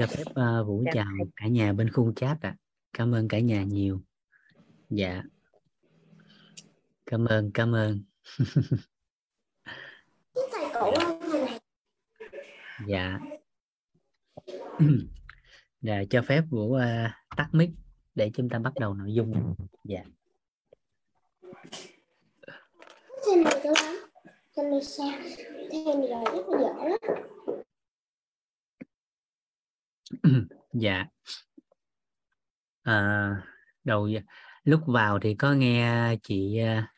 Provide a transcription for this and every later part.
cho phép uh, vũ Dạ. chào cả nhà bên khung chat ạ. Cảm ơn cả nhà nhiều. Dạ. Cảm ơn cảm ơn. Thầy cũ hơn thầy này dạ. Dạ cho phép vũ uh, tắt mic để chúng ta bắt đầu nội dung. Dạ. Thầy này cho lắm. Thầy này sao thầy này rồi rất là dở lắm dạ. À, đầu lúc vào thì có nghe chị à,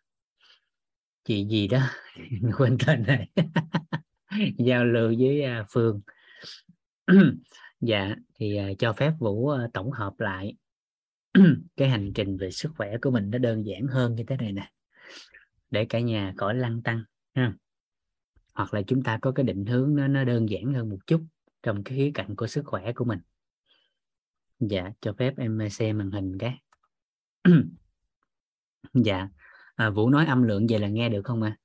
chị gì đó? Quên tên này. Giao lưu với à, Phương. Dạ thì à, cho phép Vũ tổng hợp lại. Cái hành trình về sức khỏe của mình nó đơn giản hơn như thế này nè. Để cả nhà khỏi lăn tăng ha. Hoặc là chúng ta có cái định hướng nó nó đơn giản hơn một chút trong cái khía cạnh của sức khỏe của mình. Dạ cho phép em xem màn hình cái. Dạ à, Vũ nói âm lượng về là nghe được không ạ?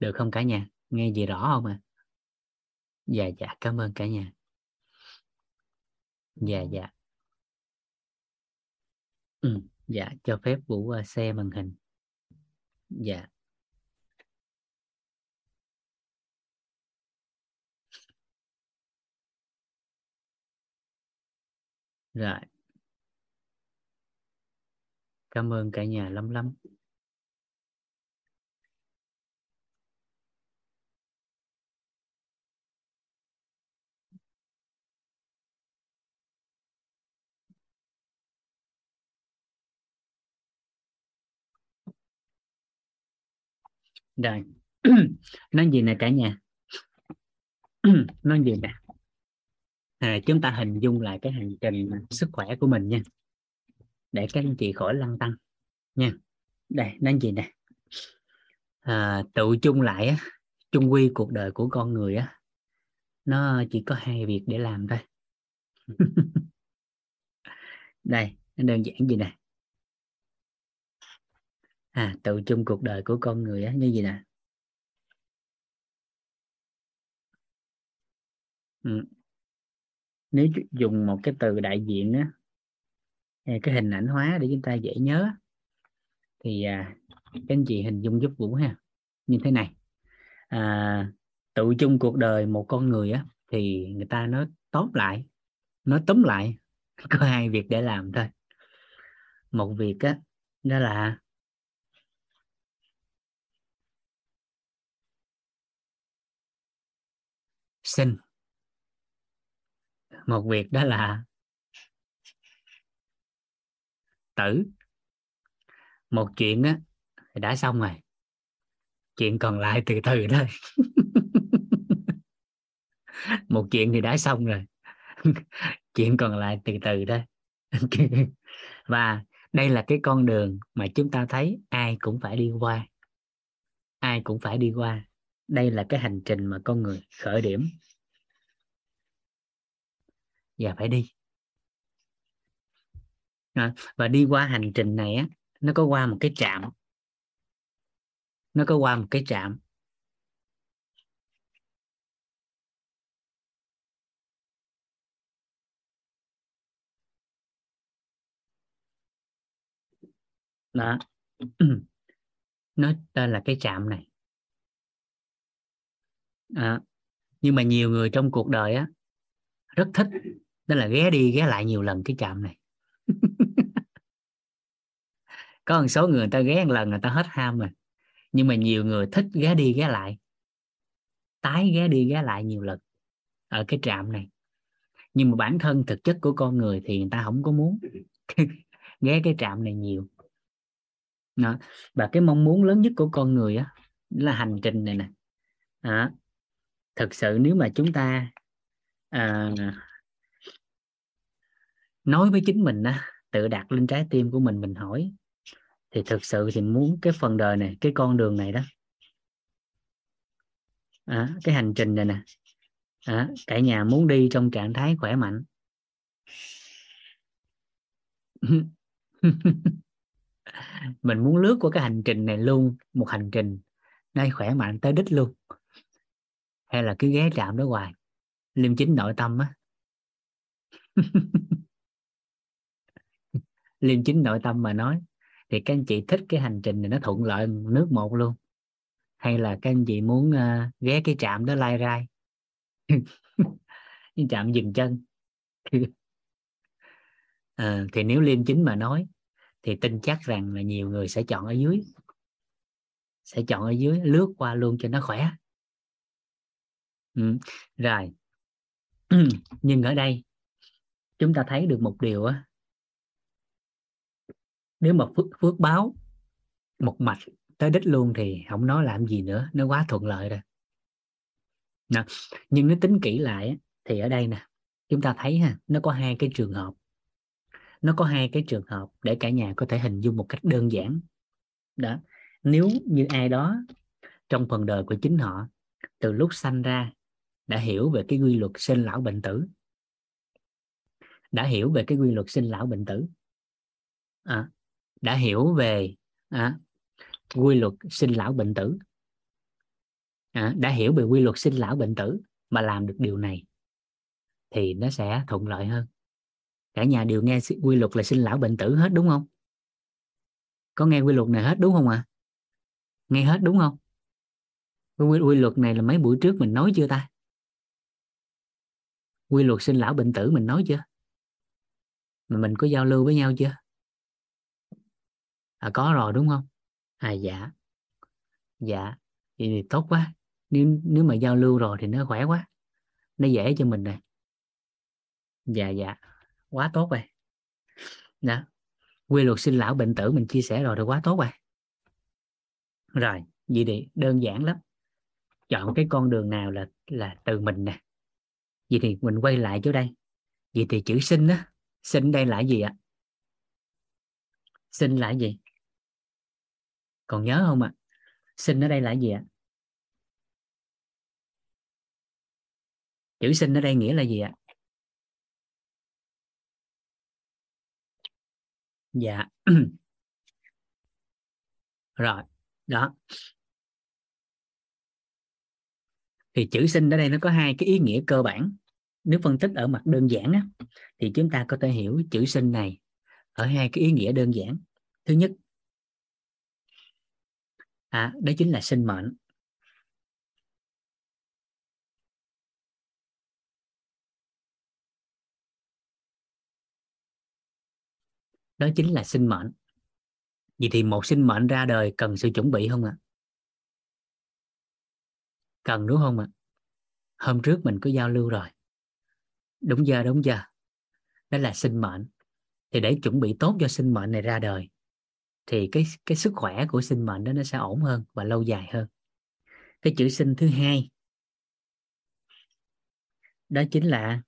Được không cả nhà? Nghe gì rõ không ạ? Dạ dạ cảm ơn cả nhà. Dạ dạ. Ừ, dạ cho phép Vũ uh, màn hình. Dạ. Rồi. Cảm ơn cả nhà lắm lắm. Rồi. Nói gì nè cả nhà? Nói gì nè? À, chúng ta hình dung lại cái hành trình sức khỏe của mình nha. Để các anh chị khỏi lăn tăng nha. Đây nói gì nè? À, tự chung lại á chung quy cuộc đời của con người á nó chỉ có hai việc để làm thôi. Đây nó đơn giản gì nè? À tự chung cuộc đời của con người á như gì nè? Ừ nếu dùng một cái từ đại diện á à, cái hình ảnh hóa để chúng ta dễ nhớ thì à, các anh chị hình dung giúp Vũ ha. Như thế này à, tự chung cuộc đời một con người á thì người ta nói tóm lại nói tóm lại có hai việc để làm thôi. Một việc á đó là sinh một việc đó là tử. Một chuyện á thì đã xong rồi. Chuyện còn lại từ từ thôi một chuyện thì đã xong rồi. Chuyện còn lại từ từ thôi và đây là cái con đường mà chúng ta thấy ai cũng phải đi qua. Ai cũng phải đi qua. Đây là cái hành trình mà con người khởi điểm và phải đi. À, và đi qua hành trình này á nó có qua một cái trạm. Nó có qua một cái trạm. Đó. Nó tên là cái trạm này. À, nhưng mà nhiều người trong cuộc đời á rất thích đó là ghé đi ghé lại nhiều lần cái trạm này. Có một số người, người ta ghé một lần người ta hết ham rồi. Nhưng mà nhiều người thích ghé đi ghé lại. Tái ghé đi ghé lại nhiều lần ở cái trạm này. Nhưng mà bản thân thực chất của con người thì người ta không có muốn ghé cái trạm này nhiều. Đó. và cái mong muốn lớn nhất của con người á là hành trình này nè. À, thực sự nếu mà chúng ta à, nói với chính mình á tự đặt lên trái tim của mình mình hỏi. Thì thực sự thì muốn cái phần đời này cái con đường này đó. À, cái hành trình này nè. À, cả nhà muốn đi trong trạng thái khỏe mạnh. Mình muốn lướt qua cái hành trình này luôn một hành trình ngay khỏe mạnh tới đích luôn. Hay là cứ ghé trạm đó hoài liêm chính nội tâm á. liêm chính nội tâm mà nói thì các anh chị thích cái hành trình này nó thuận lợi nước một luôn. Hay là các anh chị muốn uh, ghé cái trạm đó lai rai? Cái trạm dừng chân. À, thì nếu liêm chính mà nói thì tin chắc rằng là nhiều người sẽ chọn ở dưới. Sẽ chọn ở dưới lướt qua luôn cho nó khỏe. Ừ. rồi. Nhưng ở đây chúng ta thấy được một điều á nếu mà phước, phước báo một mạch tới đích luôn thì không nói làm gì nữa nó quá thuận lợi rồi nè. nhưng nếu tính kỹ lại thì ở đây nè chúng ta thấy ha nó có hai cái trường hợp nó có hai cái trường hợp để cả nhà có thể hình dung một cách đơn giản đó nếu như ai đó trong phần đời của chính họ từ lúc sanh ra đã hiểu về cái quy luật sinh lão bệnh tử đã hiểu về cái quy luật sinh lão bệnh tử à, đã hiểu về à, quy luật sinh lão bệnh tử. À, đã hiểu về quy luật sinh lão bệnh tử mà làm được điều này thì nó sẽ thuận lợi hơn. Cả nhà đều nghe quy luật là sinh lão bệnh tử hết đúng không? Có nghe quy luật này hết đúng không ạ? À? nghe hết đúng không? Quy, quy luật này là mấy buổi trước mình nói chưa ta? Quy luật sinh lão bệnh tử mình nói chưa? Mà mình có giao lưu với nhau chưa? Là có rồi, đúng không? À dạ. Dạ vậy thì tốt quá. Nếu nếu mà giao lưu rồi thì nó khỏe quá. Nó dễ cho mình này dạ dạ. Quá tốt rồi. Đó quy luật sinh lão bệnh tử mình chia sẻ rồi thì quá tốt rồi. Rồi, vậy thì đơn giản lắm. Chọn cái con đường nào là là từ mình nè. Vậy thì mình quay lại chỗ đây. Vậy thì chữ sinh á, sinh đây là gì ạ? Sinh là gì? Còn nhớ không ạ? Sinh ở đây là gì ạ? Chữ sinh ở đây nghĩa là gì ạ? Dạ. Rồi đó. Thì chữ sinh ở đây nó có hai cái ý nghĩa cơ bản. Nếu phân tích ở mặt đơn giản á, thì chúng ta có thể hiểu chữ sinh này ở hai cái ý nghĩa đơn giản. Thứ nhất à, đó chính là sinh mệnh. Đó chính là sinh mệnh. Vậy thì một sinh mệnh ra đời cần sự chuẩn bị không ạ? À? cần đúng không ạ? À? hôm trước mình có giao lưu rồi. Đúng giờ đúng giờ. Đó là sinh mệnh. Thì để chuẩn bị tốt cho sinh mệnh này ra đời thì cái cái sức khỏe của sinh mệnh đó nó sẽ ổn hơn và lâu dài hơn. Cái chữ sinh thứ hai đó chính là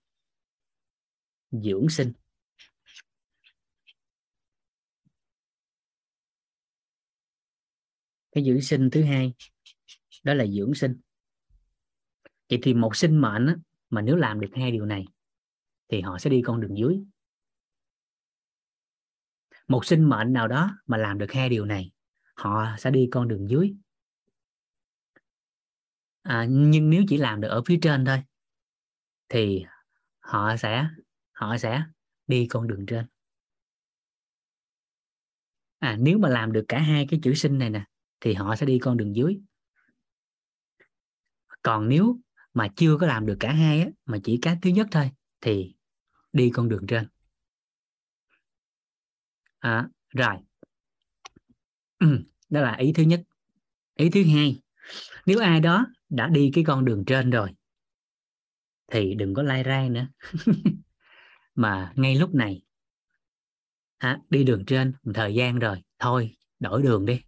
dưỡng sinh. Cái dưỡng sinh thứ hai đó là dưỡng sinh. Vậy thì một sinh mệnh á, mà nếu làm được hai điều này thì họ sẽ đi con đường dưới một sinh mệnh nào đó mà làm được hai điều này họ sẽ đi con đường dưới. À, nhưng nếu chỉ làm được ở phía trên thôi thì họ sẽ họ sẽ đi con đường trên. À nếu mà làm được cả hai cái chữ sinh này nè thì họ sẽ đi con đường dưới. Còn nếu mà chưa có làm được cả hai á, mà chỉ cái thứ nhất thôi thì đi con đường trên à, rồi. Đó là ý thứ nhất. Ý thứ hai nếu ai đó đã đi cái con đường trên rồi thì đừng có lai rai nữa. Mà ngay lúc này à, đi đường trên một thời gian rồi thôi đổi đường đi.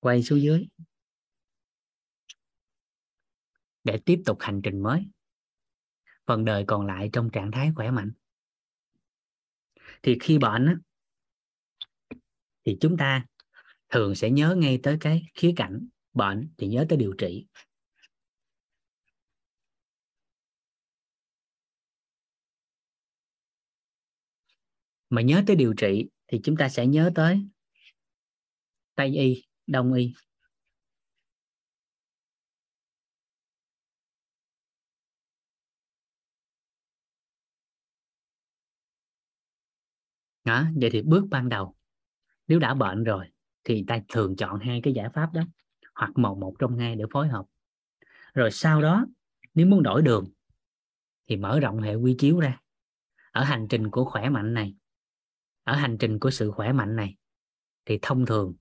Quay xuống dưới. Để tiếp tục hành trình mới. Phần đời còn lại trong trạng thái khỏe mạnh thì khi bệnh á, thì chúng ta thường sẽ nhớ ngay tới cái khía cạnh bệnh thì nhớ tới điều trị. Mà nhớ tới điều trị thì chúng ta sẽ nhớ tới tây y đông y. đó, vậy thì bước ban đầu nếu đã bệnh rồi thì ta thường chọn hai cái giải pháp đó hoặc một một trong hai để phối hợp. Rồi sau đó nếu muốn đổi đường thì mở rộng hệ quy chiếu ra. Ở hành trình của khỏe mạnh này ở hành trình của sự khỏe mạnh này thì thông thường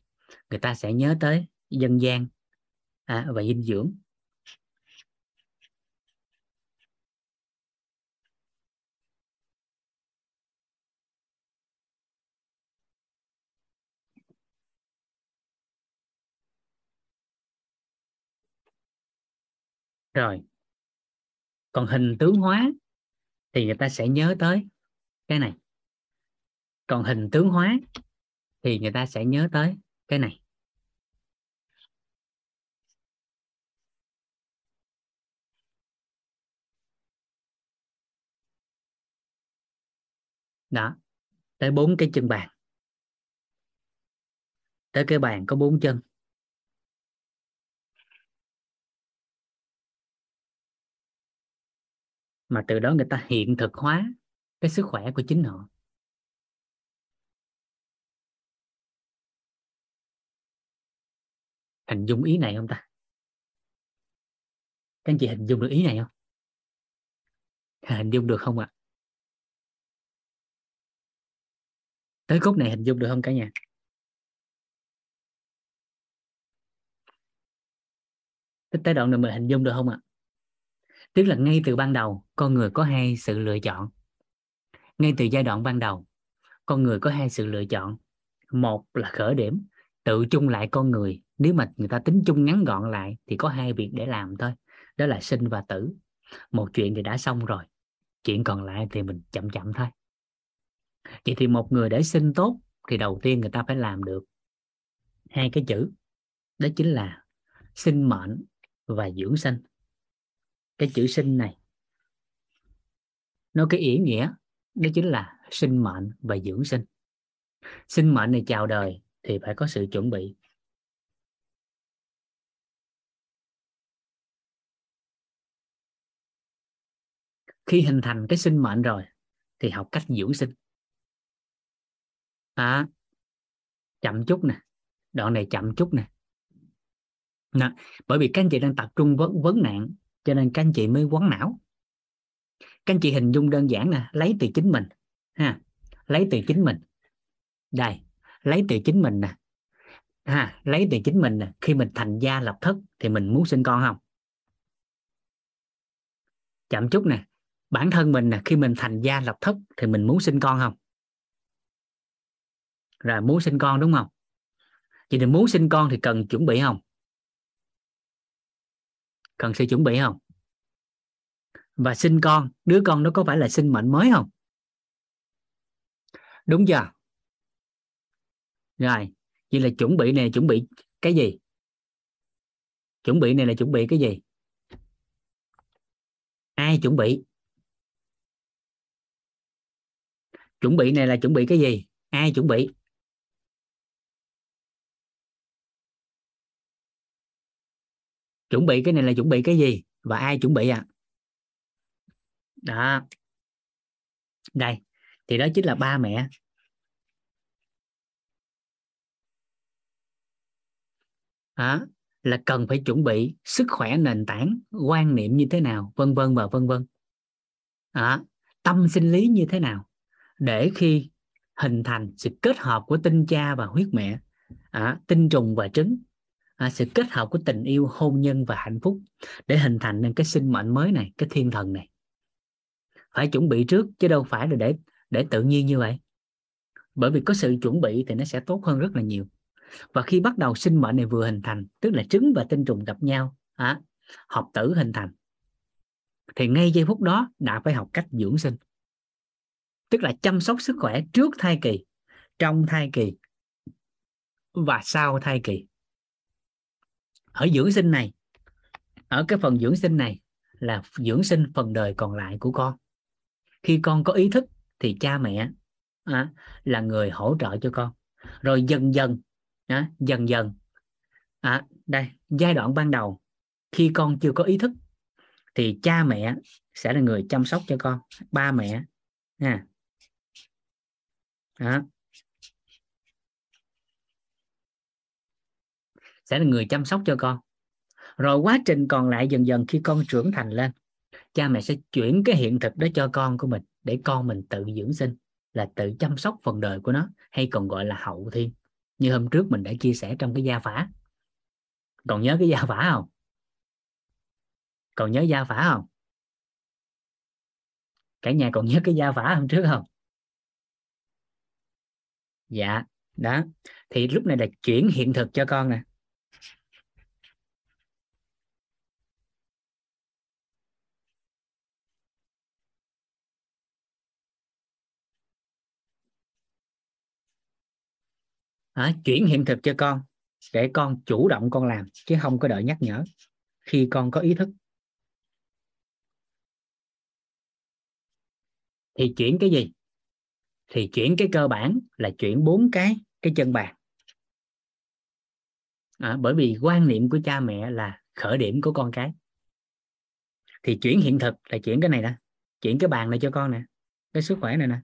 người ta sẽ nhớ tới dân gian à, và dinh dưỡng. Rồi còn hình tướng hóa thì người ta sẽ nhớ tới cái này. Còn hình tướng hóa thì người ta sẽ nhớ tới cái này. Đó, tới bốn cái chân bàn. Tới cái bàn có bốn chân. Mà từ đó người ta hiện thực hóa cái sức khỏe của chính họ hình dung ý này không ta các anh chị hình dung được ý này không hình dung được không ạ à? tới khúc này hình dung được không cả nhà tới đoạn này mình hình dung được không ạ à? Tức là ngay từ ban đầu, con người có hai sự lựa chọn. Ngay từ giai đoạn ban đầu, con người có hai sự lựa chọn. Một là khởi điểm, tự chung lại con người. Nếu mà người ta tính chung ngắn gọn lại thì có hai việc để làm thôi. Đó là sinh và tử. Một chuyện thì đã xong rồi, chuyện còn lại thì mình chậm chậm thôi. Vậy thì một người để sinh tốt thì đầu tiên người ta phải làm được hai cái chữ. Đó chính là sinh mệnh và dưỡng sinh cái chữ sinh này. Nó cái ý nghĩa đó chính là sinh mệnh và dưỡng sinh. Sinh mệnh này chào đời thì phải có sự chuẩn bị. Khi hình thành cái sinh mệnh rồi thì học cách dưỡng sinh. À, chậm chút nè đoạn này chậm chút nè bởi vì các anh chị đang tập trung vấn vấn nạn cho nên các anh chị mới quấn não. Các anh chị hình dung đơn giản nè, lấy từ chính mình, ha. Lấy từ chính mình. Đây, lấy từ chính mình nè. Ha, lấy từ chính mình nè. Khi mình thành gia lập thất thì mình muốn sinh con không? Chậm chút nè. Bản thân mình nè, khi mình thành gia lập thất thì mình muốn sinh con không? Rồi, muốn sinh con đúng không? Vậy thì muốn sinh con thì cần chuẩn bị không? Cần sự chuẩn bị không? Và sinh con, đứa con nó có phải là sinh mệnh mới không? Đúng chưa? Rồi, vậy là chuẩn bị này chuẩn bị cái gì? Chuẩn bị này là chuẩn bị cái gì? Ai chuẩn bị? Chuẩn bị này là chuẩn bị cái gì? Ai chuẩn bị? Chuẩn bị cái này là chuẩn bị cái gì? Và ai chuẩn bị à đó. Đây thì đó chính là ba mẹ. Đó, là cần phải chuẩn bị sức khỏe nền tảng quan niệm như thế nào vân vân và vân vân. Đó, tâm sinh lý như thế nào để khi hình thành sự kết hợp của tinh cha và huyết mẹ. À, tinh trùng và trứng à, sự kết hợp của tình yêu hôn nhân và hạnh phúc để hình thành nên cái sinh mệnh mới này cái thiên thần này. Phải chuẩn bị trước chứ đâu phải là để để tự nhiên như vậy. Bởi vì có sự chuẩn bị thì nó sẽ tốt hơn rất là nhiều. Và khi bắt đầu sinh mệnh này vừa hình thành tức là trứng và tinh trùng gặp nhau à, hợp tử hình thành thì ngay giây phút đó đã phải học cách dưỡng sinh. Tức là chăm sóc sức khỏe trước thai kỳ trong thai kỳ và sau thai kỳ ở dưỡng sinh này ở cái phần dưỡng sinh này là dưỡng sinh phần đời còn lại của con. Khi con có ý thức thì cha mẹ à, là người hỗ trợ cho con. Rồi dần dần à, dần dần à, đây giai đoạn ban đầu khi con chưa có ý thức thì cha mẹ sẽ là người chăm sóc cho con ba mẹ nha. À. sẽ là người chăm sóc cho con. Rồi quá trình còn lại dần dần khi con trưởng thành lên, cha mẹ sẽ chuyển cái hiện thực đó cho con của mình để con mình tự dưỡng sinh, là tự chăm sóc phần đời của nó, hay còn gọi là hậu thiên, như hôm trước mình đã chia sẻ trong cái gia phả. Còn nhớ cái gia phả không? Còn nhớ gia phả không? Cả nhà còn nhớ cái gia phả hôm trước không? Dạ đó. Thì lúc này là chuyển hiện thực cho con nè. À, chuyển hiện thực cho con để con chủ động con làm chứ không có đợi nhắc nhở khi con có ý thức. Thì chuyển cái gì? Thì chuyển cái cơ bản là chuyển bốn cái cái chân bàn. À, bởi vì quan niệm của cha mẹ là khởi điểm của con cái. Thì chuyển hiện thực là chuyển cái này nè chuyển cái bàn này cho con nè cái sức khỏe này nè.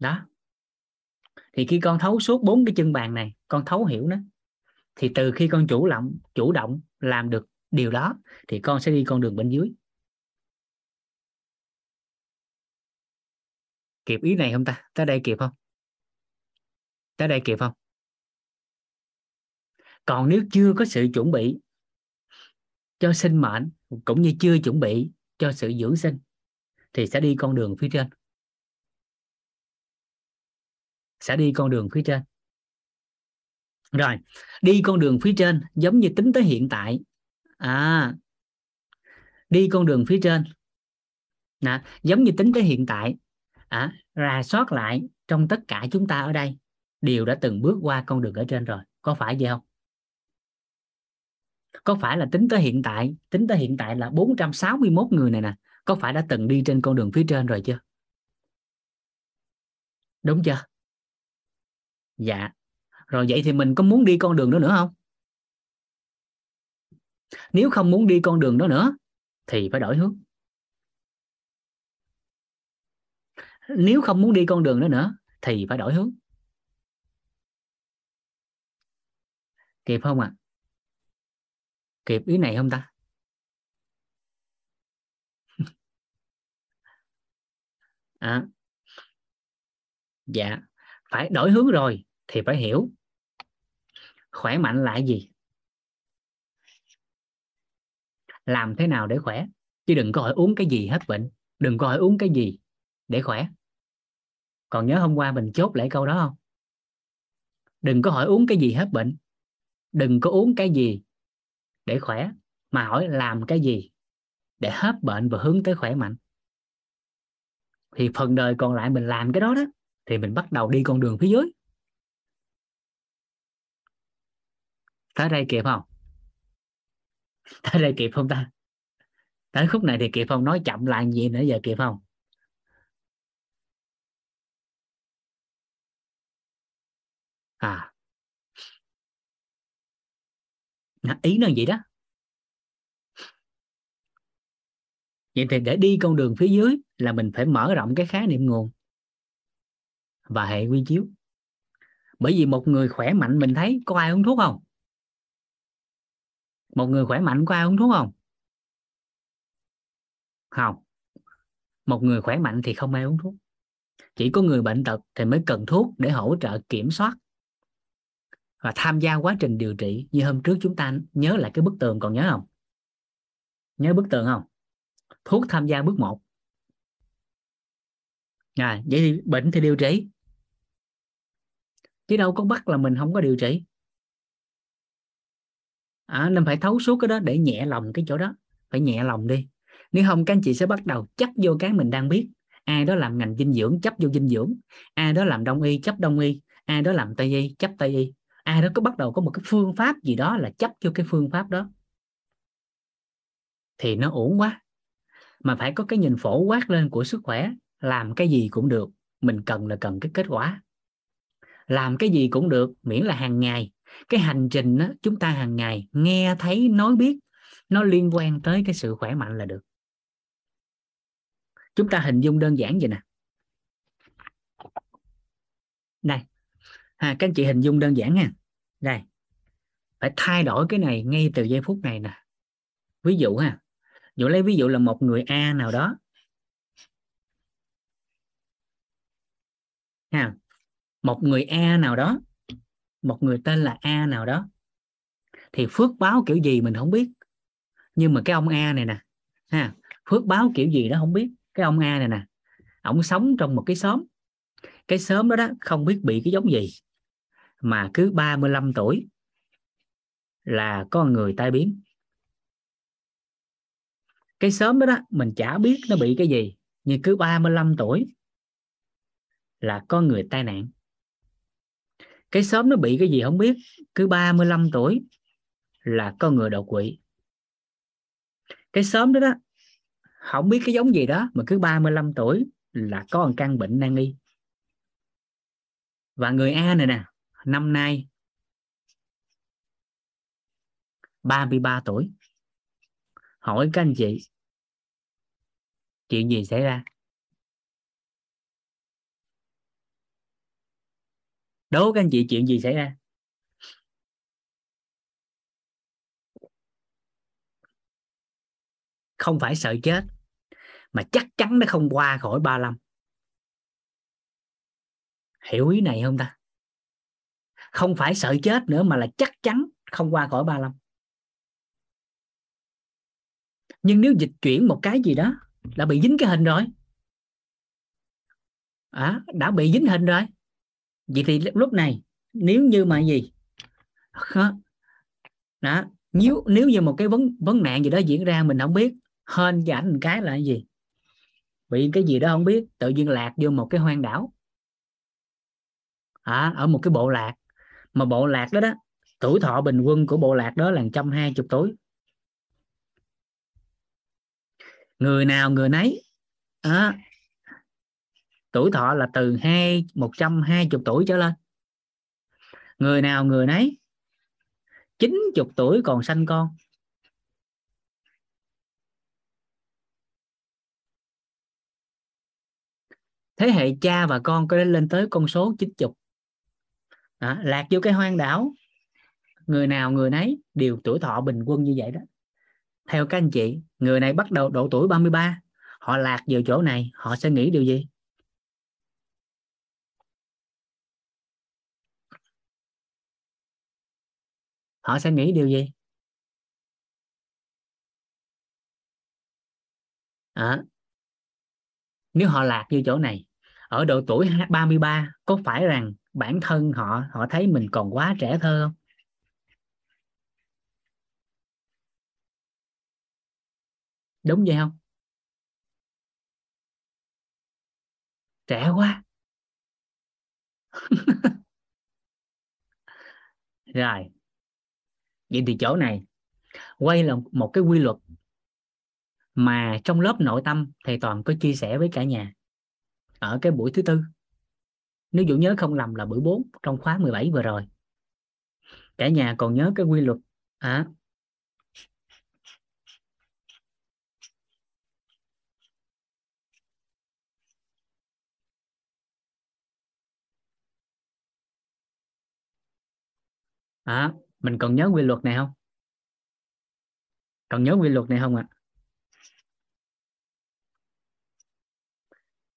Đó. Thì khi con thấu suốt bốn cái chân bàn này, con thấu hiểu nó, thì từ khi con chủ động chủ động làm được điều đó, thì con sẽ đi con đường bên dưới. Kịp ý này không ta? Tới đây kịp không? Tới đây kịp không? Còn nếu chưa có sự chuẩn bị cho sinh mệnh, cũng như chưa chuẩn bị cho sự dưỡng sinh, thì sẽ đi con đường phía trên sẽ đi con đường phía trên. Rồi đi con đường phía trên giống như tính tới hiện tại. À đi con đường phía trên. Nè giống như tính tới hiện tại. À, rà soát lại trong tất cả chúng ta ở đây. Đều đã từng bước qua con đường ở trên rồi. Có phải vậy không? Có phải là tính tới hiện tại? Tính tới hiện tại là 461 người này nè. Có phải đã từng đi trên con đường phía trên rồi chưa? Đúng chưa? Dạ. Rồi vậy thì mình có muốn đi con đường đó nữa không? Nếu không muốn đi con đường đó nữa thì phải đổi hướng. Nếu không muốn đi con đường đó nữa thì phải đổi hướng. Kịp không ạ? À? kịp ý này không ta? À, dạ. Phải đổi hướng rồi thì phải hiểu. Khỏe mạnh là gì? Làm thế nào để khỏe? Chứ đừng có hỏi uống cái gì hết bệnh. Đừng có hỏi uống cái gì để khỏe. Còn nhớ hôm qua mình chốt lại câu đó không? Đừng có hỏi uống cái gì hết bệnh. Đừng có uống cái gì để khỏe, mà hỏi làm cái gì để hết bệnh và hướng tới khỏe mạnh. Thì phần đời còn lại mình làm cái đó đó, thì mình bắt đầu đi con đường phía dưới. Tới đây kịp không? Tới đây kịp không ta? Tới khúc này thì kịp không? Nói chậm lại gì nữa giờ kịp không? À. Ý nó vậy đó. Vậy thì để đi con đường phía dưới là mình phải mở rộng cái khái niệm nguồn và hệ quy chiếu. Bởi vì một người khỏe mạnh mình thấy có ai uống thuốc không? Một người khỏe mạnh có ai uống thuốc không? Không. Một người khỏe mạnh thì không ai uống thuốc. Chỉ có người bệnh tật thì mới cần thuốc để hỗ trợ kiểm soát và tham gia quá trình điều trị. Như hôm trước chúng ta nhớ lại cái bức tường còn nhớ không? Nhớ bức tường không? Thuốc tham gia bước một. À, vậy thì bệnh thì điều trị. Chứ đâu có bắt là mình không có điều trị à, nên phải thấu suốt cái đó để nhẹ lòng cái chỗ đó. Phải nhẹ lòng đi. Nếu không các anh chị sẽ bắt đầu chấp vô cái mình đang biết. Ai đó làm ngành dinh dưỡng chấp vô dinh dưỡng. Ai đó làm đông y chấp đông y. Ai đó làm tây y chấp tây y. Ai đó có bắt đầu có một cái phương pháp gì đó là chấp vô cái phương pháp đó. Thì nó ổn quá. Mà phải có cái nhìn phổ quát lên của sức khỏe. Làm cái gì cũng được. Mình cần là cần cái kết quả. Làm cái gì cũng được miễn là hàng ngày cái hành trình đó, chúng ta hàng ngày nghe thấy nói biết nó liên quan tới cái sự khỏe mạnh là được. Chúng ta hình dung đơn giản vậy nè. Đây. À, các anh chị hình dung đơn giản nha. Đây. Phải thay đổi cái này ngay từ giây phút này nè. Ví dụ ha. Dụ lấy ví dụ là một người a nào đó. Ha. Một người a nào đó một người tên là a nào đó. Thì phước báo kiểu gì mình không biết. Nhưng mà cái ông a này nè, ha, phước báo kiểu gì đó không biết. Cái ông a này nè, ổng sống trong một cái xóm. Cái xóm đó đó không biết bị cái giống gì. Mà cứ 35 tuổi là có người tai biến. Cái xóm đó đó, mình chả biết nó bị cái gì. Nhưng cứ 35 tuổi là có người tai nạn cái sớm nó bị cái gì không biết. Cứ 35 tuổi là có người đột quỵ. Cái sớm đó đó, không biết cái giống gì đó, mà cứ 35 tuổi là có một căn bệnh nan y. Và người A này nè, năm nay 33 tuổi. Hỏi các anh chị, chuyện gì xảy ra? Đố các anh chị chuyện gì xảy ra? Không phải sợ chết mà chắc chắn nó không qua khỏi 35 hiểu ý này không ta? Không phải sợ chết nữa mà là chắc chắn không qua khỏi 35 nhưng nếu dịch chuyển một cái gì đó đã bị dính cái hình rồi. À, đã bị dính hình rồi vậy thì lúc này nếu như mà gì? Đó nếu nếu như một cái vấn vấn nạn gì đó diễn ra mình không biết hên cho ảnh cái là cái gì? Bị cái gì đó không biết tự nhiên lạc vô một cái hoang đảo. À, ở một cái bộ lạc. Mà bộ lạc đó đó tuổi thọ bình quân của bộ lạc đó là trăm hai chục tuổi. Người nào người nấy à, tuổi thọ là từ hai, một trăm hai chục tuổi trở lên. Người nào người nấy, chín chục tuổi còn sanh con. Thế hệ cha và con có lên tới con số chín chục. Lạc vô cái hoang đảo. Người nào người nấy đều tuổi thọ bình quân như vậy đó. Theo các anh chị, người này bắt đầu độ tuổi 33 họ lạc vào chỗ này, họ sẽ nghĩ điều gì? Họ sẽ nghĩ điều gì? À, nếu họ lạc như chỗ này ở độ tuổi 33 có phải rằng bản thân họ họ thấy mình còn quá trẻ thơ không? Đúng vậy không? Trẻ quá. Rồi vậy thì chỗ này quay là một cái quy luật mà trong lớp nội tâm thầy toàn có chia sẻ với cả nhà ở cái buổi thứ tư. Nếu dụ nhớ không lầm là buổi 4 trong khóa 17 vừa rồi. Cả nhà còn nhớ cái quy luật à, à, mình còn nhớ quy luật này không? Còn nhớ quy luật này không ạ?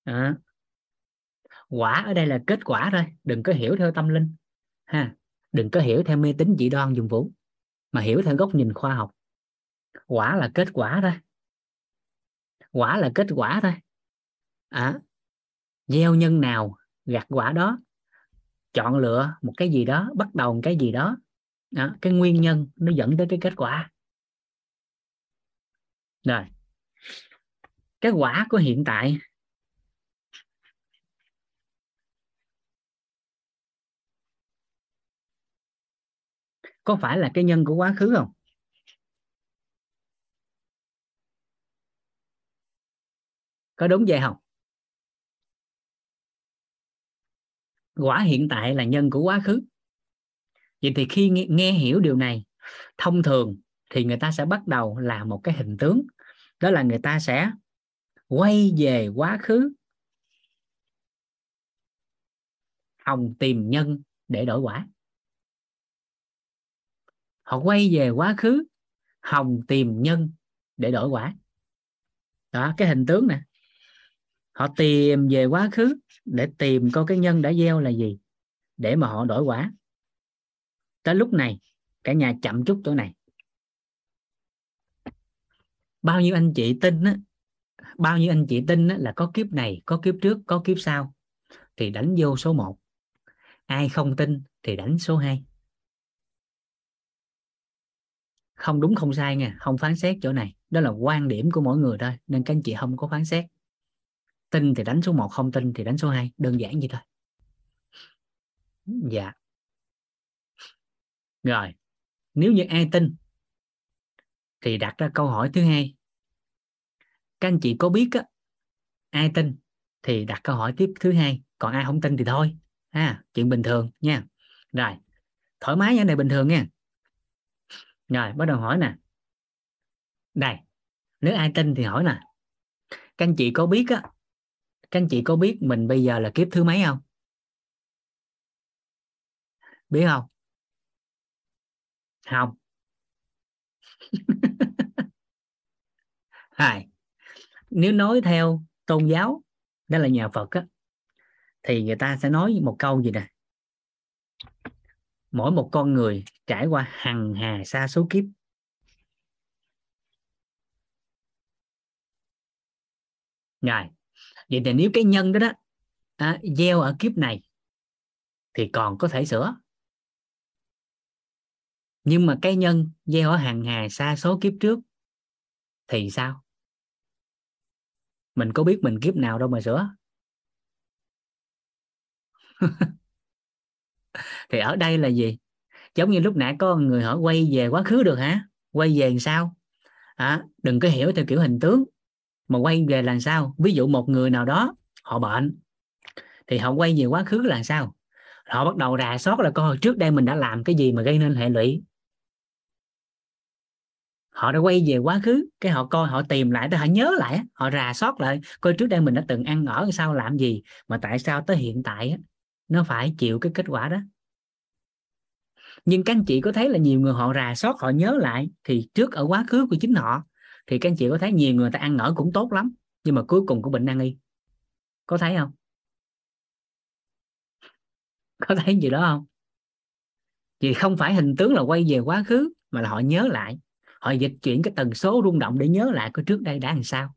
À? à, quả ở đây là kết quả thôi đừng có hiểu theo tâm linh ha. Đừng có hiểu theo mê tín dị đoan dùng vũ mà hiểu theo góc nhìn khoa học. Quả là kết quả thôi. Quả là kết quả thôi. À, gieo nhân nào gặt quả đó chọn lựa một cái gì đó bắt đầu một cái gì đó, đó, cái nguyên nhân nó dẫn tới cái kết quả. Rồi. Cái quả của hiện tại. Có phải là cái nhân của quá khứ không? Có đúng vậy không? Quả hiện tại là nhân của quá khứ vậy thì khi nghe, nghe hiểu điều này thông thường thì người ta sẽ bắt đầu là một cái hình tướng. Đó là người ta sẽ quay về quá khứ hồng tìm nhân để đổi quả. Họ quay về quá khứ hồng tìm nhân để đổi quả. Đó cái hình tướng nè. Họ tìm về quá khứ để tìm coi cái nhân đã gieo là gì để mà họ đổi quả tới lúc này cả nhà chậm chút chỗ này. Bao nhiêu anh chị tin á bao nhiêu anh chị tin á, là có kiếp này có kiếp trước có kiếp sau thì đánh vô số 1 ai không tin thì đánh số 2 không đúng không sai nha không phán xét chỗ này. Đó là quan điểm của mỗi người thôi nên các anh chị không có phán xét. Tin thì đánh số 1 không tin thì đánh số 2 đơn giản vậy thôi. Dạ rồi nếu như ai tin thì đặt ra câu hỏi thứ hai. Các anh chị có biết á, ai tin thì đặt câu hỏi tiếp thứ hai còn ai không tin thì thôi. Ha chuyện bình thường nha. Rồi thoải mái như này bình thường nha. Rồi bắt đầu hỏi nè. Đây nếu ai tin thì hỏi nè. Các anh chị có biết á các anh chị có biết mình bây giờ là kiếp thứ mấy không? Biết không? Không. Hai nếu nói theo tôn giáo đó là nhà Phật á thì người ta sẽ nói một câu gì nè? Mỗi một con người trải qua hằng hà sa số kiếp. Rồi vậy thì nếu cái nhân đó đó à, gieo ở kiếp này thì còn có thể sửa nhưng mà cái nhân gieo ở hàng hà xa số kiếp trước thì sao? Mình có biết mình kiếp nào đâu mà sửa. Thì ở đây là gì? Giống như lúc nãy có người hỏi quay về quá khứ được hả? Quay về làm sao? À, đừng có hiểu theo kiểu hình tướng mà quay về làm sao? Ví dụ một người nào đó họ bệnh thì họ quay về quá khứ là sao? Họ bắt đầu rà soát là coi trước đây mình đã làm cái gì mà gây nên hệ lụy họ đã quay về quá khứ, cái họ coi, họ tìm lại, tới họ nhớ lại họ rà soát lại, coi trước đây mình đã từng ăn ở, sao, làm gì, mà tại sao tới hiện tại nó phải chịu cái kết quả đó. Nhưng các anh chị có thấy là nhiều người họ rà soát, họ nhớ lại, thì trước ở quá khứ của chính họ, thì các anh chị có thấy nhiều người ta ăn ở cũng tốt lắm, nhưng mà cuối cùng cũng bệnh nan y. Có thấy không? Có thấy gì đó không? Vì không phải hình tướng là quay về quá khứ, mà là họ nhớ lại họ dịch chuyển cái tần số rung động để nhớ lại cái trước đây đã làm sao.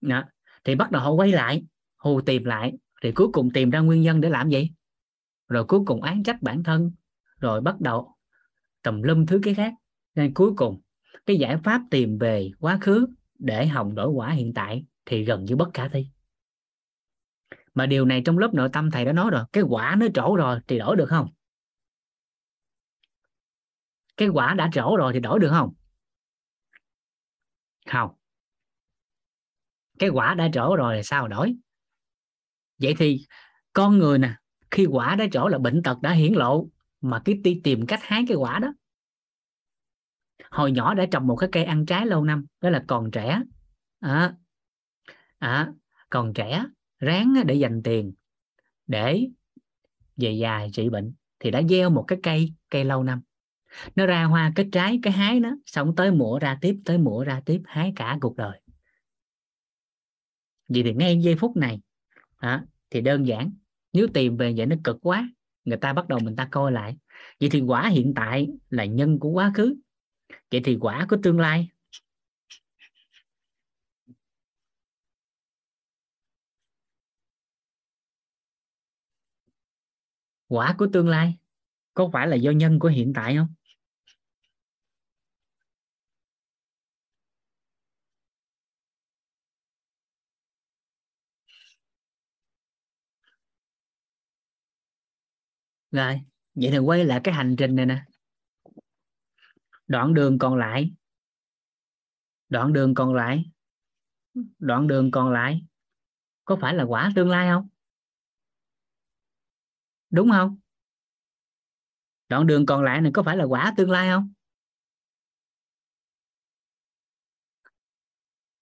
Đó. thì bắt đầu họ quay lại, hù tìm lại, thì cuối cùng tìm ra nguyên nhân để làm gì? Rồi cuối cùng án trách bản thân, rồi bắt đầu tùm lum thứ cái khác. Nên cuối cùng, cái giải pháp tìm về quá khứ để hồng đổi quả hiện tại thì gần như bất khả thi. Mà điều này trong lớp nội tâm thầy đã nói rồi, cái quả nó trổ rồi thì đổi được không? Cái quả đã trổ rồi thì đổi được không? Không. Cái quả đã trổ rồi thì sao đổi? Vậy thì con người nè khi quả đã trổ là bệnh tật đã hiển lộ mà cái đi tìm cách hái cái quả đó. Hồi nhỏ đã trồng một cái cây ăn trái lâu năm đó là còn trẻ. À, à, còn trẻ ráng để dành tiền để về già trị bệnh thì đã gieo một cái cây cây lâu năm nó ra hoa cái trái cái hái nó xong tới mùa ra tiếp tới mùa ra tiếp hái cả cuộc đời. Vậy thì ngay giây phút này à, thì đơn giản nếu tìm về vậy nó cực quá người ta bắt đầu mình ta coi lại. Vậy thì quả hiện tại là nhân của quá khứ vậy thì quả của tương lai. Quả của tương lai có phải là do nhân của hiện tại không? rồi, vậy thì quay lại cái hành trình này nè. Đoạn đường còn lại. Đoạn đường còn lại. Đoạn đường còn lại. Có phải là quả tương lai không? Đúng không? Đoạn đường còn lại này có phải là quả tương lai không?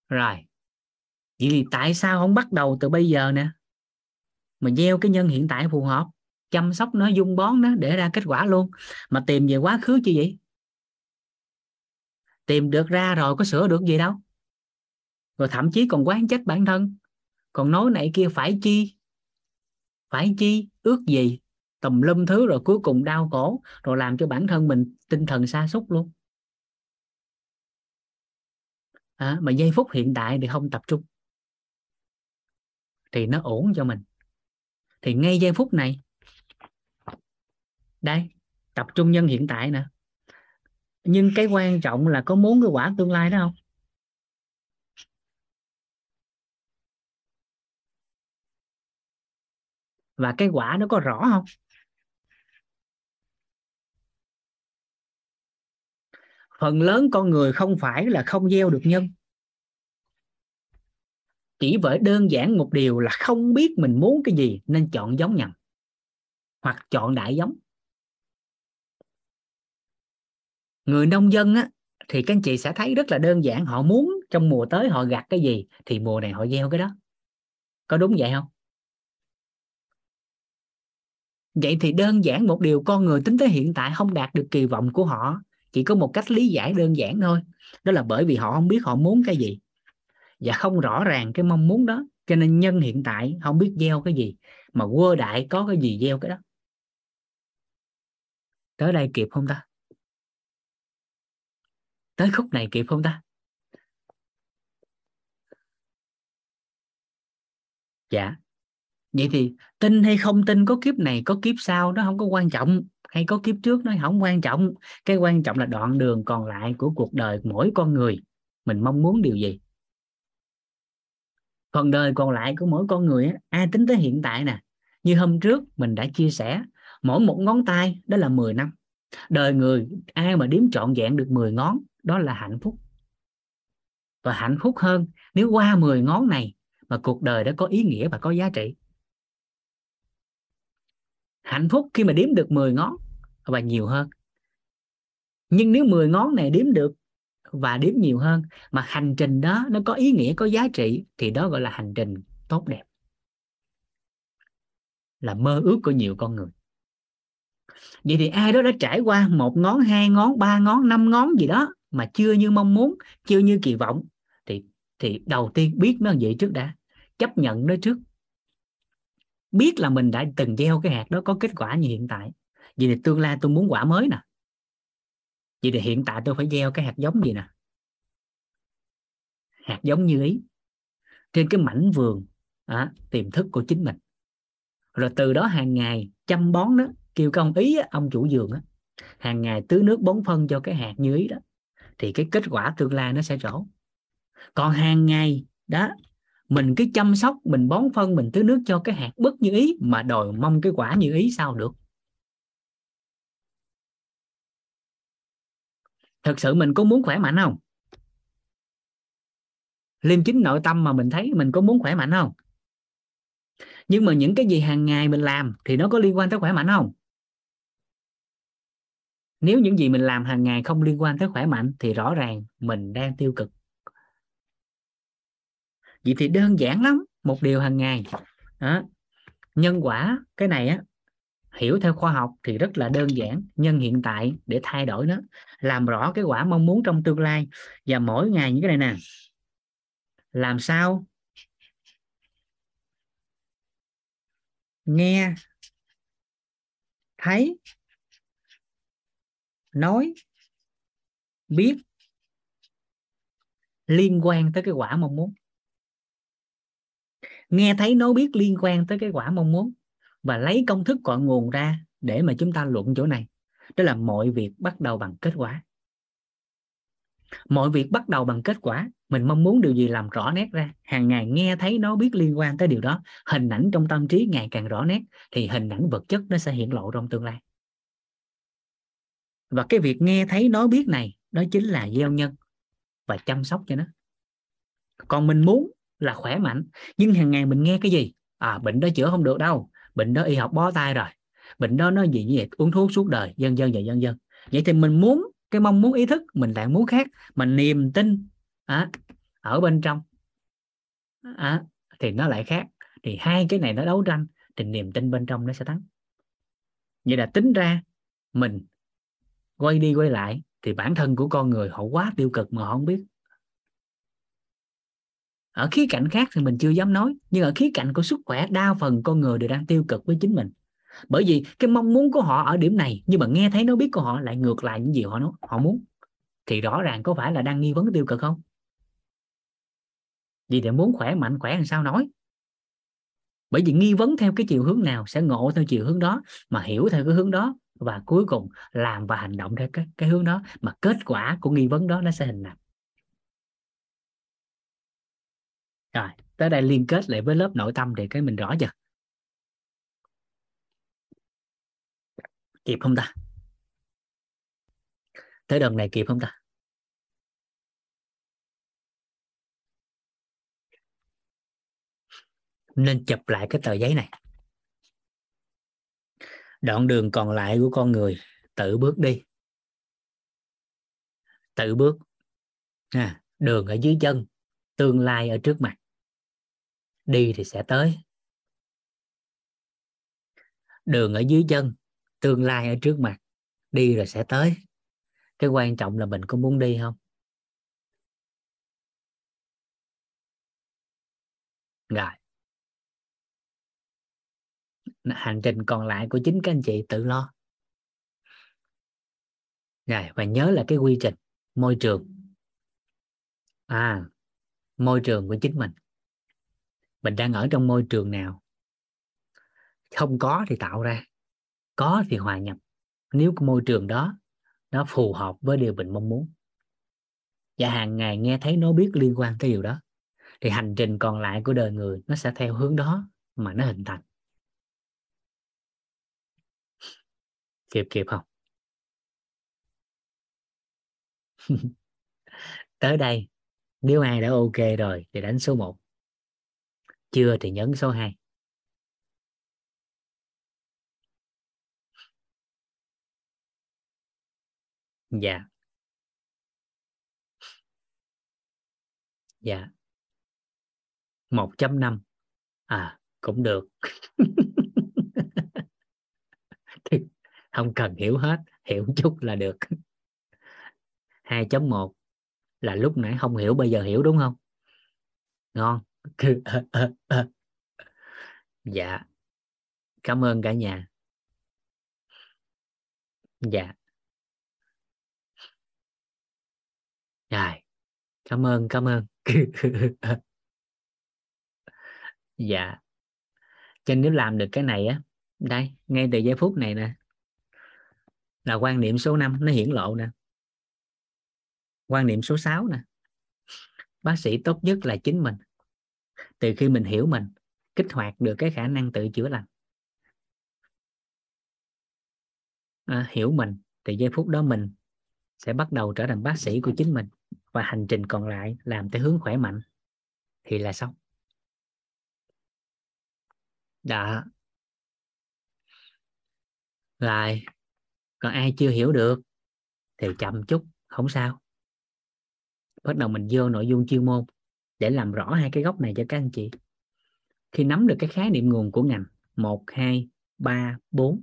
Rồi. Vậy thì tại sao không bắt đầu từ bây giờ nè? Mà gieo cái nhân hiện tại phù hợp? Chăm sóc nó dung bón nó để ra kết quả luôn. Mà tìm về quá khứ chi vậy? Tìm được ra rồi có sửa được gì đâu. Rồi thậm chí còn quán trách bản thân. Còn nói này kia phải chi? Phải chi? Ước gì? Tùm lum thứ rồi cuối cùng đau khổ rồi làm cho bản thân mình tinh thần sa sút luôn. À, mà giây phút hiện tại thì không tập trung. Thì nó ổn cho mình. Thì ngay giây phút này đây tập trung nhân hiện tại nè. Nhưng cái quan trọng là có muốn cái quả tương lai đó không? Và cái quả nó có rõ không? Phần lớn con người không phải là không gieo được nhân. Chỉ bởi đơn giản một điều là không biết mình muốn cái gì nên chọn giống nhầm hoặc chọn đại giống. Người nông dân á, thì các anh chị sẽ thấy rất là đơn giản. Họ muốn trong mùa tới họ gặt cái gì thì mùa này họ gieo cái đó. Có đúng vậy không? Vậy thì đơn giản một điều, con người tính tới hiện tại không đạt được kỳ vọng của họ. Chỉ có một cách lý giải đơn giản thôi. Đó là bởi vì họ không biết họ muốn cái gì. Và không rõ ràng cái mong muốn đó. Cho nên nhân hiện tại không biết gieo cái gì, mà quơ đại có cái gì gieo cái đó. Tới đây kịp không ta? Tới khúc này kịp không ta? Dạ. Vậy thì tin hay không tin có kiếp này, có kiếp sau nó không có quan trọng. Hay có kiếp trước nó không quan trọng. Cái quan trọng là đoạn đường còn lại của cuộc đời mỗi con người. Mình mong muốn điều gì? Phần đời còn lại của mỗi con người ai tính tới hiện tại nè? Như hôm trước mình đã chia sẻ, mỗi một ngón tay đó là 10 năm. Đời người, ai mà đếm trọn vẹn được 10 ngón? Đó là hạnh phúc. Và hạnh phúc hơn nếu qua 10 ngón này mà cuộc đời đã có ý nghĩa và có giá trị. Hạnh phúc khi mà đếm được 10 ngón và nhiều hơn. Nhưng nếu 10 ngón này đếm được và đếm nhiều hơn mà hành trình đó nó có ý nghĩa, có giá trị thì đó gọi là hành trình tốt đẹp. Là mơ ước của nhiều con người. Vậy thì ai đó đã trải qua một ngón, hai ngón, ba ngón, năm ngón gì đó mà chưa như mong muốn chưa như kỳ vọng thì thì đầu tiên biết nó vậy trước đã. Chấp nhận nó trước. Biết là mình đã từng gieo cái hạt đó có kết quả như hiện tại. Vì thì tương lai tôi muốn quả mới nè. Vì thì hiện tại tôi phải gieo cái hạt giống gì nè? Hạt giống như ý. Trên cái mảnh vườn à, tiềm thức của chính mình. Rồi từ đó hàng ngày chăm bón đó kêu công ý ông chủ vườn á. Hàng ngày tưới nước bón phân cho cái hạt như ý đó thì cái kết quả tương lai nó sẽ trổ còn hàng ngày, đó, mình cứ chăm sóc, mình bón phân, mình tưới nước cho cái hạt bất như ý mà đòi mong cái quả như ý sao được. Thật sự mình có muốn khỏe mạnh không? Liêm chính nội tâm mà mình thấy mình có muốn khỏe mạnh không? Nhưng mà những cái gì hàng ngày mình làm thì nó có liên quan tới khỏe mạnh không? Nếu những gì mình làm hàng ngày không liên quan tới khỏe mạnh thì rõ ràng mình đang tiêu cực. Vậy thì đơn giản lắm, một điều hàng ngày. Đó. nhân quả, cái này á, hiểu theo khoa học thì rất là đơn giản nhân hiện tại để thay đổi nó, làm rõ cái quả mong muốn trong tương lai. Và mỗi ngày như cái này nè. Làm sao? Nghe, thấy nói, biết liên quan tới cái quả mong muốn. Nghe thấy nói biết liên quan tới cái quả mong muốn và lấy công thức cội nguồn ra để mà chúng ta luận chỗ này. Đó là mọi việc bắt đầu bằng kết quả. Mọi việc bắt đầu bằng kết quả, mình mong muốn điều gì làm rõ nét ra. Hàng ngày nghe thấy nó biết liên quan tới điều đó, hình ảnh trong tâm trí ngày càng rõ nét, thì hình ảnh vật chất nó sẽ hiện lộ trong tương lai và cái việc nghe thấy nói biết này đó chính là gieo nhân và chăm sóc cho nó. Còn mình muốn là khỏe mạnh nhưng hàng ngày mình nghe cái gì? À bệnh đó chữa không được đâu bệnh đó y học bó tay rồi bệnh đó nó gì như vậy uống thuốc suốt đời dân dân và dân dân vậy thì mình muốn cái mong muốn ý thức mình lại muốn khác mà niềm tin à, ở bên trong à, thì nó lại khác. Thì hai cái này nó đấu tranh thì niềm tin bên trong nó sẽ thắng. Vậy là tính ra mình quay đi quay lại thì bản thân của con người họ quá tiêu cực mà họ không biết. Ở khía cạnh khác thì mình chưa dám nói, nhưng ở khía cạnh của sức khỏe, đa phần con người đều đang tiêu cực với chính mình. Bởi vì cái mong muốn của họ ở điểm này, nhưng mà nghe thấy nó biết của họ lại ngược lại những gì họ nói, họ muốn. Thì rõ ràng có phải là đang nghi vấn tiêu cực không? Vì thì muốn khỏe mạnh, khỏe làm sao nói? Bởi vì nghi vấn theo cái chiều hướng nào sẽ ngộ theo chiều hướng đó, mà hiểu theo cái hướng đó và cuối cùng làm và hành động theo cái, cái hướng đó. Mà kết quả của nghi vấn đó nó sẽ hình thành rồi tới đây liên kết lại với lớp nội tâm thì cái mình rõ chưa? Kịp không ta? Tới đợt này kịp không ta? Nên chụp lại cái tờ giấy này đoạn đường còn lại của con người tự bước đi. Tự bước à, đường ở dưới chân tương lai ở trước mặt. Đi thì sẽ tới. Đường ở dưới chân tương lai ở trước mặt. Đi rồi sẽ tới. Cái quan trọng là mình có muốn đi không? Rồi hành trình còn lại của chính các anh chị tự lo. Rồi, và nhớ là cái quy trình, môi trường. À môi trường của chính mình. Mình đang ở trong môi trường nào? Không có thì tạo ra, có thì hòa nhập. Nếu cái môi trường đó, nó phù hợp với điều mình mong muốn. Và hàng ngày nghe thấy nó biết liên quan tới điều đó, thì hành trình còn lại của đời người nó sẽ theo hướng đó mà nó hình thành. Kịp kịp không? Tới đây, nếu ai đã ok rồi thì đánh số 1 chưa thì nhấn số 2 dạ. Dạ. 1.5 à cũng được. không cần hiểu hết, hiểu chút là được. 2.1 là lúc nãy không hiểu, bây giờ hiểu đúng không? Ngon. Dạ. Cảm ơn cả nhà. Dạ. Rồi. Cảm ơn cảm ơn. Dạ. Cho nếu làm được cái này á. Đây, ngay từ giây phút này nè là quan niệm số 5 nó hiển lộ nè. Quan niệm số 6 nè. Bác sĩ tốt nhất là chính mình. Từ khi mình hiểu mình kích hoạt được cái khả năng tự chữa lành. À, hiểu mình thì giây phút đó mình sẽ bắt đầu trở thành bác sĩ của chính mình và hành trình còn lại làm tới hướng khỏe mạnh thì là xong. Dạ. Đã, rồi còn ai chưa hiểu được thì chậm chút không sao. Bắt đầu mình vô nội dung chuyên môn để làm rõ hai cái góc này cho các anh chị. Khi nắm được cái khái niệm nguồn của ngành 1, 2, 3, 4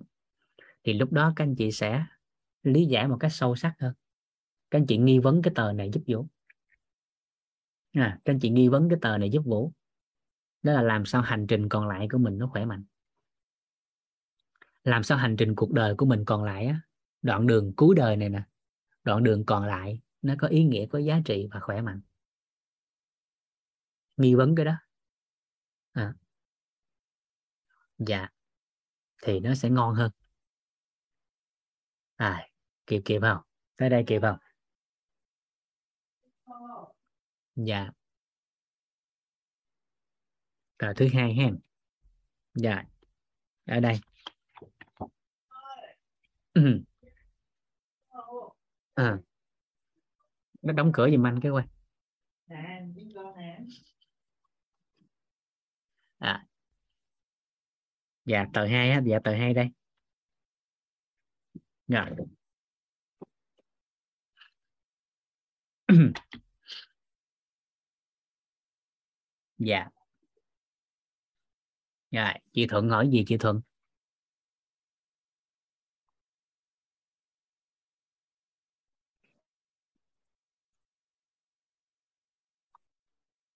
thì lúc đó các anh chị sẽ lý giải một cách sâu sắc hơn. Các anh chị nghi vấn cái tờ này giúp Vũ. À, các anh chị nghi vấn cái tờ này giúp Vũ. Đó là làm sao hành trình còn lại của mình nó khỏe mạnh. Làm sao hành trình cuộc đời của mình còn lại á đoạn đường cuối đời này nè, đoạn đường còn lại, nó có ý nghĩa, có giá trị và khỏe mạnh. Nghi vấn cái đó. À. dạ. Thì nó sẽ ngon hơn. À kịp kịp không? Tới đây kịp không? Dạ. Tờ thứ hai ha. Dạ. Ở đây. à. nó đóng cửa giùm anh cái quay. À. Dạ tờ hai á. Dạ tờ hai đây. Rồi dạ. Rồi chị thuận hỏi gì chị thuận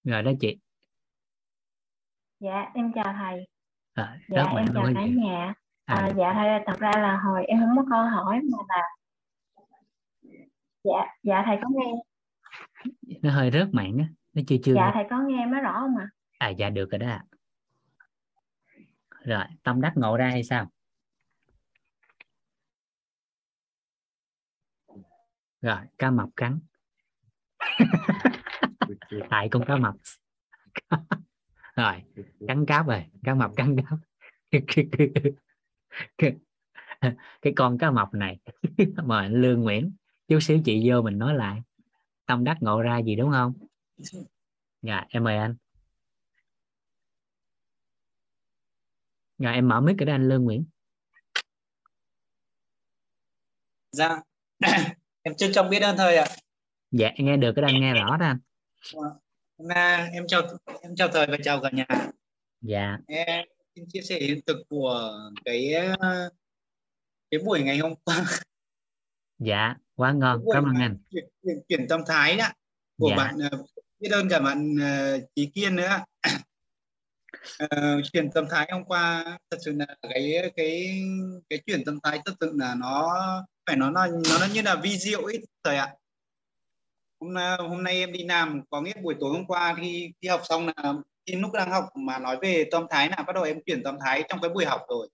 rồi đó chị. Dạ em chào thầy. À, dạ em chào cả nhà. À, à, dạ. thầy thật ra là hồi em không có câu hỏi mà là dạ dạ thầy có nghe? Nó hơi rớt mạng á nó chưa chưa dạ thầy có nghe mới rõ không ạ à dạ được rồi đó ạ. rồi tâm đắc ngộ ra hay sao? Rồi cá mập cắn tại con cá mập. Rồi cắn cáp rồi cá mập cắn cáp. Cái con cá mập này mời anh lương nguyễn chút xíu chị vô mình nói lại. Tâm đắc ngộ ra gì đúng không? Dạ em mời anh. Dạ em mở mic cái đó anh lương nguyễn. Dạ. em trân trọng biết ơn thầy ạ. dạ nghe được cái anh nghe rõ đó anh À, em chào em chào thầy và chào cả nhà. dạ Em xin chia sẻ hiện thực của cái cái buổi ngày hôm qua dạ quá ngon cảm ơn anh chuyển, chuyển, chuyển tâm thái đó của Dạ. bạn ờ, biết ơn cả bạn ờ, Trí Kiên nữa. Ờ, chuyển tâm thái hôm qua thật sự là cái cái cái chuyển tâm thái thật sự là nó phải nói là nó nó như là vi diệu ấy thầy ạ hôm nay, hôm nay em đi làm có nghĩa buổi tối hôm qua khi khi học xong là khi lúc đang học mà nói về tâm thái là bắt đầu em chuyển tâm thái trong cái buổi học rồi.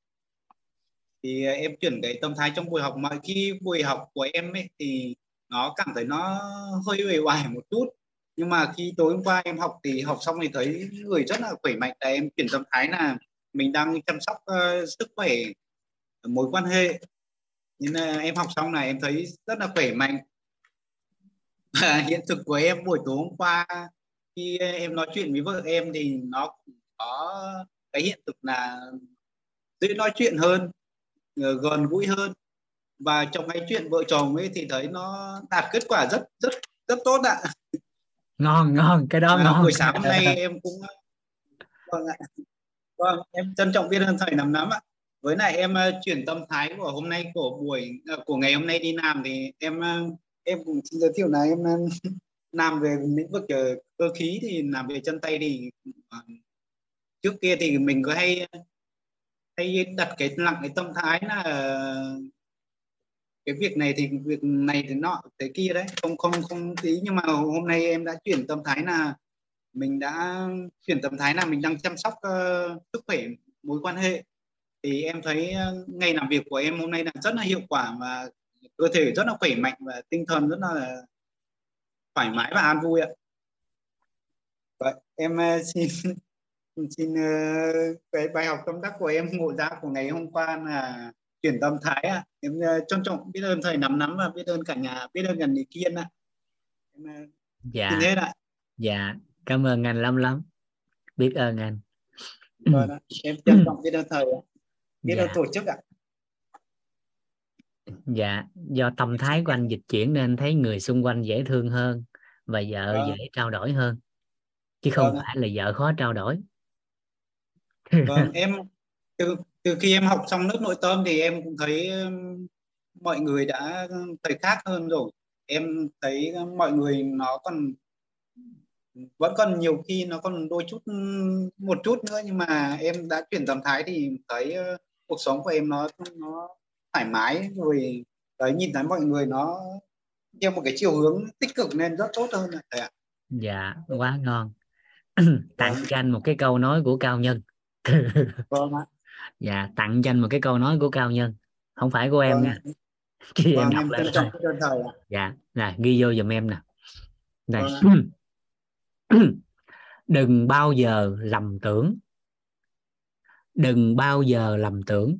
Thì à, em chuyển cái tâm thái trong buổi học mà khi buổi học của em ấy thì nó cảm thấy nó hơi uể oải một chút. Nhưng mà khi tối hôm qua em học thì học xong thì thấy người rất là khỏe mạnh tại em chuyển tâm thái là mình đang chăm sóc uh, sức khỏe mối quan hệ. Nên uh, em học xong này em thấy rất là khỏe mạnh và hiện thực của em buổi tối hôm qua khi em nói chuyện với vợ em thì nó có cái hiện thực là dễ nói chuyện hơn ờ, gần gũi hơn. Và trong cái chuyện vợ chồng ấy thì thấy nó đạt kết quả rất rất rất tốt ạ. Ngon ngon cái đó à, ngon. buổi sáng hôm nay em cũng vâng ạ. Vâng em trân trọng biết ơn thầy nắm lắm ạ. Với lại em ờ, chuyển tâm thái của hôm nay của buổi ờ, của ngày hôm nay đi làm thì em em cũng xin giới thiệu là em làm về lĩnh vực ờ, cơ khí thì làm về chân tay thì ờ, trước kia thì mình có hay hay đặt cái lặng cái tâm thái là ờ, cái việc này thì việc này thì nọ thế kia đấy. Không không không tí nhưng mà hôm nay em đã chuyển tâm thái là mình đã chuyển tâm thái là mình đang chăm sóc uh, sức khỏe mối quan hệ. Thì em thấy ngày làm việc của em hôm nay là rất là hiệu quả và cơ thể rất là khỏe mạnh và tinh thần rất là thoải mái và an vui ạ. Vậy, em ờ, xin xin ờ, cái bài học tâm đắc của em ngộ ra của ngày hôm qua là chuyển tâm thái ạ. Em ờ, trân trọng biết ơn thầy nắm nắm và biết ơn cả nhà biết ơn gần lý kiên ạ. Em ờ, dạ. xin hết ạ. Dạ cảm ơn anh lắm lắm. Biết ơn anh. Vâng em trân trọng biết ơn thầy ạ. Biết ơn dạ. tổ chức ạ dạ do tâm thái của anh dịch chuyển nên thấy người xung quanh dễ thương hơn và vợ Vâng. dễ trao đổi hơn chứ không Vâng phải là vợ khó trao đổi. Vâng em từ từ khi em học xong lớp nội tâm thì em cũng thấy mọi người đã thấy khác hơn rồi. Em thấy mọi người nó còn vẫn còn nhiều khi nó còn đôi chút một chút nữa nhưng mà em đã chuyển tâm thái thì thấy cuộc sống của em nó nó thoải mái rồi đấy nhìn thấy mọi người nó theo một cái chiều hướng tích cực nên rất tốt hơn thầy ạ. Dạ quá ngon. Tặng Vâng. cho anh một cái câu nói của cao nhân. Vâng ạ. Dạ tặng cho anh một cái câu nói của cao nhân. Không phải của em vâng, nha. Khi em vâng đọc em lại ơn thầy ạ. Dạ nè ghi vô giùm em nè. Này. Vâng đừng bao giờ lầm tưởng. Đừng bao giờ lầm tưởng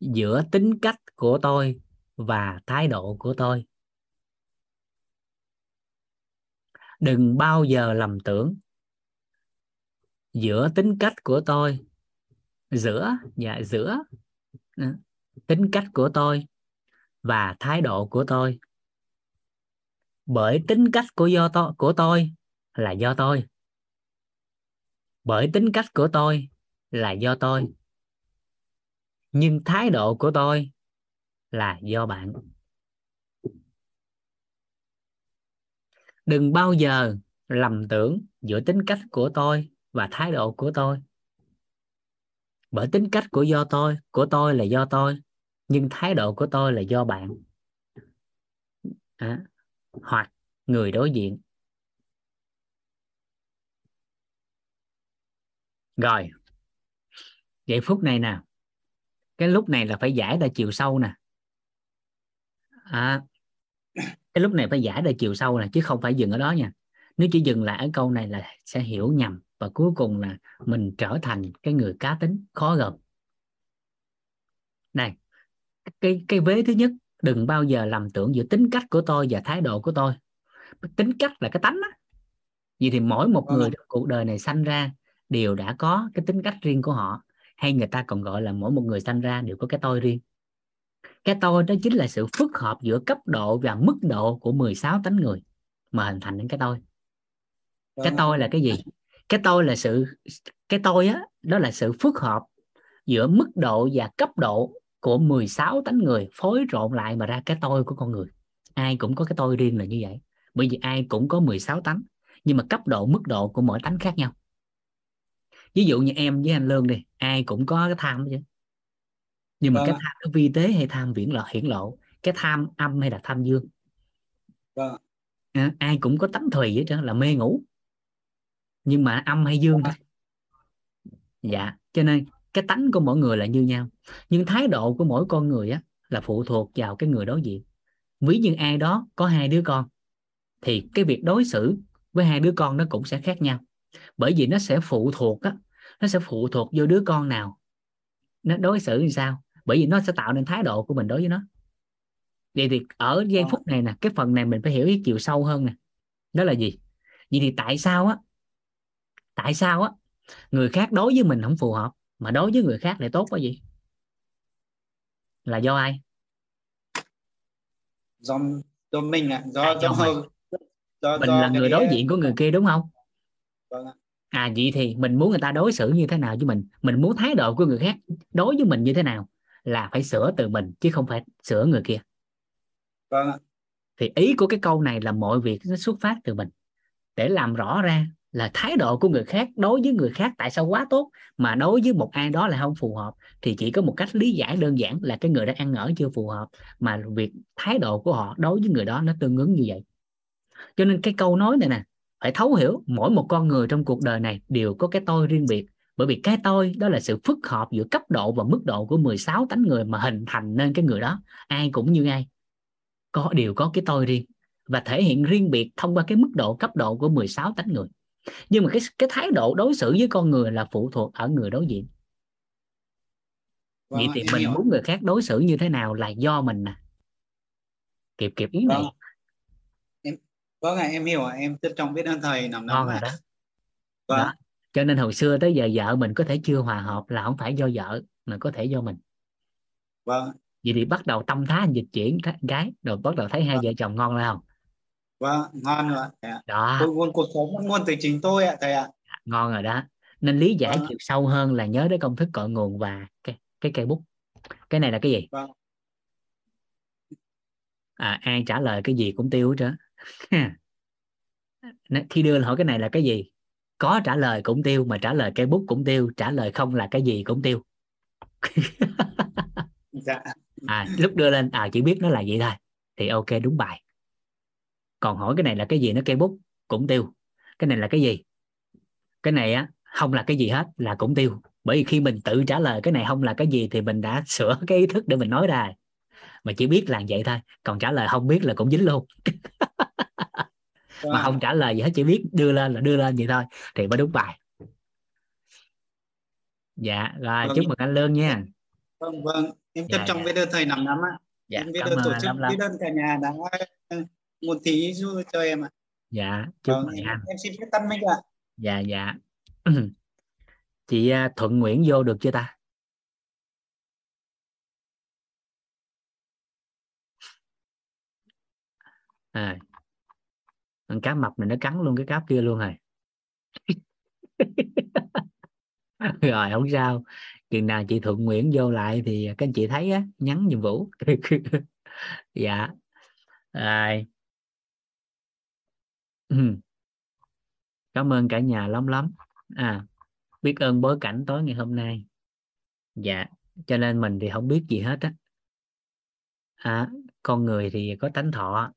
giữa tính cách của tôi và thái độ của tôi. Đừng bao giờ lầm tưởng. Giữa tính cách của tôi, giữa dạ giữa ừ, tính cách của tôi và thái độ của tôi. Bởi tính cách của do tôi của tôi là do tôi. Bởi tính cách của tôi là do tôi nhưng thái độ của tôi là do bạn. Đừng bao giờ lầm tưởng giữa tính cách của tôi và thái độ của tôi. Bởi tính cách của do tôi của tôi là do tôi nhưng thái độ của tôi là do bạn. À, hoặc người đối diện. Rồi vậy phút này nè cái lúc này là phải giải ra chiều sâu nè. À, cái lúc này phải giải ra chiều sâu nè chứ không phải dừng ở đó nha. Nếu chỉ dừng lại ở câu này là sẽ hiểu nhầm và cuối cùng là mình trở thành cái người cá tính khó gặp này cái cái vế thứ nhất đừng bao giờ lầm tưởng giữa tính cách của tôi và thái độ của tôi. Tính cách là cái tánh á. Vậy thì mỗi một người trong cuộc đời này sanh ra đều đã có cái tính cách riêng của họ hay người ta còn gọi là mỗi một người sanh ra đều có cái tôi riêng. Cái tôi đó chính là sự phức hợp giữa cấp độ và mức độ của 16 tánh người mà hình thành nên cái tôi. Cái tôi là cái gì? Cái tôi là sự cái tôi á đó là sự phức hợp giữa mức độ và cấp độ của 16 tánh người phối trộn lại mà ra cái tôi của con người. Ai cũng có cái tôi riêng là như vậy bởi vì ai cũng có 16 tánh nhưng mà cấp độ mức độ của mỗi tánh khác nhau ví dụ như em với anh lương đi ai cũng có cái tham chứ nhưng mà Vâng cái tham nó vi tế hay tham viễn lộ hiển lộ cái tham âm hay là tham dương? Vâng. à, ai cũng có tánh thùy hết trơn là mê ngủ. Nhưng mà âm hay dương thôi. Dạ cho nên cái tánh của mỗi người là như nhau. Nhưng thái độ của mỗi con người á là phụ thuộc vào cái người đối diện. Ví như ai đó có hai đứa con thì cái việc đối xử với hai đứa con nó cũng sẽ khác nhau bởi vì nó sẽ phụ thuộc á nó sẽ phụ thuộc vô đứa con nào. Nó đối xử như sao? Bởi vì nó sẽ tạo nên thái độ của mình đối với nó. Vậy thì ở giây Ờ. phút này nè cái phần này mình phải hiểu cái chiều sâu hơn nè. Đó là gì? Vậy thì tại sao á? Tại sao á? Người khác đối với mình không phù hợp mà đối với người khác lại tốt quá gì là do ai? Do do mình ạ. Do À, do do mình. do, mình do là người đối diện của người kia đúng không? Vâng ạ. À vậy thì mình muốn người ta đối xử như thế nào với mình? Mình muốn thái độ của người khác đối với mình như thế nào là phải sửa từ mình chứ không phải sửa người kia. Vâng ạ. thì ý của cái câu này là mọi việc nó xuất phát từ mình. Để làm rõ ra là thái độ của người khác đối với người khác tại sao quá tốt mà đối với một ai đó là không phù hợp thì chỉ có một cách lý giải đơn giản là cái người đã ăn ở chưa phù hợp mà việc thái độ của họ đối với người đó nó tương ứng như vậy. Cho nên cái câu nói này nè phải thấu hiểu mỗi một con người trong cuộc đời này đều có cái tôi riêng biệt. Bởi vì cái tôi đó là sự phức hợp giữa cấp độ và mức độ của 16 tánh người mà hình thành nên cái người đó. Ai cũng như ai có đều có cái tôi riêng và thể hiện riêng biệt thông qua cái mức độ cấp độ của 16 tánh người. Nhưng mà cái cái thái độ đối xử với con người là phụ thuộc ở người đối diện. Vâng vậy ạ, thì mình hiểu. muốn người khác đối xử như thế nào là do mình nè. Kịp kịp ý này. Vâng. Vâng ạ, em hiểu ạ, em trân trọng biết ơn thầy nằm ngon nắm rồi đó Vâng. đó cho nên hồi xưa tới giờ vợ mình có thể chưa hòa hợp là không phải do vợ mà có thể do mình Vâng. vậy thì bắt đầu tâm thái dịch chuyển gái rồi bắt đầu thấy hai Vâng. vợ chồng ngon lên không Vâng, ngon rồi ạ. đó Nguồn, nguồn cuộc sống nguồn từ chính tôi ạ thầy ạ. ngon rồi đó nên lý giải Vâng. chiều sâu hơn là nhớ đến công thức cội nguồn và cái cái cây bút cái này là cái gì Vâng. à, ai trả lời cái gì cũng tiêu hết trơn Khi đưa hỏi cái này là cái gì? Có trả lời cũng tiêu mà trả lời cây bút cũng tiêu trả lời không là cái gì cũng tiêu. Dạ. à lúc đưa lên à chỉ biết nó là vậy thôi. Thì ok đúng bài. Còn hỏi cái này là cái gì nó cây bút cũng tiêu. Cái này là cái gì? Cái này á không là cái gì hết là cũng tiêu. Bởi vì khi mình tự trả lời cái này không là cái gì thì mình đã sửa cái ý thức để mình nói ra. Mà chỉ biết là vậy thôi còn trả lời không biết là cũng dính luôn Vâng mà không trả lời gì hết chỉ biết đưa lên là đưa lên vậy thôi thì mới đúng bài dạ rồi Vâng. chúc mừng anh lương nha Vâng, vâng. Em trân Dạ, trọng dạ. ơn thầy nằm nắm ạ. dạ em ơn tổ chức, lắm lắm biết ơn cả nhà đã ờ, nguồn tí giúp cho em ạ. dạ chúc Vâng, mừng em, anh em xin phép tắt mic ạ. dạ dạ chị à, thuận nguyễn vô được chưa ta à con cá mập này nó cắn luôn cái cáp kia luôn rồi rồi không sao. Chừng nào chị thuận nguyễn vô lại thì các anh chị thấy á nhắn nhiệm vũ. Dạ. Rồi. Cảm ơn cả nhà lắm lắm. À biết ơn bối cảnh tối ngày hôm nay. Dạ cho nên mình thì không biết gì hết á. À, con người thì có tánh thọ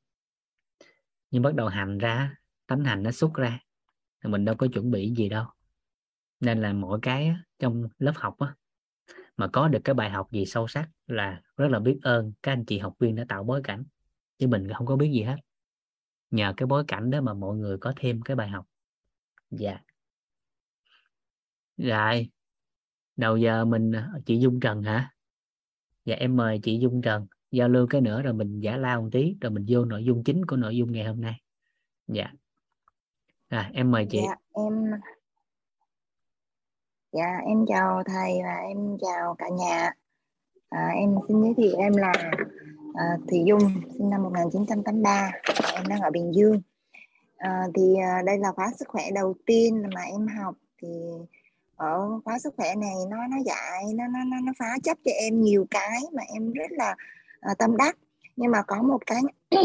nhưng bắt đầu hành ra tánh hành nó xuất ra thì mình đâu có chuẩn bị gì đâu. Nên là mỗi cái trong lớp học á, mà có được cái bài học gì sâu sắc là rất là biết ơn các anh chị học viên đã tạo bối cảnh. Chứ mình không có biết gì hết. Nhờ cái bối cảnh đó mà mọi người có thêm cái bài học. Dạ. Rồi đầu giờ mình à, chị Dung Trần hả? Dạ em mời chị Dung Trần giao lưu cái nữa rồi mình giả lao một tí rồi mình vô nội dung chính của nội dung ngày hôm nay. Dạ. À em mời chị. Dạ em dạ em chào thầy và em chào cả nhà. À, em xin giới thiệu em là à, Thị Dung sinh năm 1983 em đang ở Bình Dương. À, thì à, đây là khóa sức khỏe đầu tiên mà em học. Thì ở khóa sức khỏe này nó nó dạy nó nó nó, nó phá chấp cho em nhiều cái mà em rất là À, tâm đắc. Nhưng mà có một cái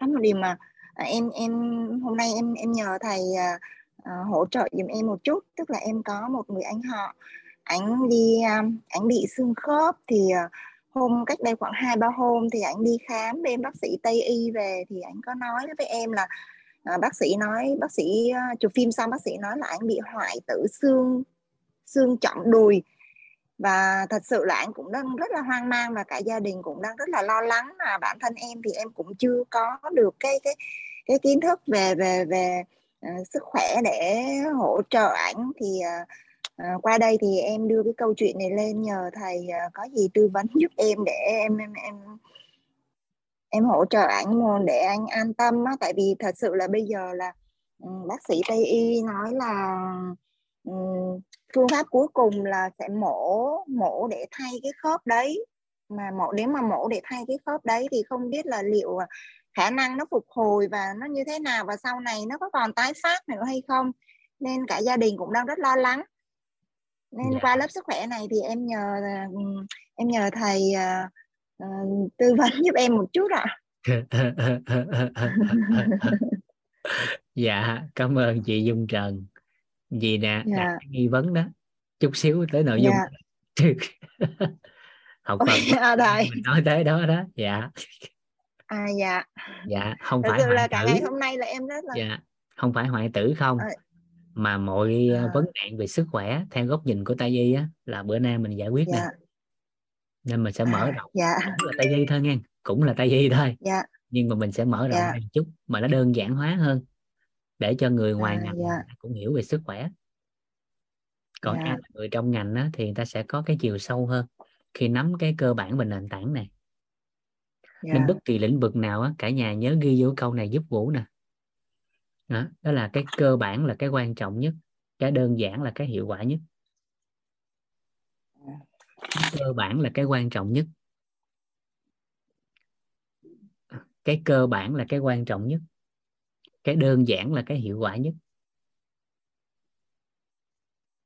có một điều mà à, em em hôm nay em em nhờ thầy uh, hỗ trợ giùm em một chút. Tức là em có một người anh họ. Anh đi um, anh bị xương khớp thì uh, hôm cách đây khoảng hai ba hôm thì anh đi khám bên bác sĩ tây y về thì anh có nói với em là uh, bác sĩ nói bác sĩ uh, chụp phim xong bác sĩ nói là anh bị hoại tử xương xương chậm đùi và thật sự là anh cũng đang rất là hoang mang và cả gia đình cũng đang rất là lo lắng mà bản thân em thì em cũng chưa có được cái cái cái kiến thức về về về uh, sức khỏe để hỗ trợ ảnh. Thì uh, uh, qua đây thì em đưa cái câu chuyện này lên nhờ thầy uh, có gì tư vấn giúp em để em em em em hỗ trợ ảnh để anh an tâm á. Tại vì thật sự là bây giờ là um, bác sĩ tây y nói là um, phương pháp cuối cùng là sẽ mổ mổ để thay cái khớp đấy mà mổ nếu mà mổ để thay cái khớp đấy thì không biết là liệu khả năng nó phục hồi và nó như thế nào và sau này nó có còn tái phát nữa hay không nên cả gia đình cũng đang rất lo lắng nên yeah. Dạ. qua lớp sức khỏe này thì em nhờ em nhờ thầy uh, uh, tư vấn giúp em một chút ạ dạ cảm ơn chị Dung Trần vì nè dạ. đặt nghi vấn đó chút xíu tới nội dung dạ. học phần à, mình nói tới đó đó dạ à dạ dạ không phải hoại là tử. cả ngày hôm nay là em rất là dạ không phải hoại tử không à. mà mọi à. vấn nạn về sức khỏe theo góc nhìn của tây y á là bữa nay mình giải quyết dạ. nè nên mình sẽ mở à, rộng dạ. cũng là tây y thôi nghe cũng là tây y thôi dạ. nhưng mà mình sẽ mở rộng dạ. một chút mà nó đơn giản hóa hơn để cho người ngoài à, ngành dạ. cũng hiểu về sức khỏe còn dạ. ai là người trong ngành á, thì người ta sẽ có cái chiều sâu hơn khi nắm cái cơ bản và nền tảng này yeah. nên bất kỳ lĩnh vực nào á, cả nhà nhớ ghi vô câu này giúp vũ nè đó, đó là cái cơ bản là cái quan trọng nhất cái đơn giản là cái hiệu quả nhất cơ bản là cái quan trọng nhất cái cơ bản là cái quan trọng nhất cái đơn giản là cái hiệu quả nhất.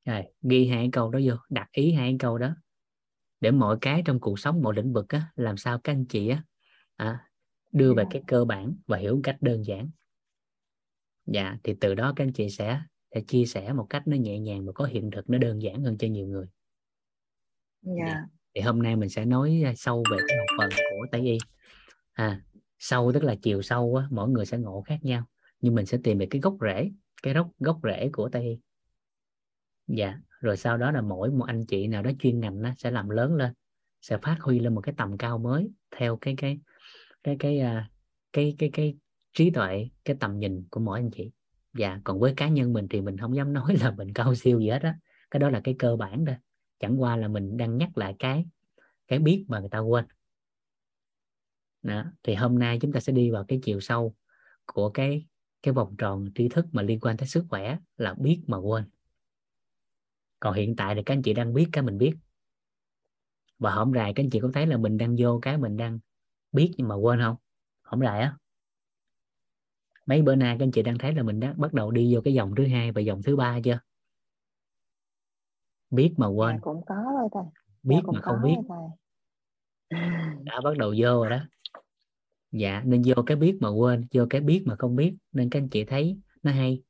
Rồi ghi hai câu đó vô đặt ý hai câu đó. Để mọi cái trong cuộc sống mọi lĩnh vực á, làm sao các anh chị á, à, đưa về cái cơ bản và hiểu cách đơn giản. Dạ thì từ đó các anh chị sẽ sẽ chia sẻ một cách nó nhẹ nhàng và có hiện thực nó đơn giản hơn cho nhiều người. Dạ. dạ. thì hôm nay mình sẽ nói sâu về cái học phần của tây y. À sâu tức là chiều sâu á, mỗi người sẽ ngộ khác nhau nhưng mình sẽ tìm về cái gốc rễ cái gốc gốc rễ của tây y dạ rồi sau đó là mỗi một anh chị nào đó chuyên ngành nó sẽ làm lớn lên sẽ phát huy lên một cái tầm cao mới theo cái cái cái cái cái cái cái, cái trí tuệ cái tầm nhìn của mỗi anh chị. Dạ còn với cá nhân mình thì mình không dám nói là mình cao siêu gì hết á. Cái đó là cái cơ bản thôi. Chẳng qua là mình đang nhắc lại cái cái biết mà người ta quên. Đó. thì hôm nay chúng ta sẽ đi vào cái chiều sâu của cái cái vòng tròn tri thức mà liên quan tới sức khỏe là biết mà quên. Còn hiện tại thì các anh chị đang biết cái mình biết. Và hổng rày các anh chị có thấy là mình đang vô cái mình đang biết nhưng mà quên không? Hổng rày á. Mấy bữa nay các anh chị đang thấy là mình đã bắt đầu đi vô cái dòng thứ hai và dòng thứ ba chưa? Biết mà quên. Dạ cũng có thôi thầy. Biết dạ, cũng mà không biết. đã bắt đầu vô rồi đó dạ nên vô cái biết mà quên vô cái biết mà không biết nên các anh chị thấy nó hay.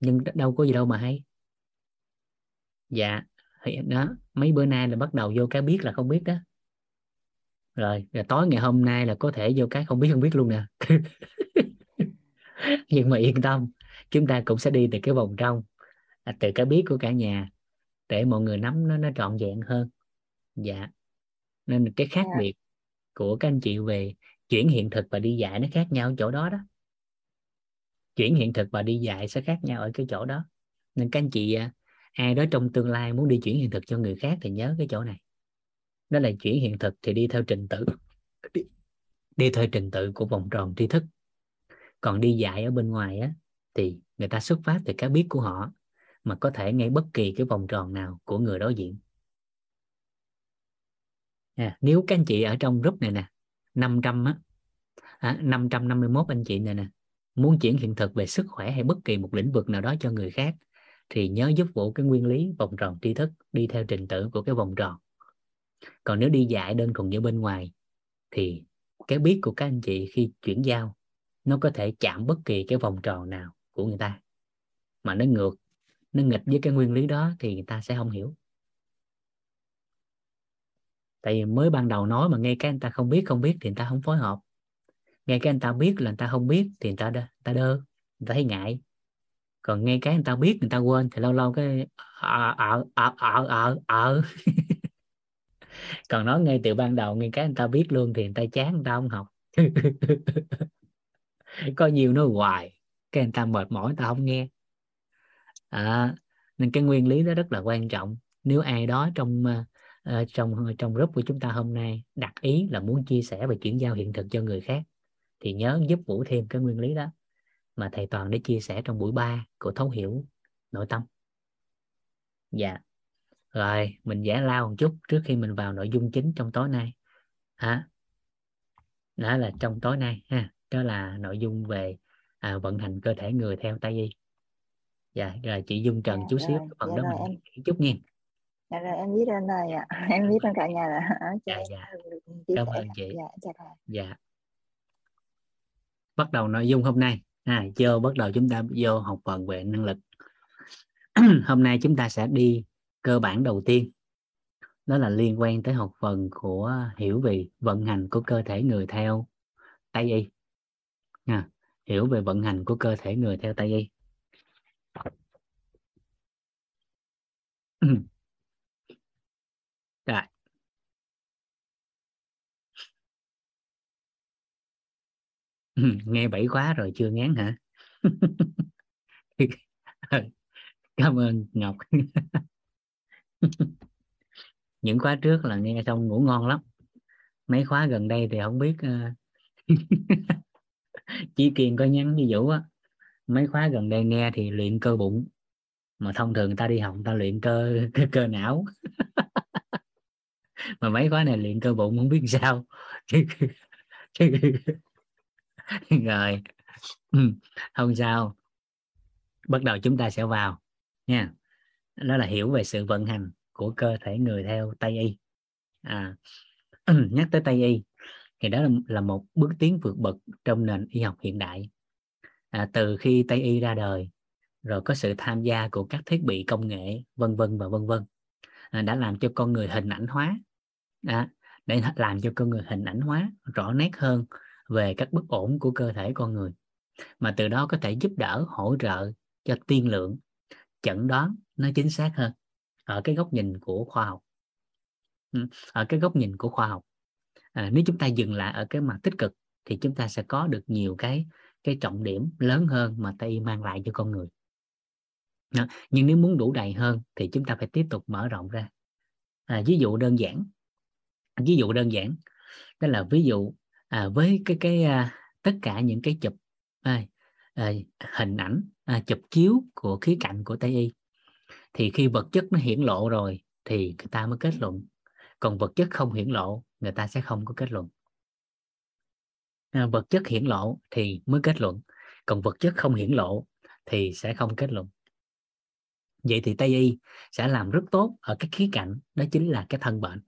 Nhưng đâu có gì đâu mà hay. Dạ thì đó mấy bữa nay là bắt đầu vô cái biết là không biết đó. Rồi, rồi tối ngày hôm nay là có thể vô cái không biết không biết luôn nè. Nhưng mà yên tâm chúng ta cũng sẽ đi từ cái vòng trong à, từ cái biết của cả nhà để mọi người nắm nó nó trọn vẹn hơn. Dạ nên cái khác Dạ. biệt của các anh chị về chuyển hiện thực và đi dạy nó khác nhau ở chỗ đó đó. Chuyển hiện thực và đi dạy sẽ khác nhau ở cái chỗ đó. Nên các anh chị à, ai đó trong tương lai muốn đi chuyển hiện thực cho người khác thì nhớ cái chỗ này. Đó là chuyển hiện thực thì đi theo trình tự. Đi, đi theo trình tự của vòng tròn tri thức. Còn đi dạy ở bên ngoài á thì người ta xuất phát từ cái biết của họ mà có thể ngay bất kỳ cái vòng tròn nào của người đối diện. À, nếu các anh chị ở trong group này nè 500 á. À, 551 anh chị này nè. Muốn chuyển hiện thực về sức khỏe hay bất kỳ một lĩnh vực nào đó cho người khác thì nhớ giúp vụ cái nguyên lý vòng tròn tri thức đi theo trình tự của cái vòng tròn. Còn nếu đi dạy đơn thuần như bên ngoài thì cái biết của các anh chị khi chuyển giao nó có thể chạm bất kỳ cái vòng tròn nào của người ta. Mà nó ngược nó nghịch với cái nguyên lý đó thì người ta sẽ không hiểu tại vì mới ban đầu nói mà nghe cái anh ta không biết không biết thì người ta không phối hợp. Nghe cái anh ta biết là người ta không biết thì người ta đơ, người ta đơ người ta thấy ngại. Còn nghe cái người ta biết người ta quên thì lâu lâu cái ờ ờ ờ ờ ờ, ờ. còn nói ngay từ ban đầu nghe cái người ta biết luôn thì người ta chán người ta không học. Có nhiều nói hoài cái người ta mệt mỏi người ta không nghe. À, nên cái nguyên lý đó rất là quan trọng. Nếu ai đó trong à, uh, trong trong group của chúng ta hôm nay đặt ý là muốn chia sẻ và chuyển giao hiện thực cho người khác thì nhớ giúp vũ thêm cái nguyên lý đó mà thầy toàn đã chia sẻ trong buổi 3 của thấu hiểu nội tâm. Dạ. Rồi mình giải lao một chút trước khi mình vào nội dung chính trong tối nay. Hả? Đó là trong tối nay ha. Đó là nội dung về à, vận hành cơ thể người theo tây y. Dạ rồi chị dung trần Dạ, chút xíu phần dạ đó mình em- chút nha dạ rồi em biết ơn thầy ạ. Em biết ơn cả nhà là cho dạ dạ. Cảm ơn chị. Dạ chào thầy dạ. Bắt đầu nội dung hôm nay. À, vô bắt đầu chúng ta vô học phần về năng lực. Hôm nay chúng ta sẽ đi cơ bản đầu tiên. Đó là liên quan tới học phần của hiểu về vận hành của cơ thể người theo tây y. À, hiểu về vận hành của cơ thể người theo tây y rồi nghe bảy khóa rồi chưa ngán hả? Ờ, cảm ơn ngọc. Những khóa trước là nghe xong ngủ ngon lắm. Mấy khóa gần đây thì không biết ờ, chỉ kiên có nhắn với vũ á. Mấy khóa gần đây nghe thì luyện cơ bụng mà thông thường người ta đi học người ta luyện cơ cơ, cơ não. Mà mấy khóa này luyện cơ bụng không biết sao. rồi. Ừ, không sao. Bắt đầu chúng ta sẽ vào nha. Đó là hiểu về sự vận hành của cơ thể người theo tây y. À, nhắc tới tây y thì đó là, là một bước tiến vượt bậc trong nền y học hiện đại. À, từ khi tây y ra đời rồi có sự tham gia của các thiết bị công nghệ vân vân và vân vân à, đã làm cho con người hình ảnh hóa. À, để làm cho con người hình ảnh hóa rõ nét hơn về các bất ổn của cơ thể con người mà từ đó có thể giúp đỡ hỗ trợ cho tiên lượng chẩn đoán nó chính xác hơn ở cái góc nhìn của khoa học. Ừ, ở cái góc nhìn của khoa học. À, nếu chúng ta dừng lại ở cái mặt tích cực thì chúng ta sẽ có được nhiều cái cái trọng điểm lớn hơn mà tây mang lại cho con người. À, nhưng nếu muốn đủ đầy hơn thì chúng ta phải tiếp tục mở rộng ra. À, ví dụ đơn giản ví dụ đơn giản đó là ví dụ à, với cái cái à, tất cả những cái chụp à, à, hình ảnh à, chụp chiếu của khía cạnh của tây y thì khi vật chất nó hiển lộ rồi thì người ta mới kết luận. Còn vật chất không hiển lộ người ta sẽ không có kết luận. À, vật chất hiển lộ thì mới kết luận. Còn vật chất không hiển lộ thì sẽ không kết luận. Vậy thì tây y sẽ làm rất tốt ở cái khía cạnh đó chính là cái thân bệnh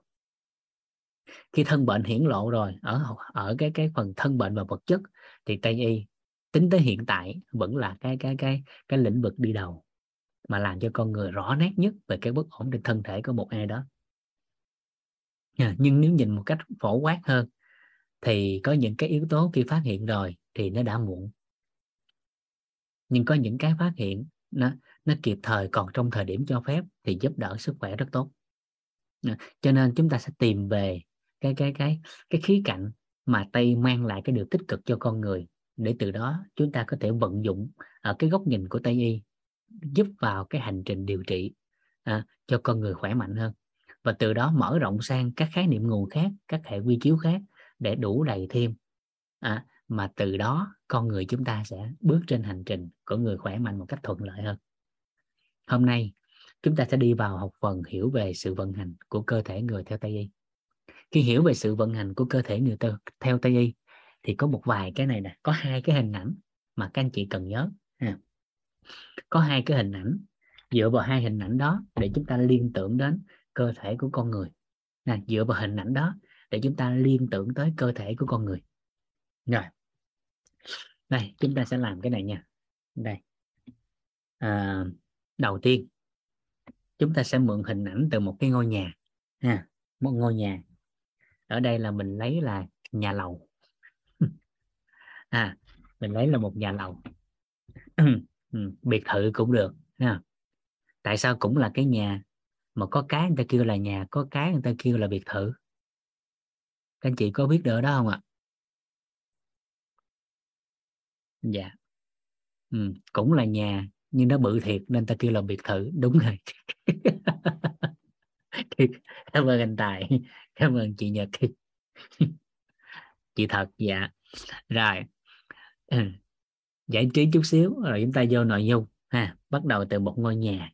khi thân bệnh hiển lộ rồi, ở ở cái cái phần thân bệnh và vật chất, thì tây y tính tới hiện tại vẫn là cái cái cái cái lĩnh vực đi đầu mà làm cho con người rõ nét nhất về cái bất ổn trên thân thể của một ai đó. Ờ, nhưng nếu nhìn một cách phổ quát hơn, thì có những cái yếu tố khi phát hiện rồi thì nó đã muộn. Nhưng có những cái phát hiện nó nó kịp thời còn trong thời điểm cho phép thì giúp đỡ sức khỏe rất tốt. Ờ, cho nên chúng ta sẽ tìm về cái cái cái cái khía cạnh mà tây mang lại cái điều tích cực cho con người để từ đó chúng ta có thể vận dụng ở cái góc nhìn của tây y giúp vào cái hành trình điều trị à, cho con người khỏe mạnh hơn. Và từ đó mở rộng sang các khái niệm nguồn khác các hệ quy chiếu khác để đủ đầy thêm à, mà từ đó con người chúng ta sẽ bước trên hành trình của người khỏe mạnh một cách thuận lợi hơn. Hôm nay chúng ta sẽ đi vào học phần hiểu về sự vận hành của cơ thể người theo tây y khi hiểu về sự vận hành của cơ thể người theo tây y thì có một vài cái này nè có hai cái hình ảnh mà các anh chị cần nhớ ha. có hai cái hình ảnh dựa vào hai hình ảnh đó để chúng ta liên tưởng đến cơ thể của con người. Nè dựa vào hình ảnh đó để chúng ta liên tưởng tới cơ thể của con người. Rồi. Đây chúng ta sẽ làm cái này nha. Đây. À, đầu tiên chúng ta sẽ mượn hình ảnh từ một cái ngôi nhà ha một ngôi nhà ở đây là mình lấy là nhà lầu. À mình lấy là một nhà lầu. Ừ, biệt thự cũng được ha tại sao cũng là cái nhà mà có cái người ta kêu là nhà có cái người ta kêu là biệt thự? Các anh chị có biết được đó không ạ? Dạ. Ừ, cũng là nhà nhưng nó bự thiệt nên ta kêu là biệt thự. Đúng rồi. Cảm ơn anh tài cảm ơn chị nhật. Chị thật dạ. Rồi. Giải trí chút xíu, rồi chúng ta vô nội dung, ha. Bắt đầu từ một ngôi nhà.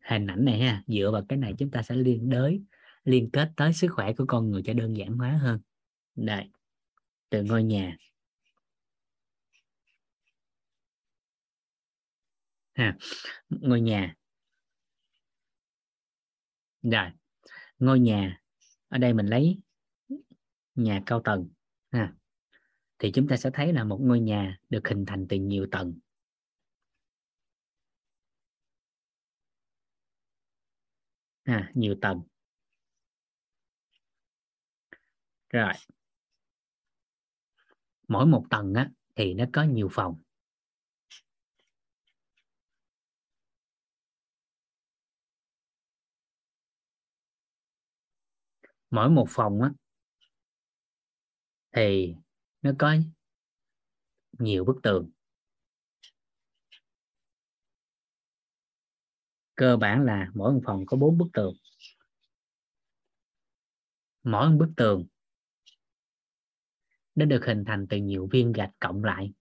Hình ảnh này, ha, dựa vào cái này chúng ta sẽ liên đới, liên kết tới sức khỏe của con người cho đơn giản hóa hơn. Đây. Từ ngôi nhà. Ha, ngôi nhà. Rồi. Ngôi nhà ở đây mình lấy nhà cao tầng, ha. Thì chúng ta sẽ thấy là một ngôi nhà được hình thành từ nhiều tầng. Ha, nhiều tầng. Rồi. Mỗi một tầng á, thì nó có nhiều phòng. Mỗi một phòng á, thì nó có nhiều bức tường. Cơ bản là mỗi một phòng có bốn bức tường. Mỗi một bức tường nó được hình thành từ nhiều viên gạch cộng lại.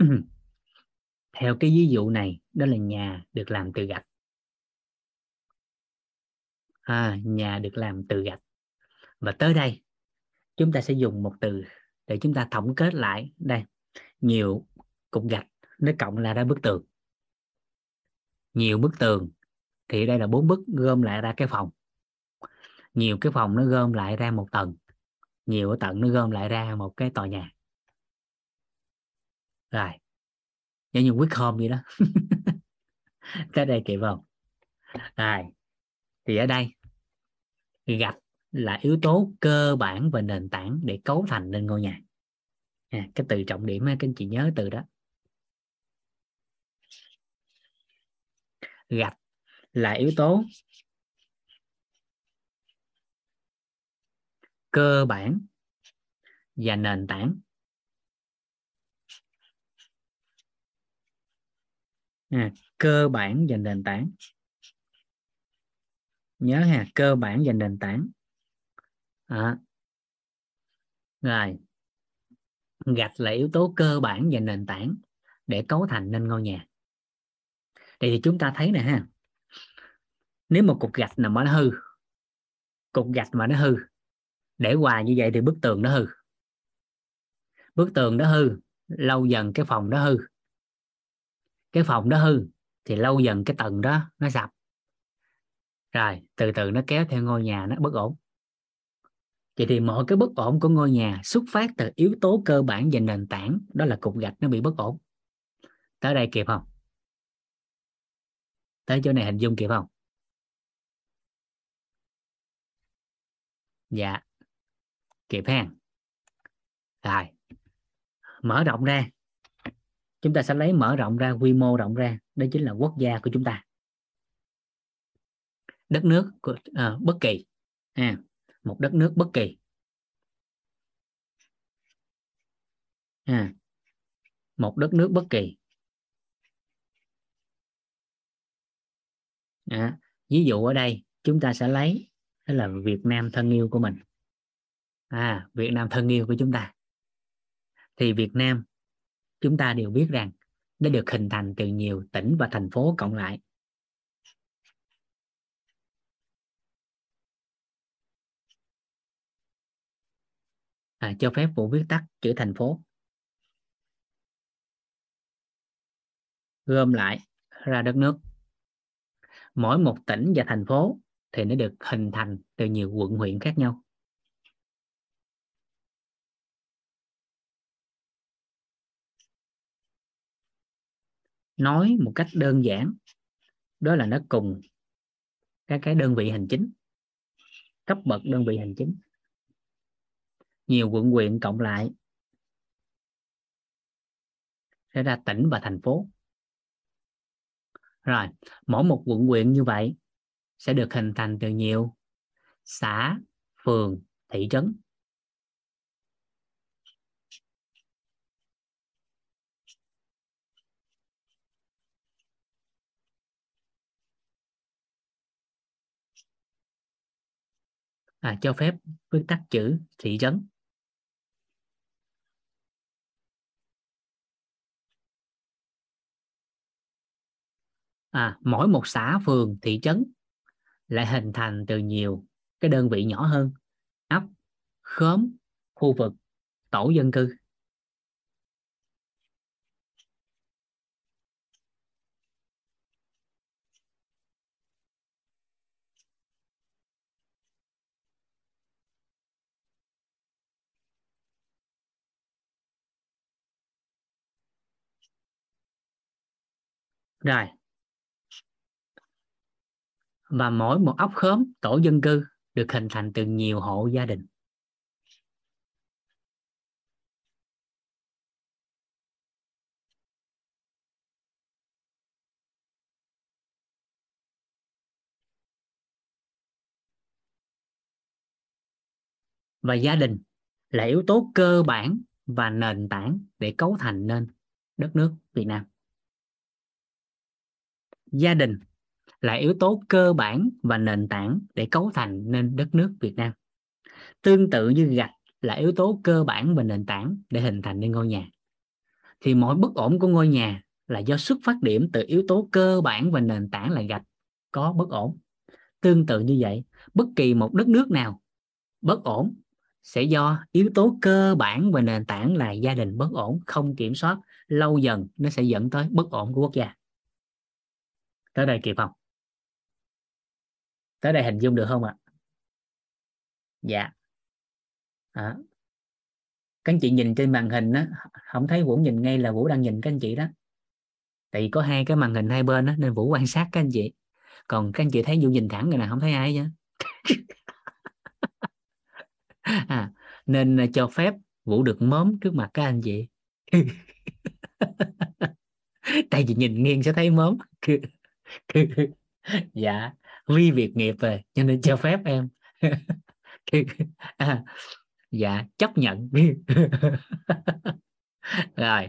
theo cái ví dụ này đó là nhà được làm từ gạch. À, nhà được làm từ gạch. Và tới đây chúng ta sẽ dùng một từ để chúng ta tổng kết lại. Đây nhiều cục gạch nó cộng là ra bức tường. Nhiều bức tường thì đây là bốn bức gom lại ra cái phòng. Nhiều cái phòng nó gom lại ra một tầng. Nhiều ở tầng nó gom lại ra một cái tòa nhà. Rồi giống như quyết home vậy đó. Tới đây kịp không? Rồi thì ở đây gạch là yếu tố cơ bản và nền tảng để cấu thành nên ngôi nhà. À, cái từ trọng điểm các anh chị nhớ từ đó. Gạch là yếu tố cơ bản và nền tảng à, cơ bản và nền tảng. Nhớ ha cơ bản và nền tảng. À. rồi. Gạch là yếu tố cơ bản và nền tảng để cấu thành nên ngôi nhà. Đây thì chúng ta thấy nè ha. Nếu một cục gạch nào mà nó hư cục gạch mà nó hư để hoài như vậy thì bức tường nó hư. Bức tường nó hư lâu dần cái phòng nó hư cái phòng đó hư thì lâu dần cái tầng đó nó sập. Rồi, từ từ nó kéo theo ngôi nhà nó bất ổn. Vậy thì mọi cái bất ổn của ngôi nhà xuất phát từ yếu tố cơ bản và nền tảng, đó là cục gạch nó bị bất ổn. Tới đây kịp không? Tới chỗ này hình dung kịp không? Dạ kịp ha rồi, mở rộng ra chúng ta sẽ lấy mở rộng ra quy mô rộng ra. Đó chính là quốc gia của chúng ta. Đất nước của à, bất kỳ. À, một đất nước bất kỳ. À, một đất nước bất kỳ. À, ví dụ ở đây chúng ta sẽ lấy đó là Việt Nam thân yêu của mình. À Việt Nam thân yêu của chúng ta. Thì Việt Nam chúng ta đều biết rằng nó được hình thành từ nhiều tỉnh và thành phố cộng lại. À, cho phép vụ viết tắt chữ thành phố. Gom lại ra đất nước. Mỗi một tỉnh và thành phố thì nó được hình thành từ nhiều quận huyện khác nhau. Nói một cách đơn giản, đó là nó cùng các cái đơn vị hành chính, cấp bậc đơn vị hành chính. Nhiều quận huyện cộng lại sẽ ra tỉnh và thành phố. Rồi, mỗi một quận huyện như vậy sẽ được hình thành từ nhiều xã, phường, thị trấn. À, cho phép viết tắt chữ thị trấn. À, mỗi một xã phường thị trấn lại hình thành từ nhiều cái đơn vị nhỏ hơn ấp khóm khu vực tổ dân cư. Rồi và mỗi một ốc khóm, tổ dân cư được hình thành từ nhiều hộ gia đình và gia đình là yếu tố cơ bản và nền tảng để cấu thành nên đất nước Việt Nam. Gia đình là yếu tố cơ bản và nền tảng để cấu thành nên đất nước Việt Nam. Tương tự như gạch là yếu tố cơ bản và nền tảng để hình thành nên ngôi nhà. Thì mọi bất ổn của ngôi nhà là do xuất phát điểm từ yếu tố cơ bản và nền tảng là gạch có bất ổn. Tương tự như vậy, bất kỳ một đất nước nào bất ổn sẽ do yếu tố cơ bản và nền tảng là gia đình bất ổn không kiểm soát lâu dần nó sẽ dẫn tới bất ổn của quốc gia tới đây kịp không? Tới đây hình dung được không ạ? Dạ. À. các anh chị nhìn trên màn hình á không thấy vũ nhìn ngay là vũ đang nhìn các anh chị đó. Tại vì có hai cái màn hình hai bên đó, nên vũ quan sát các anh chị. Còn các anh chị thấy vũ nhìn thẳng rồi nè không thấy ai chứ à, nên à, cho phép vũ được mớm trước mặt các anh chị. Tại vì nhìn nghiêng sẽ thấy mớm. dạ vi việc nghiệp rồi cho nên cho phép em. À, dạ chấp nhận. Rồi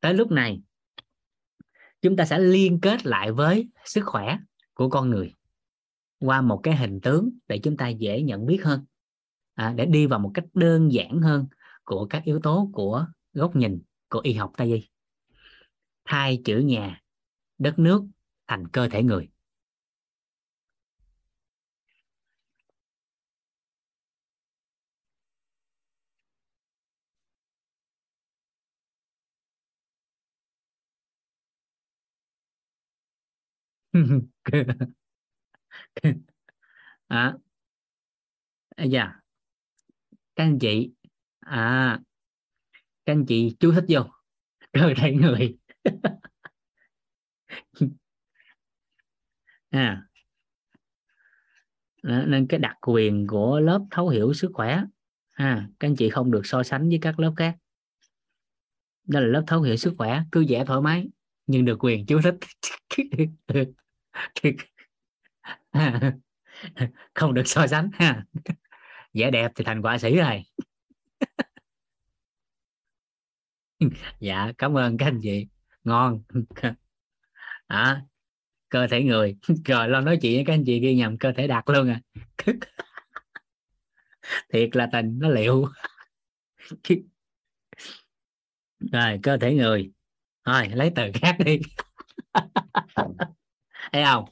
tới lúc này chúng ta sẽ liên kết lại với sức khỏe của con người qua một cái hình tướng để chúng ta dễ nhận biết hơn. À, để đi vào một cách đơn giản hơn của các yếu tố của góc nhìn của y học tây y. Thay chữ nhà đất nước thành cơ thể người. À, à, dạ. Các anh chị à các anh chị chú thích vô. Cơ thể người. à nên cái đặc quyền của lớp thấu hiểu sức khỏe à, các anh chị không được so sánh với các lớp khác. Đó là lớp thấu hiểu sức khỏe cứ dễ thoải mái nhưng được quyền chú thích. Không được so sánh ha. Vẽ đẹp thì thành quả sĩ rồi. Dạ cảm ơn các anh chị. Ngon. À, cơ thể người. Rồi lo nói chuyện với các anh chị ghi nhầm cơ thể đặt luôn à. Thiệt là tình nó liệu. Rồi cơ thể người. Thôi lấy từ khác đi. Thấy không?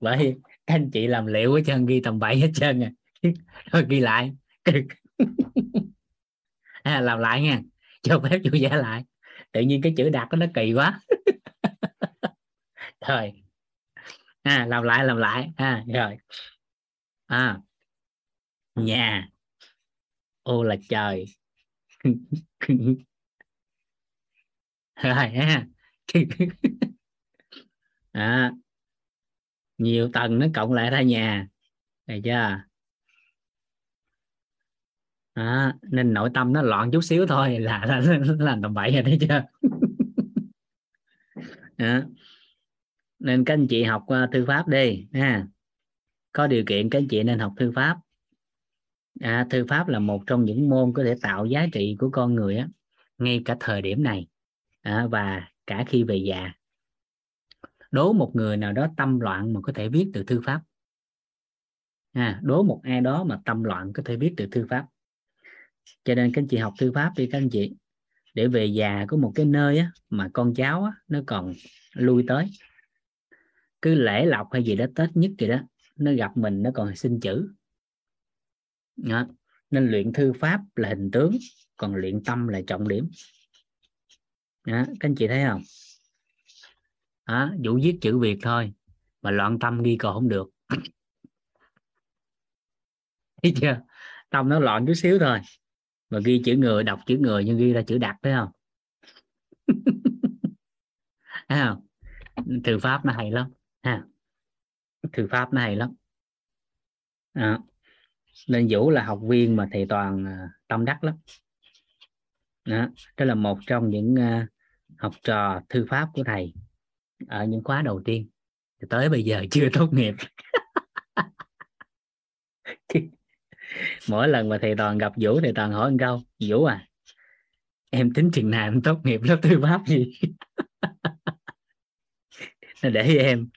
Bởi các anh chị làm liệu hết trơn ghi tầm bậy hết trơn à. Thôi ghi lại. À, làm lại nha. Cho phép chú vẽ lại. Tự nhiên cái chữ đặt nó kỳ quá. Rồi à, làm lại làm lại. À, rồi. À, nhà. Ô là trời. Rồi ha. À, nhiều tầng nó cộng lại ra nhà. Được chưa? À, nên nội tâm nó loạn chút xíu thôi là là, là làm tầm bậy rồi thấy chưa? À, nên các anh chị học à, thư pháp đi ha. Có điều kiện các anh chị nên học thư pháp. À, thư pháp là một trong những môn có thể tạo giá trị của con người á ngay cả thời điểm này. À, và cả khi về già. Đố một người nào đó tâm loạn mà có thể viết từ thư pháp. À, đố một ai đó mà tâm loạn có thể viết từ thư pháp. Cho nên các anh chị học thư pháp đi các anh chị. Để về già có một cái nơi á, mà con cháu á, nó còn lui tới cứ lễ lọc hay gì đó, tết nhất gì đó, nó gặp mình, nó còn xin chữ đó. nên luyện thư pháp là hình tướng, còn luyện tâm là trọng điểm đó. các anh chị thấy không đó. vũ viết chữ việt thôi, mà loạn tâm ghi còn không được thấy chưa tâm nó loạn chút xíu thôi, mà ghi chữ người, đọc chữ người nhưng ghi ra chữ đặt thấy không thấy không thư pháp nó hay lắm ha. Thư pháp nó hay lắm. À, nên vũ là học viên mà thầy toàn à, tâm đắc lắm. Đó, đó là một trong những uh, học trò thư pháp của thầy ở những khóa đầu tiên. Tới bây giờ chưa tốt nghiệp. Mỗi lần mà thầy toàn gặp vũ thầy toàn hỏi một câu vũ à em tính chừng nào em tốt nghiệp lớp thư pháp gì? Để em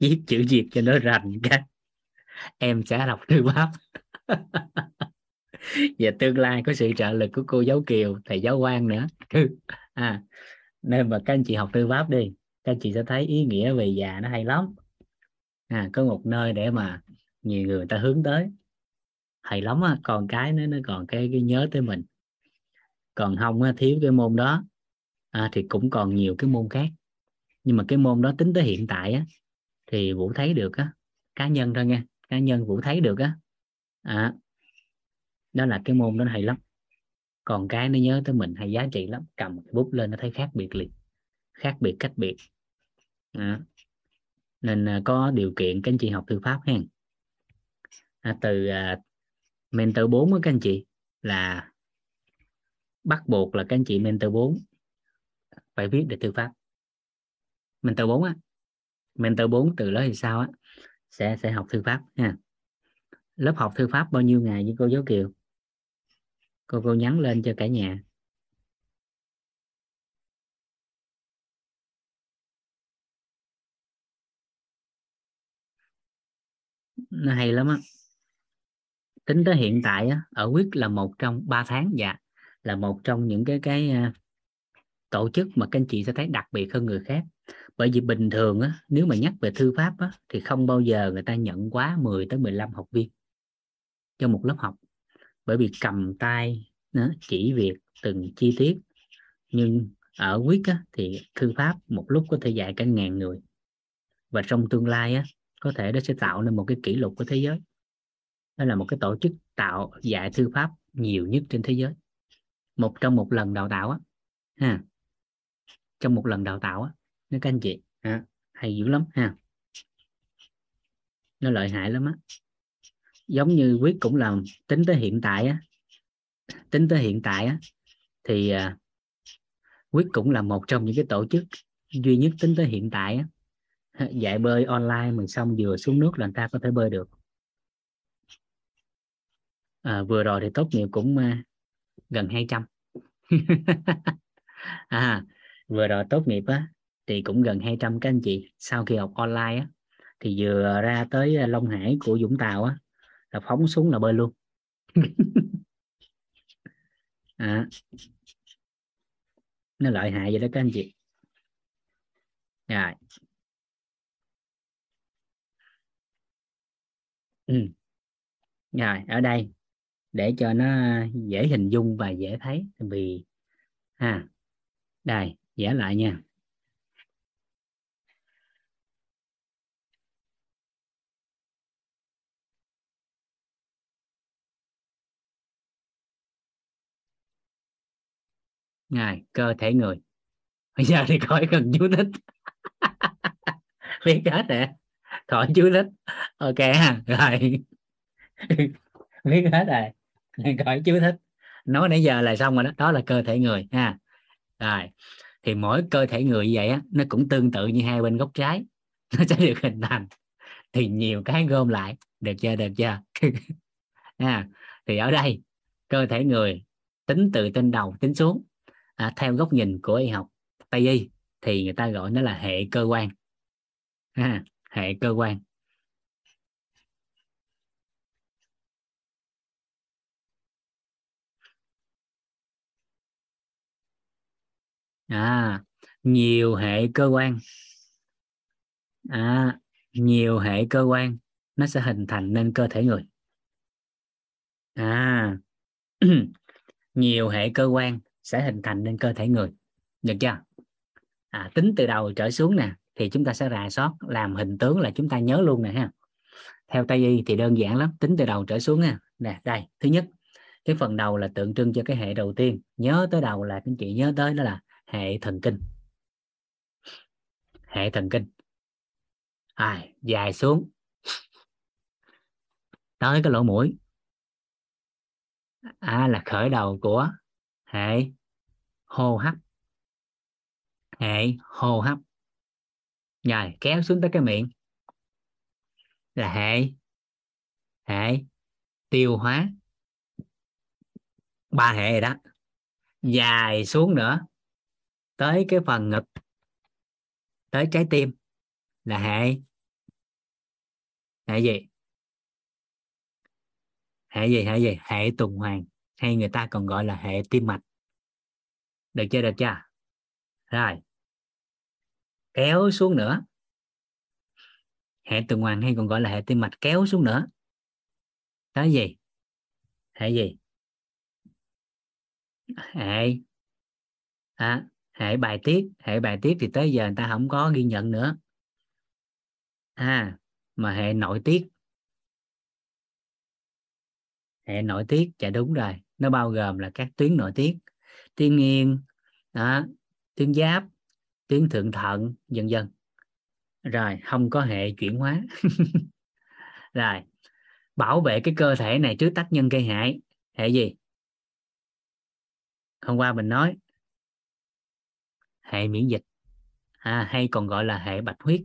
viết chữ việt cho nó rành cái. Em sẽ đọc thư pháp. Và tương lai có sự trợ lực của cô giáo kiều thầy giáo quan nữa. À nên mà các anh chị học thư pháp đi. Các anh chị sẽ thấy ý nghĩa về già nó hay lắm. À có một nơi để mà nhiều người ta hướng tới. Hay lắm á còn cái nó nó còn cái, cái nhớ tới mình. Còn không á, thiếu cái môn đó. À, thì cũng còn nhiều cái môn khác. Nhưng mà cái môn đó tính tới hiện tại á thì vũ thấy được á cá nhân thôi nha cá nhân vũ thấy được á. À, đó là cái môn đó hay lắm. Còn cái nó nhớ tới mình hay giá trị lắm cầm bút lên nó thấy khác biệt liền khác biệt cách biệt. À, nên à, có điều kiện các anh chị học thư pháp hen à, từ à, mentor 4 của các anh chị là bắt buộc là các anh chị mentor 4 phải viết được thư pháp. Mentor 4 á mentor 4 từ đó thì sao á? Sẽ sẽ học thư pháp nha lớp học thư pháp bao nhiêu ngày với cô giáo kiều? Cô cô nhắn lên cho cả nhà. Nó hay lắm á. Tính tới hiện tại á, ở quyết là một trong ba tháng dạ là một trong những cái cái à, tổ chức mà các anh chị sẽ thấy đặc biệt hơn người khác bởi vì bình thường á, nếu mà nhắc về thư pháp á, thì không bao giờ người ta nhận quá 10 tới 15 học viên cho một lớp học. Bởi vì cầm tay nó chỉ việc từng chi tiết. Nhưng ở quyết á, thì thư pháp một lúc có thể dạy cả ngàn người. Và trong tương lai á có thể nó sẽ tạo nên một cái kỷ lục của thế giới. Đó là một cái tổ chức tạo dạy thư pháp nhiều nhất trên thế giới. Một trong một lần đào tạo á ha trong một lần đào tạo á nó các anh chị. Ha, hay dữ lắm ha. Nó lợi hại lắm á. Giống như quyết cũng làm tính tới hiện tại á. Tính tới hiện tại á thì à, quyết cũng là một trong những cái tổ chức duy nhất tính tới hiện tại á, dạy bơi online mà xong vừa xuống nước là người ta có thể bơi được. À, vừa rồi thì tốt nghiệp cũng à, gần 200 à vừa rồi tốt nghiệp á thì cũng gần 200 các anh chị sau khi học online á. Thì vừa ra tới à, Long Hải của Vũng Tàu á là phóng xuống là bơi luôn. À, nó lợi hại vậy đó các anh chị. Rồi. Ừ. rồi ở đây để cho nó dễ hình dung và dễ thấy. Vì ha đây vẽ lại nha. Ngài cơ thể người. Bây giờ thì khỏi cần chú thích. Biết hết rồi. Khỏi chú thích. Ok ha, rồi. Biết hết rồi. Khỏi chú thích. Nói nãy giờ là xong rồi đó. Đó là cơ thể người ha. Rồi. Thì mỗi cơ thể người như vậy á, nó cũng tương tự như hai bên góc trái. Nó sẽ được hình thành. Thì nhiều cái gom lại. Được chưa được chưa? Ha. Thì ở đây, cơ thể người tính từ trên đầu tính xuống à, theo góc nhìn của y học tây y thì người ta gọi nó là hệ cơ quan. Ha, hệ cơ quan. À nhiều hệ cơ quan. À nhiều hệ cơ quan nó sẽ hình thành nên cơ thể người. À nhiều hệ cơ quan sẽ hình thành nên cơ thể người. Được chưa? À, tính từ đầu trở xuống nè thì chúng ta sẽ rà soát làm hình tướng là chúng ta nhớ luôn nè ha. Theo tây y thì đơn giản lắm tính từ đầu trở xuống nha nè đây thứ nhất cái phần đầu là tượng trưng cho cái hệ đầu tiên. Nhớ tới đầu là các chị nhớ tới đó là hệ thần kinh. Hệ thần kinh. À, dài xuống. Tới cái lỗ mũi. À, là khởi đầu của hệ hô hấp. Hệ hô hấp. Rồi, kéo xuống tới cái miệng. Là hệ hệ tiêu hóa ba hệ rồi đó. Dài xuống nữa. Tới cái phần ngực. Tới trái tim. Là hệ hệ gì? Hệ gì hệ gì? Hệ tuần hoàn hay người ta còn gọi là hệ tim mạch? Được chưa được chưa rồi. Kéo xuống nữa. Hệ tuần hoàn hay còn gọi là hệ tim mạch kéo xuống nữa. Đó gì? Hệ gì? Hệ. À, hệ bài tiết. Hệ bài tiết thì tới giờ người ta không có ghi nhận nữa. À mà hệ nội tiết. Hệ nội tiết dạ đúng rồi nó bao gồm là các tuyến nội tiết tuyến yên đó, tuyến giáp tuyến thượng thận dần dần rồi không có hệ chuyển hóa. Rồi bảo vệ cái cơ thể này trước tác nhân gây hại. Hệ gì? Hôm qua mình nói hệ miễn dịch. À, hay còn gọi là hệ bạch huyết.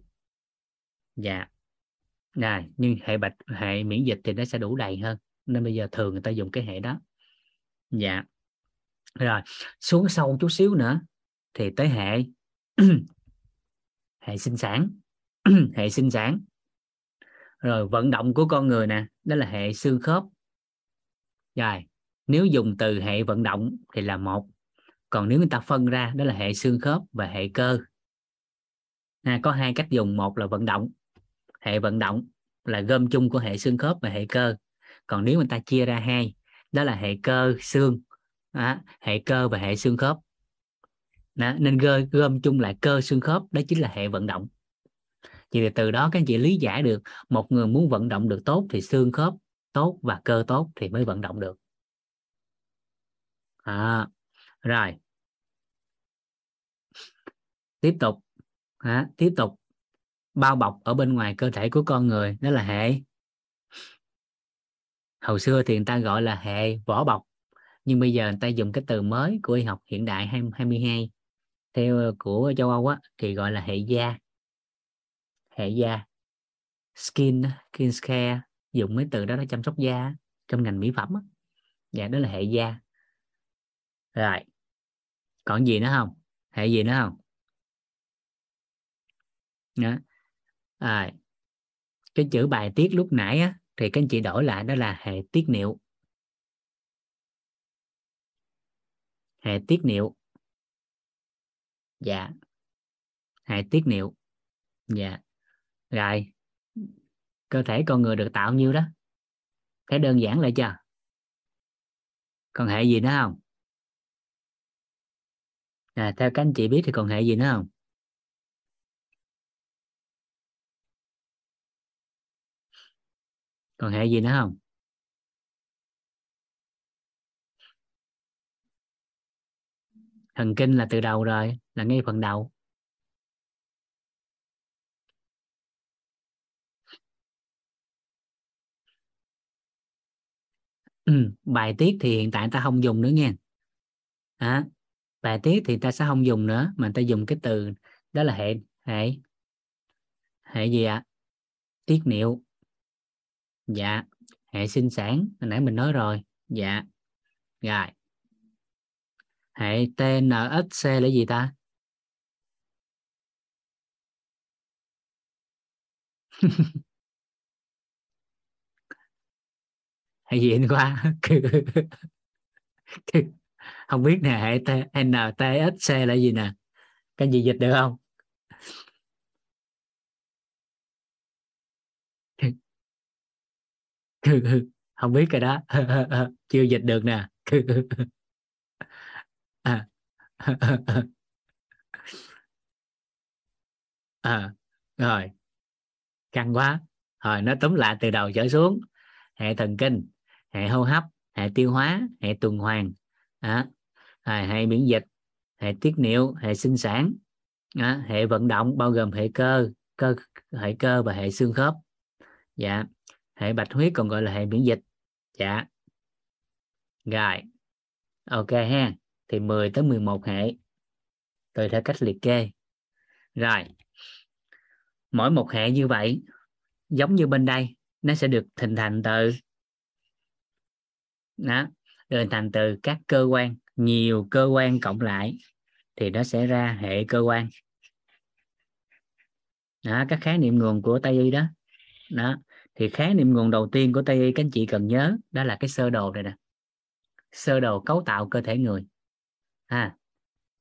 Dạ. Rồi nhưng hệ bạch hệ miễn dịch thì nó sẽ đủ đầy hơn. Nên bây giờ thường người ta dùng cái hệ đó dạ. Rồi xuống sâu chút xíu nữa thì tới hệ. Hệ sinh sản. Hệ sinh sản. Rồi vận động của con người nè đó là hệ xương khớp. Rồi nếu dùng từ hệ vận động thì là một. Còn nếu người ta phân ra đó là hệ xương khớp và hệ cơ. À, có hai cách dùng một là vận động. Hệ vận động là gom chung của hệ xương khớp và hệ cơ. Còn nếu người ta chia ra hai đó là hệ cơ xương. À, hệ cơ và hệ xương khớp. Đó, nên gom, gom chung lại cơ xương khớp đó chính là hệ vận động. Thì từ đó các anh chị lý giải được một người muốn vận động được tốt thì xương khớp tốt và cơ tốt thì mới vận động được. À, rồi. Tiếp tục. À, tiếp tục. Bao bọc ở bên ngoài cơ thể của con người đó là hệ hồi xưa thì người ta gọi là hệ vỏ bọc nhưng bây giờ người ta dùng cái từ mới của y học hiện đại 22 theo của châu Âu á, thì gọi là hệ da. Hệ da. Skin skin care dùng mấy từ đó để chăm sóc da trong ngành mỹ phẩm á. dạ đó là hệ da. Rồi còn gì nữa không? Hệ gì nữa không? Đó. À, cái chữ bài tiết lúc nãy á, thì các anh chị đổi lại đó là hệ tiết niệu. Hệ tiết niệu. Dạ. Hệ tiết niệu. Dạ. Rồi. Cơ thể con người được tạo nhiêu đó? Thấy đơn giản lại chưa? Còn hệ gì nữa không? À, theo các anh chị biết thì còn hệ gì nữa không? Còn hệ gì nữa không? Thần kinh là từ đầu rồi là ngay phần đầu. Ừ, bài tiết thì hiện tại ta không dùng nữa nha. À, bài tiết thì ta sẽ không dùng nữa mà ta dùng cái từ đó là hệ hệ. Hệ gì ạ? À? tiết niệu dạ hệ sinh sản, hồi nãy mình nói rồi. Dạ rồi. Hệ TNSC là gì ta? Hệ gì anh qua không biết nè, hệ NTSC là gì nè? Cái gì dịch được không? không biết cái đó. Chưa dịch được nè. À. à, rồi. Căng quá. Rồi nó tóm lại từ đầu trở xuống. Hệ thần kinh hệ hô hấp hệ tiêu hóa hệ tuần hoàn. À, hệ miễn dịch hệ tiết niệu hệ sinh sản. À, hệ vận động bao gồm hệ cơ cơ hệ cơ và hệ xương khớp. Dạ hệ bạch huyết còn gọi là hệ miễn dịch. Dạ. Rồi. Ok ha. Thì 10 tới 11 hệ. Tùy theo cách liệt kê. Rồi. Mỗi một hệ như vậy giống như bên đây nó sẽ được hình thành từ đó được hình thành từ các cơ quan nhiều cơ quan cộng lại thì nó sẽ ra hệ cơ quan. Đó, các khái niệm nguồn của tây y đó. Đó thì khái niệm nguồn đầu tiên của tây y các anh chị cần nhớ đó là cái sơ đồ này nè. Sơ đồ cấu tạo cơ thể người. À,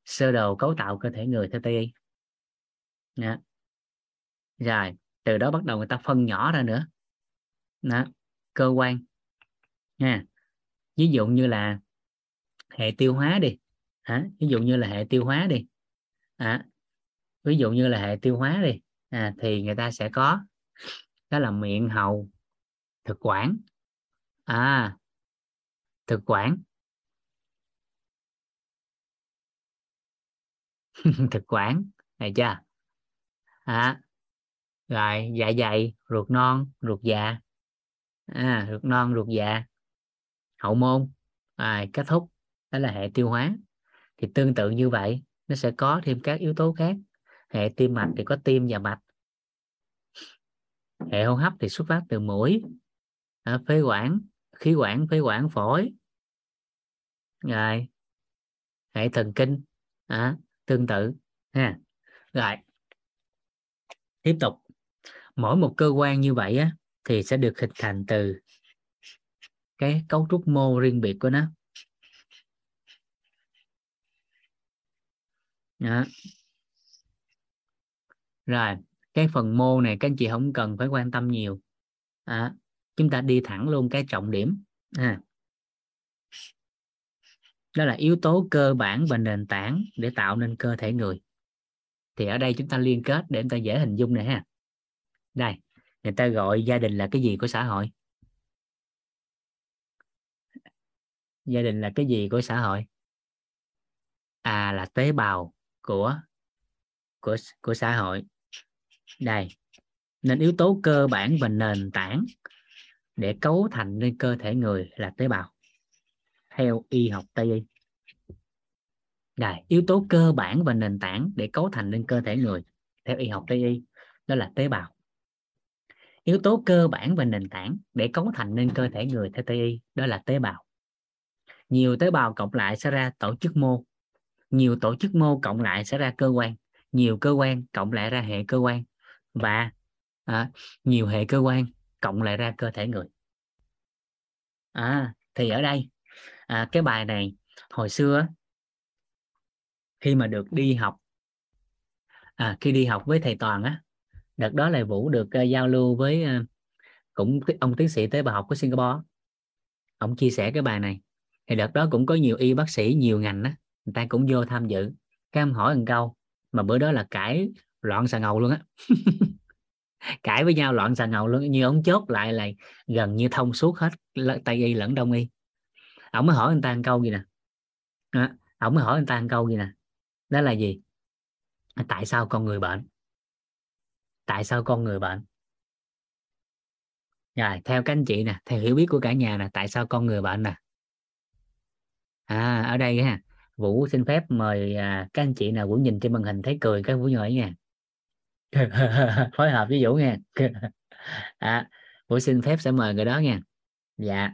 sơ đồ cấu tạo cơ thể người theo tây y. Đó. rồi từ đó bắt đầu người ta phân nhỏ ra nữa. Đó. cơ quan. Nha. Ví dụ như là hệ tiêu hóa đi. À, ví dụ như là hệ tiêu hóa đi. À, ví dụ như là hệ tiêu hóa đi. À, thì người ta sẽ có đó là miệng hầu thực quản. À thực quản. Thực quản này chưa? À, rồi dạ dày ruột non ruột già à, ruột non ruột già hậu môn. À, kết thúc. Đó là hệ tiêu hóa. Thì tương tự như vậy nó sẽ có thêm các yếu tố khác. Hệ tim mạch thì có tim và mạch hệ hô hấp thì xuất phát từ mũi. À, phế quản khí quản phế quản phổi. Rồi hệ thần kinh à, tương tự ha. Rồi tiếp tục. Mỗi một cơ quan như vậy á, thì sẽ được hình thành từ cái cấu trúc mô riêng biệt của nó. Đó. rồi cái phần mô này các anh chị không cần phải quan tâm nhiều. À, chúng ta đi thẳng luôn cái trọng điểm. À. đó là yếu tố cơ bản và nền tảng để tạo nên cơ thể người. Thì ở đây chúng ta liên kết để chúng ta dễ hình dung này ha. Đây người ta gọi gia đình là cái gì của xã hội? Gia đình là cái gì của xã hội? À là tế bào của của của xã hội đây. Nên yếu tố cơ bản và nền tảng để cấu thành nên cơ thể người là tế bào, theo y học tây y. Đây, yếu tố cơ bản và nền tảng để cấu thành nên cơ thể người, theo y học tây y, đó là tế bào. Yếu tố cơ bản và nền tảng để cấu thành nên cơ thể người, theo tây y, đó là tế bào. Nhiều tế bào cộng lại sẽ ra tổ chức mô. Nhiều tổ chức mô cộng lại sẽ ra cơ quan. Nhiều cơ quan cộng lại ra hệ cơ quan và à, nhiều hệ cơ quan cộng lại ra cơ thể người. À thì ở đây à, cái bài này hồi xưa khi mà được đi học à, khi đi học với thầy toàn á đợt đó là vũ được uh, giao lưu với uh, cũng ông tiến sĩ tế bào học của singapore ông chia sẻ cái bài này. Thì đợt đó cũng có nhiều y bác sĩ nhiều ngành á người ta cũng vô tham dự các em hỏi một câu mà bữa đó là cãi loạn xà ngầu luôn á. Cãi với nhau loạn xà ngầu luôn như ông chốt lại là gần như thông suốt hết tây y lẫn đông y. Ông mới hỏi người ta một câu gì nè? À, ông mới hỏi người ta một câu gì nè? Đó là gì? À, tại sao con người bệnh? Tại sao con người bệnh? Rồi theo các anh chị nè theo hiểu biết của cả nhà nè tại sao con người bệnh nè? À ở đây ha vũ xin phép mời à, các anh chị nào vũ nhìn trên màn hình thấy cười các vũ nhỏ nha. phối hợp với vũ nha. À, vũ xin phép sẽ mời người đó nha. Dạ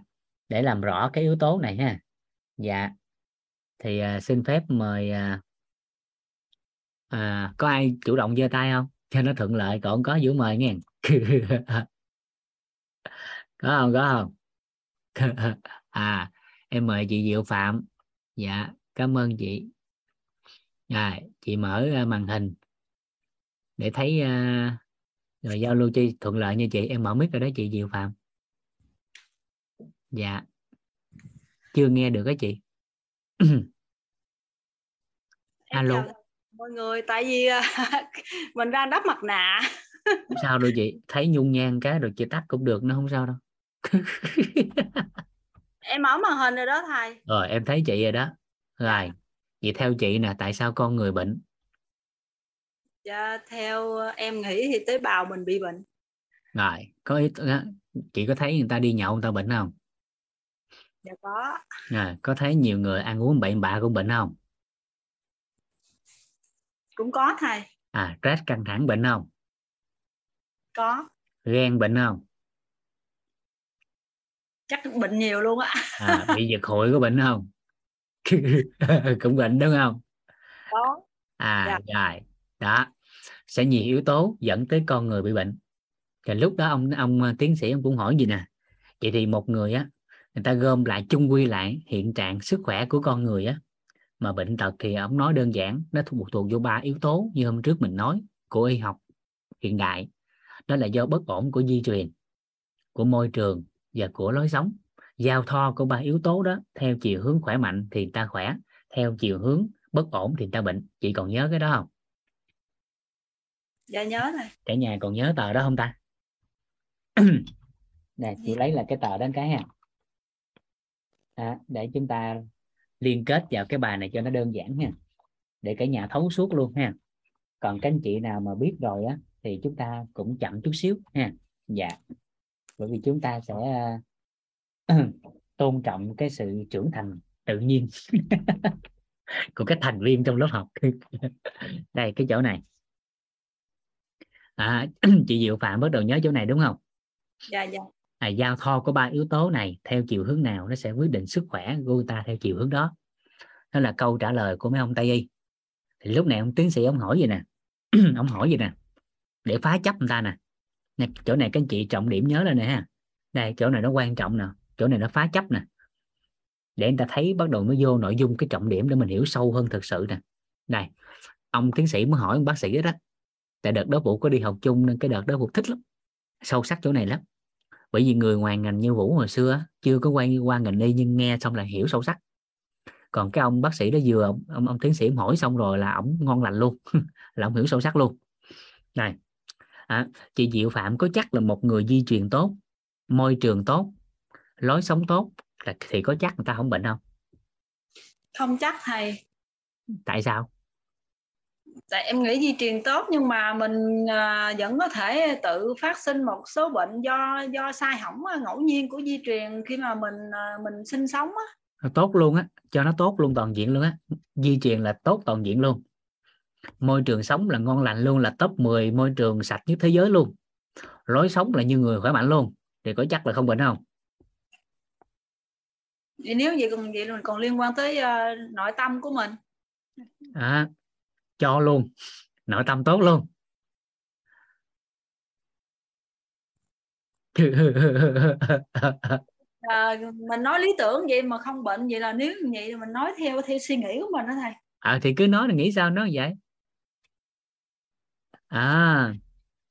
để làm rõ cái yếu tố này ha. Dạ thì à, xin phép mời à, à, có ai chủ động giơ tay không? Cho nó thuận lợi còn có vũ mời nghe có không có không? À em mời chị Diệu Phạm. Dạ cảm ơn chị. Rồi chị mở à, màn hình để thấy uh, rồi giao lưu chi thuận lợi như chị. Em mở mic rồi đó chị Diệu Phạm. Dạ. Chưa nghe được cái chị. Alo. mọi người tại vì mình đang đắp mặt nạ. Không sao đâu chị. Thấy nhung nhan cái rồi chị tắt cũng được nó không sao đâu. Em mở màn hình rồi đó thầy. Rồi em thấy chị rồi đó. Rồi vậy theo chị nè tại sao con người bệnh dạ theo em nghĩ thì tế bào mình bị bệnh. Rồi có ý chị có thấy người ta đi nhậu người ta bệnh không? Dạ có. À, có thấy nhiều người ăn uống bậy bạ cũng bệnh không? Cũng có thầy. À stress căng thẳng bệnh không? Có. Ghen bệnh không? Chắc bệnh nhiều luôn á. À, bị giật hội có bệnh không? Cũng bệnh đúng không? Có. À dạ. rồi đó, sẽ nhiều yếu tố dẫn tới con người bị bệnh. Thì lúc đó ông ông à, tiến sĩ ông cũng hỏi gì nè? Vậy thì một người á, người ta gom lại, chung quy lại hiện trạng sức khỏe của con người á, mà bệnh tật thì ông nói đơn giản, nó thuộc thuộc vô ba yếu tố như hôm trước mình nói của y học hiện đại. Đó là do bất ổn của di truyền, của môi trường và của lối sống. Giao thoa của ba yếu tố đó, theo chiều hướng khỏe mạnh thì ta khỏe, theo chiều hướng bất ổn thì ta bệnh. Chị còn nhớ cái đó không? Dạ nhớ này cả nhà còn nhớ tờ đó không ta? Nè chị lấy là cái tờ đó cái ha. À, để chúng ta liên kết vào cái bài này cho nó đơn giản ha. Để cả nhà thấu suốt luôn ha. Còn các anh chị nào mà biết rồi á thì chúng ta cũng chậm chút xíu ha. Dạ. Bởi vì chúng ta sẽ tôn trọng cái sự trưởng thành tự nhiên của các thành viên trong lớp học. Đây cái chỗ này à, chị Diệu Phạm bắt đầu nhớ chỗ này đúng không? Dạ dạ. À, giao thoa của ba yếu tố này theo chiều hướng nào nó sẽ quyết định sức khỏe của người ta theo chiều hướng đó. Đó là câu trả lời của mấy ông tây y. Thì lúc này ông tiến sĩ ông hỏi gì nè ông hỏi gì nè để phá chấp người ta nè. Nè chỗ này các anh chị trọng điểm nhớ lên nè ha. Đây chỗ này nó quan trọng nè chỗ này nó phá chấp nè. Để người ta thấy bắt đầu mới vô nội dung cái trọng điểm để mình hiểu sâu hơn thực sự nè. Này ông tiến sĩ mới hỏi ông bác sĩ đó, đó tại đợt đó vũ có đi học chung nên cái đợt đó vũ thích lắm sâu sắc chỗ này lắm. Bởi vì người ngoài ngành như vũ hồi xưa chưa có quan qua ngành y nhưng nghe xong là hiểu sâu sắc. Còn cái ông bác sĩ đó vừa ông, ông, ông tiến sĩ hỏi xong rồi là ổng ngon lành luôn là ông hiểu sâu sắc luôn. Này à, chị Diệu Phạm có chắc là một người di truyền tốt môi trường tốt lối sống tốt là thì có chắc người ta không bệnh không? Không chắc thầy. Tại sao tại em nghĩ di truyền tốt nhưng mà mình à, vẫn có thể tự phát sinh một số bệnh do do sai hỏng ngẫu nhiên của di truyền khi mà mình à, mình sinh sống á. Tốt luôn á cho nó tốt luôn toàn diện luôn á. Di truyền là tốt toàn diện luôn. Môi trường sống là ngon lành luôn là top 10 môi trường sạch nhất thế giới luôn. Lối sống là như người khỏe mạnh luôn thì có chắc là không bệnh không? Thì nếu vậy còn vậy còn liên quan tới à, nội tâm của mình. À, cho luôn. Nội tâm tốt luôn. À, mình nói lý tưởng vậy mà không bệnh vậy là nếu như vậy thì mình nói theo theo suy nghĩ của mình đó thầy. À, thì cứ nói là nghĩ sao nói vậy? À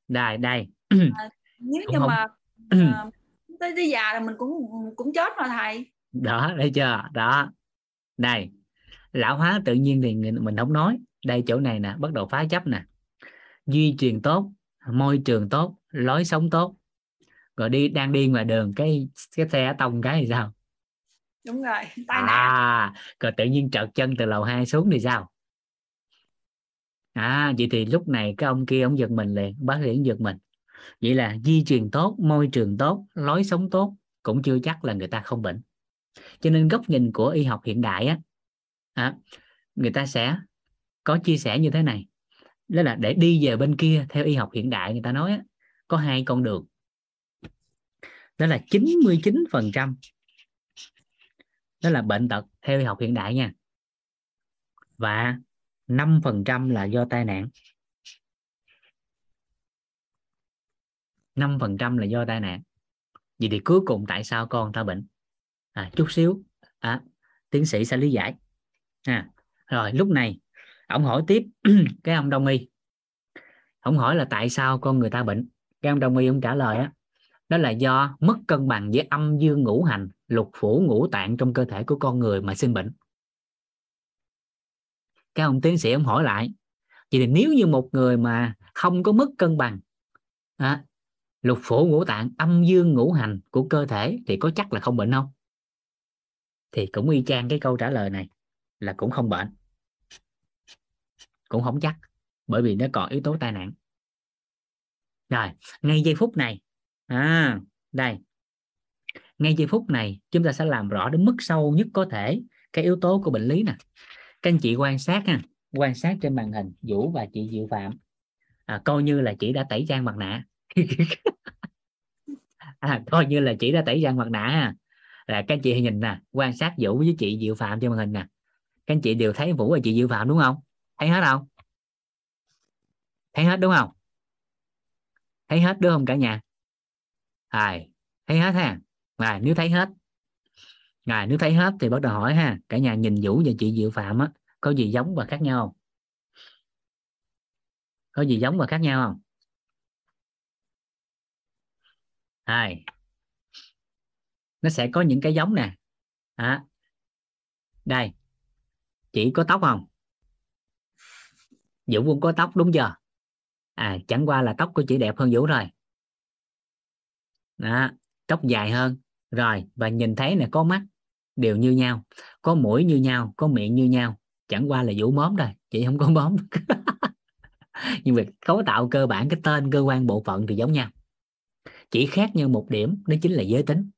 đây đây. Nếu Không, như không. mà à, tới tới già là mình cũng cũng chết rồi thầy. Đó thấy chưa? Đó. Đây. Lão hóa tự nhiên thì mình không nói đây chỗ này nè bắt đầu phá chấp nè. Duy truyền tốt môi trường tốt lối sống tốt. Rồi đi đang đi ngoài đường cái cái xe tông cái thì sao? Đúng rồi tai nạn. À rồi tự nhiên trợt chân từ lầu 2 xuống thì sao? À vậy thì lúc này cái ông kia ông giật mình liền bác sĩ giật mình. Vậy là di truyền tốt môi trường tốt lối sống tốt cũng chưa chắc là người ta không bệnh. Cho nên góc nhìn của y học hiện đại á à, người ta sẽ có chia sẻ như thế này. Đó là để đi về bên kia theo y học hiện đại người ta nói có hai con đường. Đó là 99% đó là bệnh tật theo y học hiện đại nha. Và 5% là do tai nạn. 5% là do tai nạn. Vậy thì cuối cùng tại sao con ta bệnh? À, chút xíu. À, tiến sĩ sẽ lý giải. À, rồi lúc này ông hỏi tiếp cái ông đông y. Ông hỏi là tại sao con người ta bệnh? Cái ông đông y ông trả lời á đó là do mất cân bằng giữa âm dương ngũ hành lục phủ ngũ tạng trong cơ thể của con người mà sinh bệnh. Cái ông tiến sĩ ông hỏi lại vậy thì nếu như một người mà không có mất cân bằng à, lục phủ ngũ tạng âm dương ngũ hành của cơ thể thì có chắc là không bệnh không? Thì cũng y chang cái câu trả lời này là cũng không bệnh cũng không chắc bởi vì nó còn yếu tố tai nạn. Rồi ngay giây phút này à đây. Ngay giây phút này chúng ta sẽ làm rõ đến mức sâu nhất có thể cái yếu tố của bệnh lý nè. Các anh chị quan sát ha quan sát trên màn hình Vũ và chị Diệu Phạm. À, coi như là chị đã tẩy trang mặt nạ. À, coi như là chị đã tẩy trang mặt nạ ha. Là các anh chị nhìn nè quan sát Vũ với chị Diệu Phạm trên màn hình nè. Các anh chị đều thấy Vũ và chị Diệu Phạm đúng không? Thấy hết không? Thấy hết đúng không? Thấy hết đúng không cả nhà? Rồi thấy hết ha? Rồi nếu thấy hết. Rồi nếu thấy hết thì bắt đầu hỏi ha. Cả nhà nhìn Vũ và chị Diệu Phạm á có gì giống và khác nhau không? Có gì giống và khác nhau không? Rồi. Nó sẽ có những cái giống nè. À, đây. Chị có tóc không? Vũ cũng có tóc đúng chưa? À chẳng qua là tóc của chị đẹp hơn Vũ rồi đó tóc dài hơn. Rồi và nhìn thấy nè có mắt đều như nhau. Có mũi như nhau có miệng như nhau. Chẳng qua là vũ móm rồi, chị không có móm. Nhưng việc cấu tạo cơ bản cái tên cơ quan bộ phận thì giống nhau. Chỉ khác nhau một điểm đó chính là giới tính.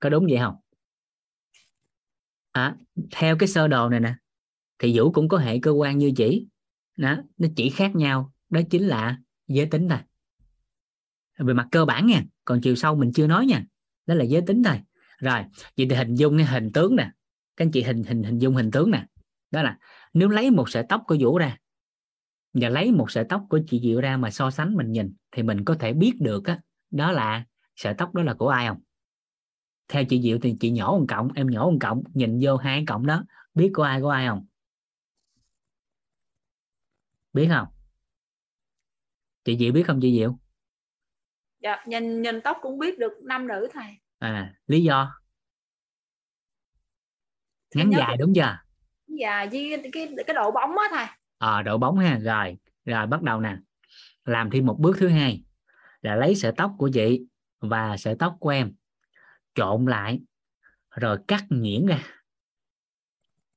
Có đúng vậy không? À, theo cái sơ đồ này nè thì vũ cũng có hệ cơ quan như chỉ. Đó, nó chỉ khác nhau đó chính là giới tính thôi. Về mặt cơ bản nha còn chiều sâu mình chưa nói nha đó là giới tính thôi. Rồi vậy thì hình dung cái hình tướng nè. Các anh chị hình hình hình dung hình tướng nè. Đó là nếu lấy một sợi tóc của vũ ra và lấy một sợi tóc của chị diệu ra mà so sánh mình nhìn thì mình có thể biết được á đó là sợi tóc đó là của ai không? Theo chị diệu thì chị nhỏ một cộng em nhỏ một cộng nhìn vô hai cộng đó biết của ai của ai không? Biết không? Chị diệu biết không chị diệu? Dạ, nhìn nhìn tóc cũng biết được nam nữ thầy. À lý do? Ngắn dài đúng chưa? Và với cái cái, độ bóng á thầy. Ờ độ bóng ha rồi rồi bắt đầu nè. Làm thêm một bước thứ hai là lấy sợi tóc của chị và sợi tóc của em trộn lại rồi cắt nhuyễn ra.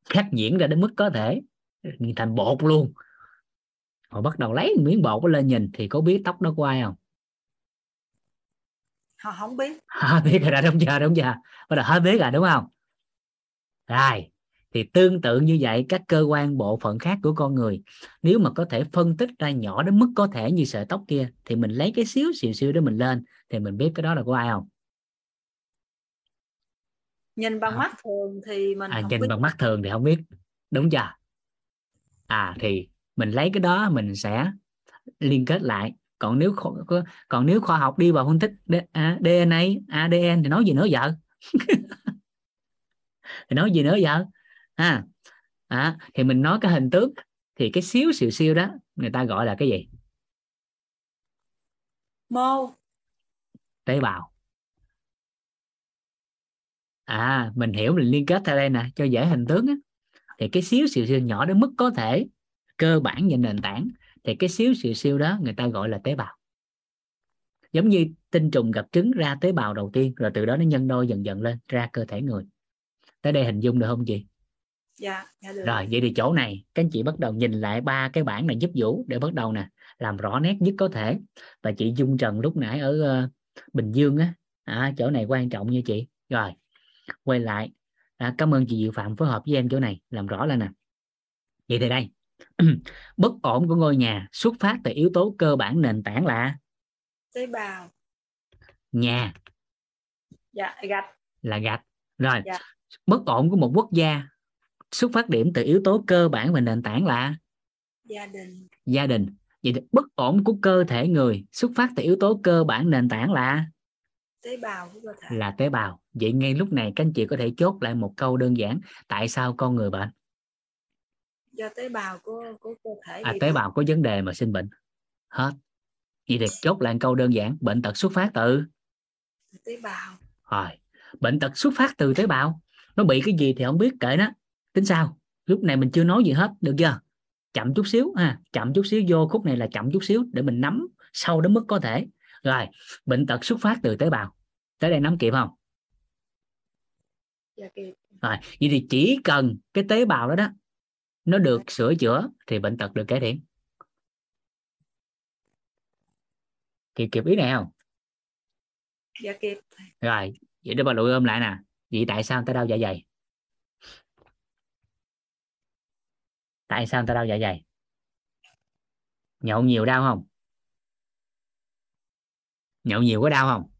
Cắt nhuyễn ra đến mức có thể thành bột luôn họ bắt đầu lấy miếng bột lên nhìn thì có biết tóc đó của ai không? Họ không biết. À, biết rồi đúng chưa đúng chưa bắt đầu hết biết rồi đúng không? Rồi thì tương tự như vậy các cơ quan bộ phận khác của con người nếu mà có thể phân tích ra nhỏ đến mức có thể như sợi tóc kia thì mình lấy cái xíu xìu xíu đó mình lên thì mình biết cái đó là của ai không? Nhìn bằng À. mắt thường thì mình à, nhìn biết. bằng mắt thường thì không biết. Đúng chưa? À thì mình lấy cái đó mình sẽ liên kết lại. Còn nếu còn nếu khoa học đi vào phân tích D- à, DNA ADN thì nói gì nữa vợ? Thì nói gì nữa vợ? À, à thì mình nói cái hình tướng. Thì cái xíu xìu siêu đó người ta gọi là cái gì? Mô. Tế bào. À mình hiểu mình liên kết theo đây nè cho dễ hình tướng á. Thì cái xíu xìu siêu nhỏ đến mức có thể cơ bản và nền tảng thì cái xíu xìu siêu đó người ta gọi là tế bào. Giống như tinh trùng gặp trứng ra tế bào đầu tiên rồi từ đó nó nhân đôi dần dần lên ra cơ thể người. Tới đây hình dung được không chị? Dạ dạ được. Rồi vậy thì chỗ này các anh chị bắt đầu nhìn lại ba cái bảng này giúp vũ để bắt đầu nè làm rõ nét nhất có thể. Và chị Dung Trần lúc nãy ở ờ, Bình Dương á. À, chỗ này quan trọng như chị. Rồi quay lại. À, cảm ơn chị Diệu Phạm phối hợp với em chỗ này làm rõ lên nè. Vậy thì đây bất ổn của ngôi nhà xuất phát từ yếu tố cơ bản nền tảng là? Tế bào. Nhà. Dạ gạch. Là gạch. Rồi Dạ. bất ổn của một quốc gia xuất phát điểm từ yếu tố cơ bản và nền tảng là? Gia đình. Gia đình. Vậy thì bất ổn của cơ thể người xuất phát từ yếu tố cơ bản nền tảng là? Tế bào của cơ thể. Là tế bào. Vậy ngay lúc này các anh chị có thể chốt lại một câu đơn giản. Tại sao con người bệnh do tế bào của của cơ thể à, tế bào có vấn đề mà sinh bệnh. Hết. Vậy thì chốt lại câu đơn giản bệnh tật xuất phát từ? Tế bào. Rồi. Bệnh tật xuất phát từ tế bào. Nó bị cái gì thì không biết kệ nó. Tính sao? Lúc này mình chưa nói gì hết được chưa? Chậm chút xíu ha chậm chút xíu vô khúc này là chậm chút xíu để mình nắm sâu đến mức có thể. Rồi bệnh tật xuất phát từ tế bào. Tới đây nắm kịp không? Dạ kịp. Rồi vậy thì chỉ cần cái tế bào đó đó nó được sửa chữa thì bệnh tật được cải thiện. Kịp kịp ý này không? Dạ kịp. Rồi vậy để bà lụi ôm lại nè. Vậy tại sao người ta đau dạ dày? Tại sao người ta đau dạ dày? Nhậu nhiều đau không? Nhậu nhiều có đau không?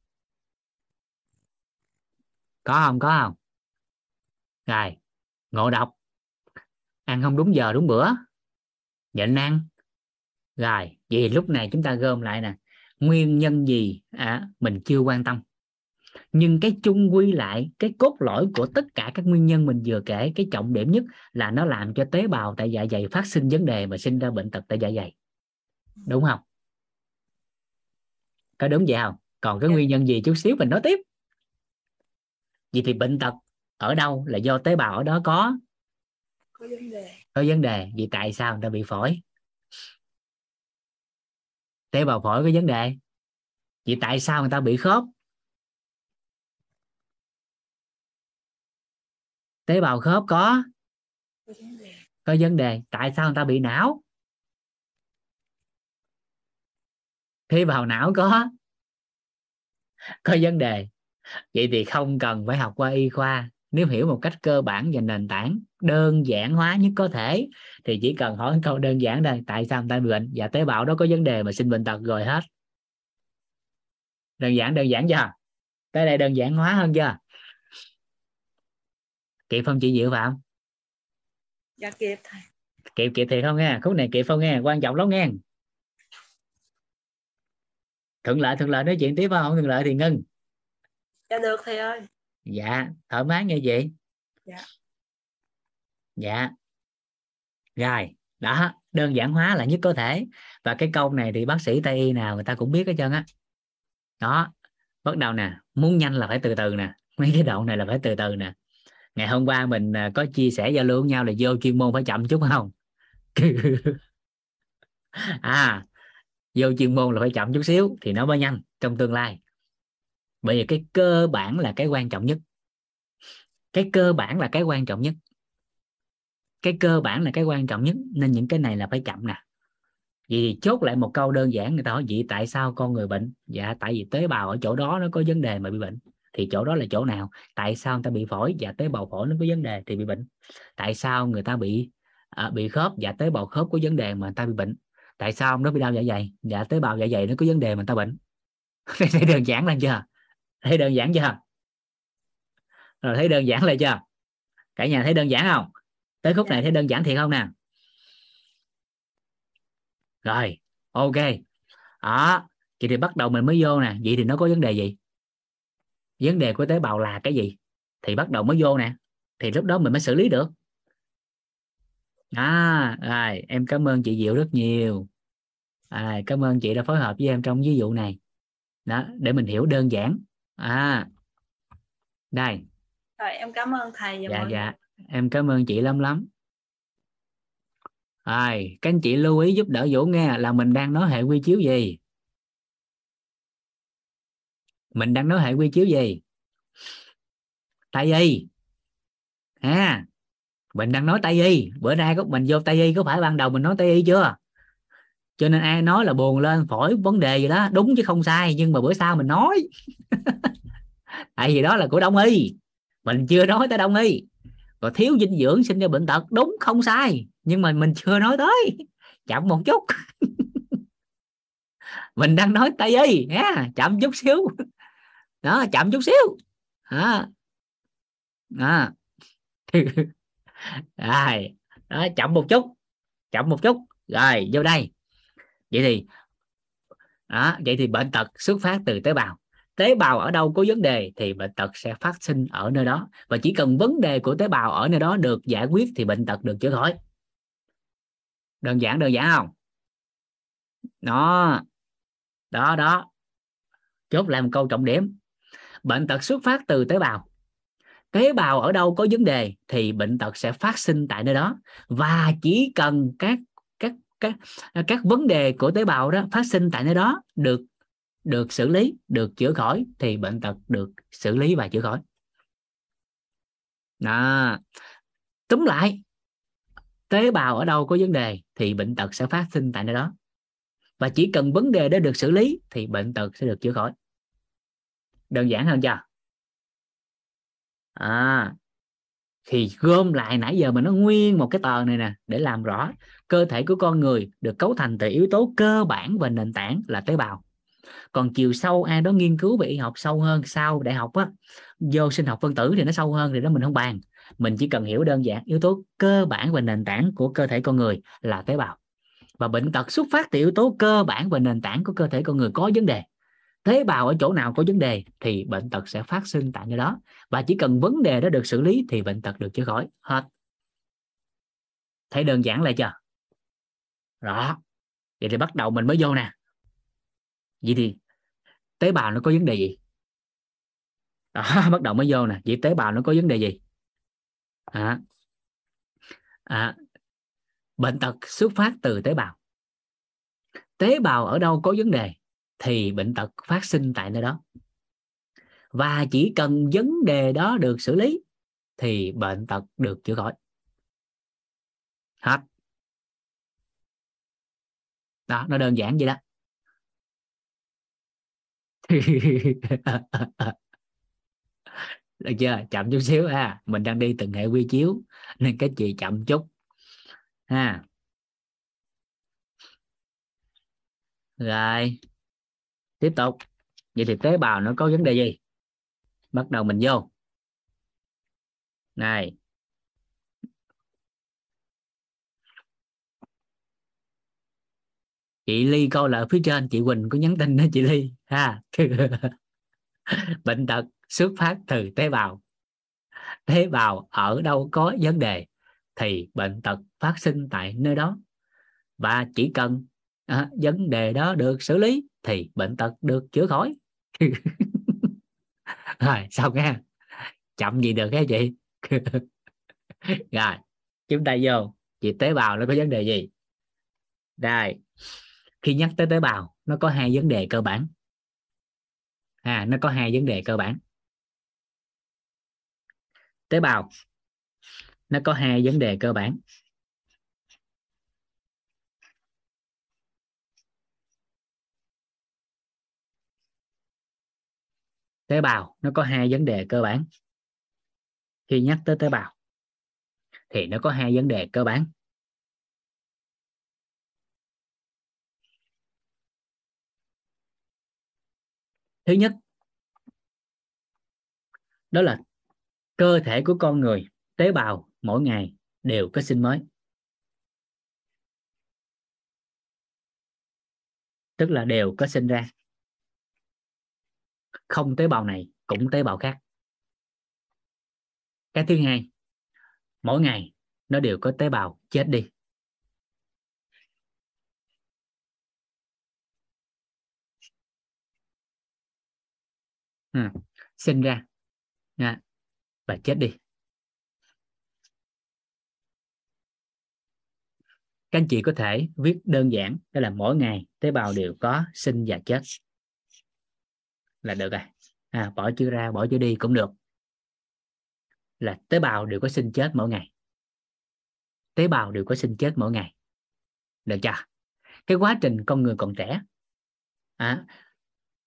Có không có không? Rồi ngộ độc ăn không đúng giờ đúng bữa. Nhịn ăn rồi vậy lúc này chúng ta gom lại nè. Nguyên nhân gì? À, mình chưa quan tâm. Nhưng cái chung quy lại cái cốt lõi của tất cả các nguyên nhân mình vừa kể cái trọng điểm nhất là nó làm cho tế bào tại dạ dày phát sinh vấn đề và sinh ra bệnh tật tại dạ dày. Đúng không? Có đúng vậy không? Còn cái Dạ. nguyên nhân gì chút xíu mình nói tiếp. Vậy thì bệnh tật ở đâu là do tế bào ở đó có có vấn đề. Có vấn đề vì tại sao người ta bị phổi? Tế bào phổi có vấn đề. Vì tại sao người ta bị khớp? Tế bào khớp có? Có vấn đề. Có vấn đề. Tại sao người ta bị não? Tế bào não có? Có vấn đề. Vậy thì không cần phải học qua y khoa nếu hiểu một cách cơ bản và nền tảng đơn giản hóa nhất có thể thì chỉ cần hỏi câu đơn giản đây tại sao người ta bị bệnh và tế bào đó có vấn đề mà sinh bệnh tật rồi hết. Đơn giản đơn giản chưa? Tới đây đơn giản hóa hơn chưa? Kịp không chị Diệu Phạm? Dạ kịp thầy. Kịp kịp thì không nghe khúc này kịp không nghe quan trọng lắm nghe. Thuận lợi thuận lợi nói chuyện tiếp không thuận lợi thì ngưng. Dạ được thầy ơi dạ thoải mái nghe chị Dạ. dạ. Rồi đó đơn giản hóa là nhất có thể. Và cái câu này thì bác sĩ tây y nào người ta cũng biết hết trơn á. Đó bắt đầu nè muốn nhanh là phải từ từ nè mấy cái đoạn này là phải từ từ nè. Ngày hôm qua mình à, có chia sẻ giao lưu với nhau là vô chuyên môn phải chậm chút không? À vô chuyên môn là phải chậm chút xíu thì nó mới nhanh trong tương lai bởi vì cái cơ bản là cái quan trọng nhất. Cái cơ bản là cái quan trọng nhất. Cái cơ bản là cái quan trọng nhất. Nên những cái này là phải chậm nè. Vì chốt lại một câu đơn giản người ta hỏi vậy tại sao con người bệnh? Dạ tại vì tế bào ở chỗ đó nó có vấn đề mà bị bệnh. Thì chỗ đó là chỗ nào? Tại sao người ta bị phổi? Dạ tế bào phổi nó có vấn đề thì bị bệnh. Tại sao người ta bị à, bị khớp? Dạ tế bào khớp có vấn đề mà người ta bị bệnh. Tại sao ông nó bị đau dạ dày? Dạ tế bào dạ dày nó có vấn đề mà người ta bệnh. Thấy đơn giản lên chưa? Thấy đơn giản chưa? Rồi thấy đơn giản lên chưa? Cả nhà thấy đơn giản không? Tới khúc này thấy đơn giản thiệt không nè? Rồi ok. Đó vậy thì bắt đầu mình mới vô nè. Vậy thì nó có vấn đề gì? Vấn đề của tế bào là cái gì? Thì bắt đầu mới vô nè. Thì lúc đó mình mới xử lý được. À rồi em cảm ơn chị diệu rất nhiều. À, cảm ơn chị đã phối hợp với em trong ví dụ này. Đó để mình hiểu đơn giản à đây. Rồi em cảm ơn thầy và dạ mọi dạ. em cảm ơn chị lắm lắm. Rồi các anh chị lưu ý giúp đỡ Vũ nghe là mình đang nói hệ quy chiếu gì? Mình đang nói hệ quy chiếu gì? Tây y. À mình đang nói tây y. Bữa nay có mình vô tây y có phải ban đầu mình nói tây y chưa cho nên ai nói là buồn lên phổi vấn đề gì đó đúng chứ không sai nhưng mà bữa sau mình nói. Tại vì đó là của đông y. Mình chưa nói tới đông y. Còn thiếu dinh dưỡng sinh ra bệnh tật đúng không sai nhưng mà mình chưa nói tới. Chậm một chút. Mình đang nói tây y nha chậm chút xíu. Đó chậm chút xíu. À. À. rồi đó, chậm một chút chậm một chút. Rồi vô đây vậy thì đó, vậy thì bệnh tật xuất phát từ tế bào. Tế bào ở đâu có vấn đề thì bệnh tật sẽ phát sinh ở nơi đó. Và chỉ cần vấn đề của tế bào ở nơi đó được giải quyết thì bệnh tật được chữa khỏi. Đơn giản đơn giản không? Đó đó đó. Chốt lại một câu trọng điểm. Bệnh tật xuất phát từ tế bào. Tế bào ở đâu có vấn đề thì bệnh tật sẽ phát sinh tại nơi đó. Và chỉ cần các các các vấn đề của tế bào đó phát sinh tại nơi đó được được xử lý, được chữa khỏi thì bệnh tật được xử lý và chữa khỏi. Đó. túm lại, tế bào ở đâu có vấn đề thì bệnh tật sẽ phát sinh tại nơi đó. Và chỉ cần vấn đề đó được xử lý thì bệnh tật sẽ được chữa khỏi. Đơn giản hơn chưa? À thì gom lại nãy giờ mình nó nguyên một cái tờ này nè để làm rõ cơ thể của con người được cấu thành từ yếu tố cơ bản và nền tảng là tế bào. Còn chiều sâu, ai đó nghiên cứu về y học sâu hơn sau đại học á, vô sinh học phân tử thì nó sâu hơn thì đó mình không bàn. Mình chỉ cần hiểu đơn giản yếu tố cơ bản và nền tảng của cơ thể con người là tế bào. Và bệnh tật xuất phát từ yếu tố cơ bản và nền tảng của cơ thể con người có vấn đề. Tế bào ở chỗ nào có vấn đề thì bệnh tật sẽ phát sinh tại nơi đó. Và chỉ cần vấn đề đó được xử lý thì bệnh tật được chữa khỏi. Hết. Thấy đơn giản lại chưa? Đó. Vậy thì bắt đầu mình mới vô nè. Vậy thì tế bào nó có vấn đề gì? Đó, bắt đầu mới vô nè. Vậy tế bào nó có vấn đề gì? À, à, bệnh tật xuất phát từ tế bào. Tế bào ở đâu có vấn đề thì bệnh tật phát sinh tại nơi đó. Và chỉ cần vấn đề đó được xử lý thì bệnh tật được chữa khỏi. Hết đó, nó đơn giản vậy đó. Được chưa? Chậm chút xíu ha. Mình đang đi từng hệ quy chiếu nên cái chị chậm chút. Ha. Rồi. Tiếp tục. Vậy thì tế bào nó có vấn đề gì? Bắt đầu mình vô. Này. Chị ly câu là ở phía trên chị quỳnh có nhắn tin đó chị ly ha. Bệnh tật xuất phát từ tế bào. Tế bào ở đâu có vấn đề thì bệnh tật phát sinh tại nơi đó. Và chỉ cần à, vấn đề đó được xử lý thì bệnh tật được chữa khỏi. Rồi xong nghe chậm gì được cái chị? Rồi chúng ta vô. Chị tế bào nó có vấn đề gì? Đây khi nhắc tới tế bào, nó có hai vấn đề cơ bản. À nó có hai vấn đề cơ bản. Tế bào, nó có hai vấn đề cơ bản. Tế bào, nó có hai vấn đề cơ bản. Khi nhắc tới tế bào, thì nó có hai vấn đề cơ bản. Thứ nhất, đó là cơ thể của con người, tế bào mỗi ngày đều có sinh mới. Tức là đều có sinh ra. Không tế bào này cũng tế bào khác. Cái thứ hai, mỗi ngày nó đều có tế bào chết đi. À, sinh ra. Nha, và chết đi. Các anh chị có thể viết đơn giản đó là mỗi ngày tế bào đều có sinh và chết. Là được rồi. À, bỏ chữ ra bỏ chữ đi cũng được. Là tế bào đều có sinh chết mỗi ngày. Tế bào đều có sinh chết mỗi ngày. Được chưa? Cái quá trình con người còn trẻ. À,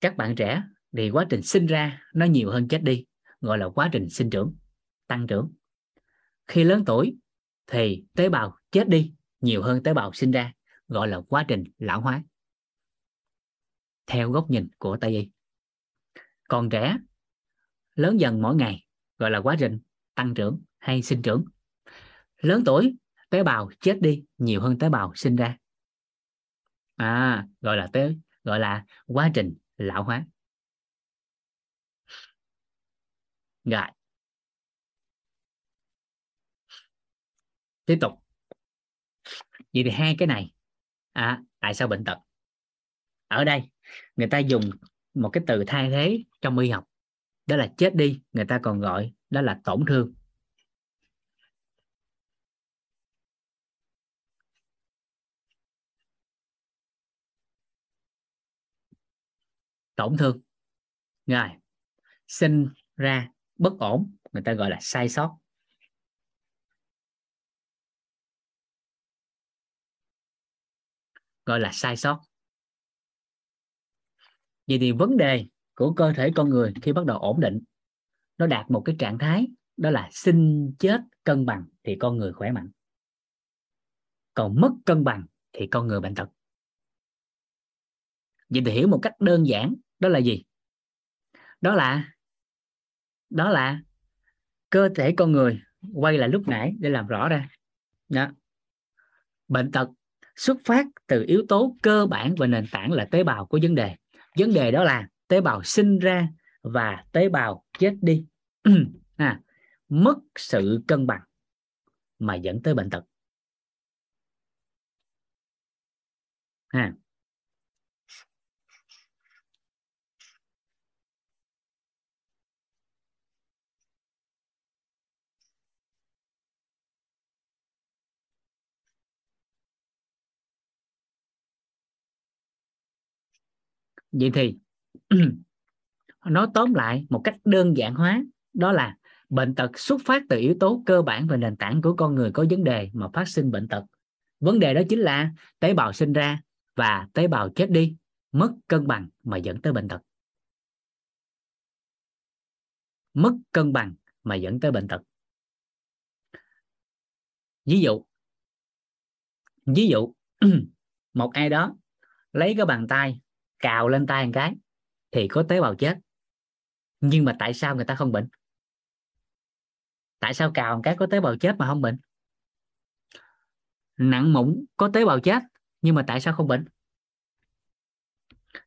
các bạn trẻ thì quá trình sinh ra, nó nhiều hơn chết đi, gọi là quá trình sinh trưởng, tăng trưởng. Khi lớn tuổi, thì tế bào chết đi, nhiều hơn tế bào sinh ra, gọi là quá trình lão hóa. Theo góc nhìn của tây y. Còn trẻ, lớn dần mỗi ngày, gọi là quá trình tăng trưởng hay sinh trưởng. Lớn tuổi, tế bào chết đi, nhiều hơn tế bào sinh ra. À gọi là tế, gọi là quá trình lão hóa. Rồi tiếp tục. Vậy thì hai cái này à, tại sao bệnh tật? Ở đây người ta dùng một cái từ thay thế trong y học đó là chết đi người ta còn gọi đó là tổn thương. Tổn thương. Rồi sinh ra bất ổn, người ta gọi là sai sót. Gọi là sai sót. Vậy thì vấn đề của cơ thể con người khi bắt đầu ổn định, nó đạt một cái trạng thái, đó là sinh chết cân bằng thì con người khỏe mạnh. Còn mất cân bằng thì con người bệnh tật. Vậy thì hiểu một cách đơn giản, đó là gì? Đó là đó là cơ thể con người quay lại lúc nãy để làm rõ ra đó. bệnh tật xuất phát từ yếu tố cơ bản và nền tảng là tế bào của vấn đề vấn đề đó là tế bào sinh ra và tế bào chết đi à, mất sự cân bằng mà dẫn tới bệnh tật à. Vậy thì nói tóm lại một cách đơn giản hóa, đó là bệnh tật xuất phát từ yếu tố cơ bản và nền tảng của con người có vấn đề mà phát sinh bệnh tật. Vấn đề đó chính là tế bào sinh ra và tế bào chết đi, mất cân bằng mà dẫn tới bệnh tật. Mất cân bằng mà dẫn tới bệnh tật. Ví dụ ví dụ một ai đó lấy cái bàn tay cào lên tay một cái thì có tế bào chết. Nhưng mà tại sao người ta không bệnh? Tại sao cào một cái có tế bào chết mà không bệnh? Nặng mụn có tế bào chết, nhưng mà tại sao không bệnh?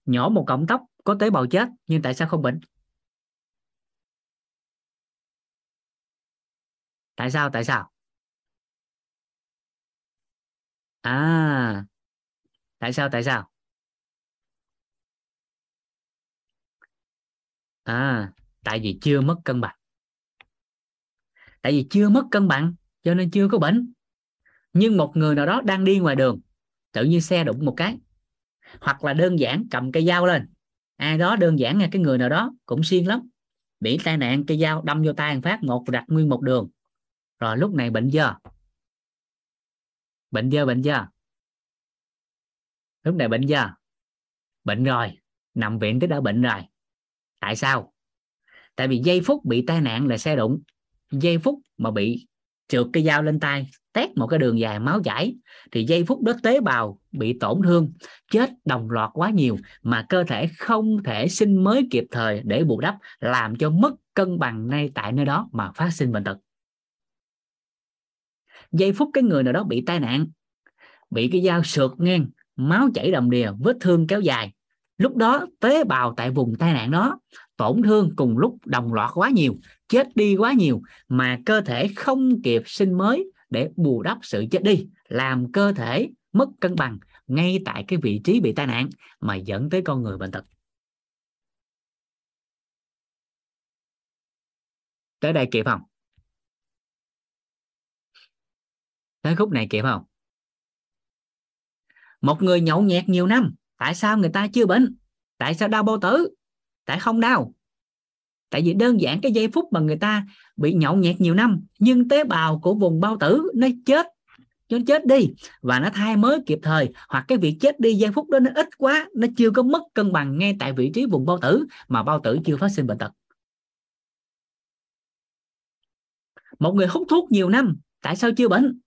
Nhỏ một cọng tóc có tế bào chết, nhưng tại sao không bệnh? Tại sao tại sao? À tại sao tại sao? À tại vì chưa mất cân bằng. Tại vì chưa mất cân bằng cho nên chưa có bệnh. Nhưng một người nào đó đang đi ngoài đường tự nhiên xe đụng một cái hoặc là đơn giản cầm cây dao lên. Ai đó đơn giản là cái người nào đó cũng siêng lắm. Bị tai nạn cây dao đâm vô tay một phát một đặt nguyên một đường. Rồi lúc này bệnh giờ, bệnh giờ bệnh giờ, lúc này bệnh giờ, bệnh rồi nằm viện tới đã bệnh rồi tại sao? Tại vì giây phút bị tai nạn là xe đụng. Giây phút mà bị trượt cái dao lên tay, tét một cái đường dài máu chảy, thì giây phút đó tế bào bị tổn thương, chết đồng loạt quá nhiều mà cơ thể không thể sinh mới kịp thời để bù đắp, làm cho mất cân bằng ngay tại nơi đó mà phát sinh bệnh tật. Giây phút cái người nào đó bị tai nạn, bị cái dao sượt ngang, máu chảy đầm đìa, vết thương kéo dài lúc đó tế bào tại vùng tai nạn đó, tổn thương cùng lúc đồng loạt quá nhiều, chết đi quá nhiều, mà cơ thể không kịp sinh mới để bù đắp sự chết đi, làm cơ thể mất cân bằng ngay tại cái vị trí bị tai nạn mà dẫn tới con người bệnh tật. Tới đây kịp không? Tới khúc này kịp không? Một người nhậu nhẹt nhiều năm tại sao người ta chưa bệnh? Tại sao đau bao tử? Tại không đau? Tại vì đơn giản cái giây phút mà người ta bị nhậu nhẹt nhiều năm, nhưng tế bào của vùng bao tử nó chết. Nó chết đi, và nó thay mới kịp thời, hoặc cái việc chết đi giây phút đó nó ít quá, nó chưa có mất cân bằng ngay tại vị trí vùng bao tử mà bao tử chưa phát sinh bệnh tật. Một người hút thuốc nhiều năm, tại sao chưa bệnh?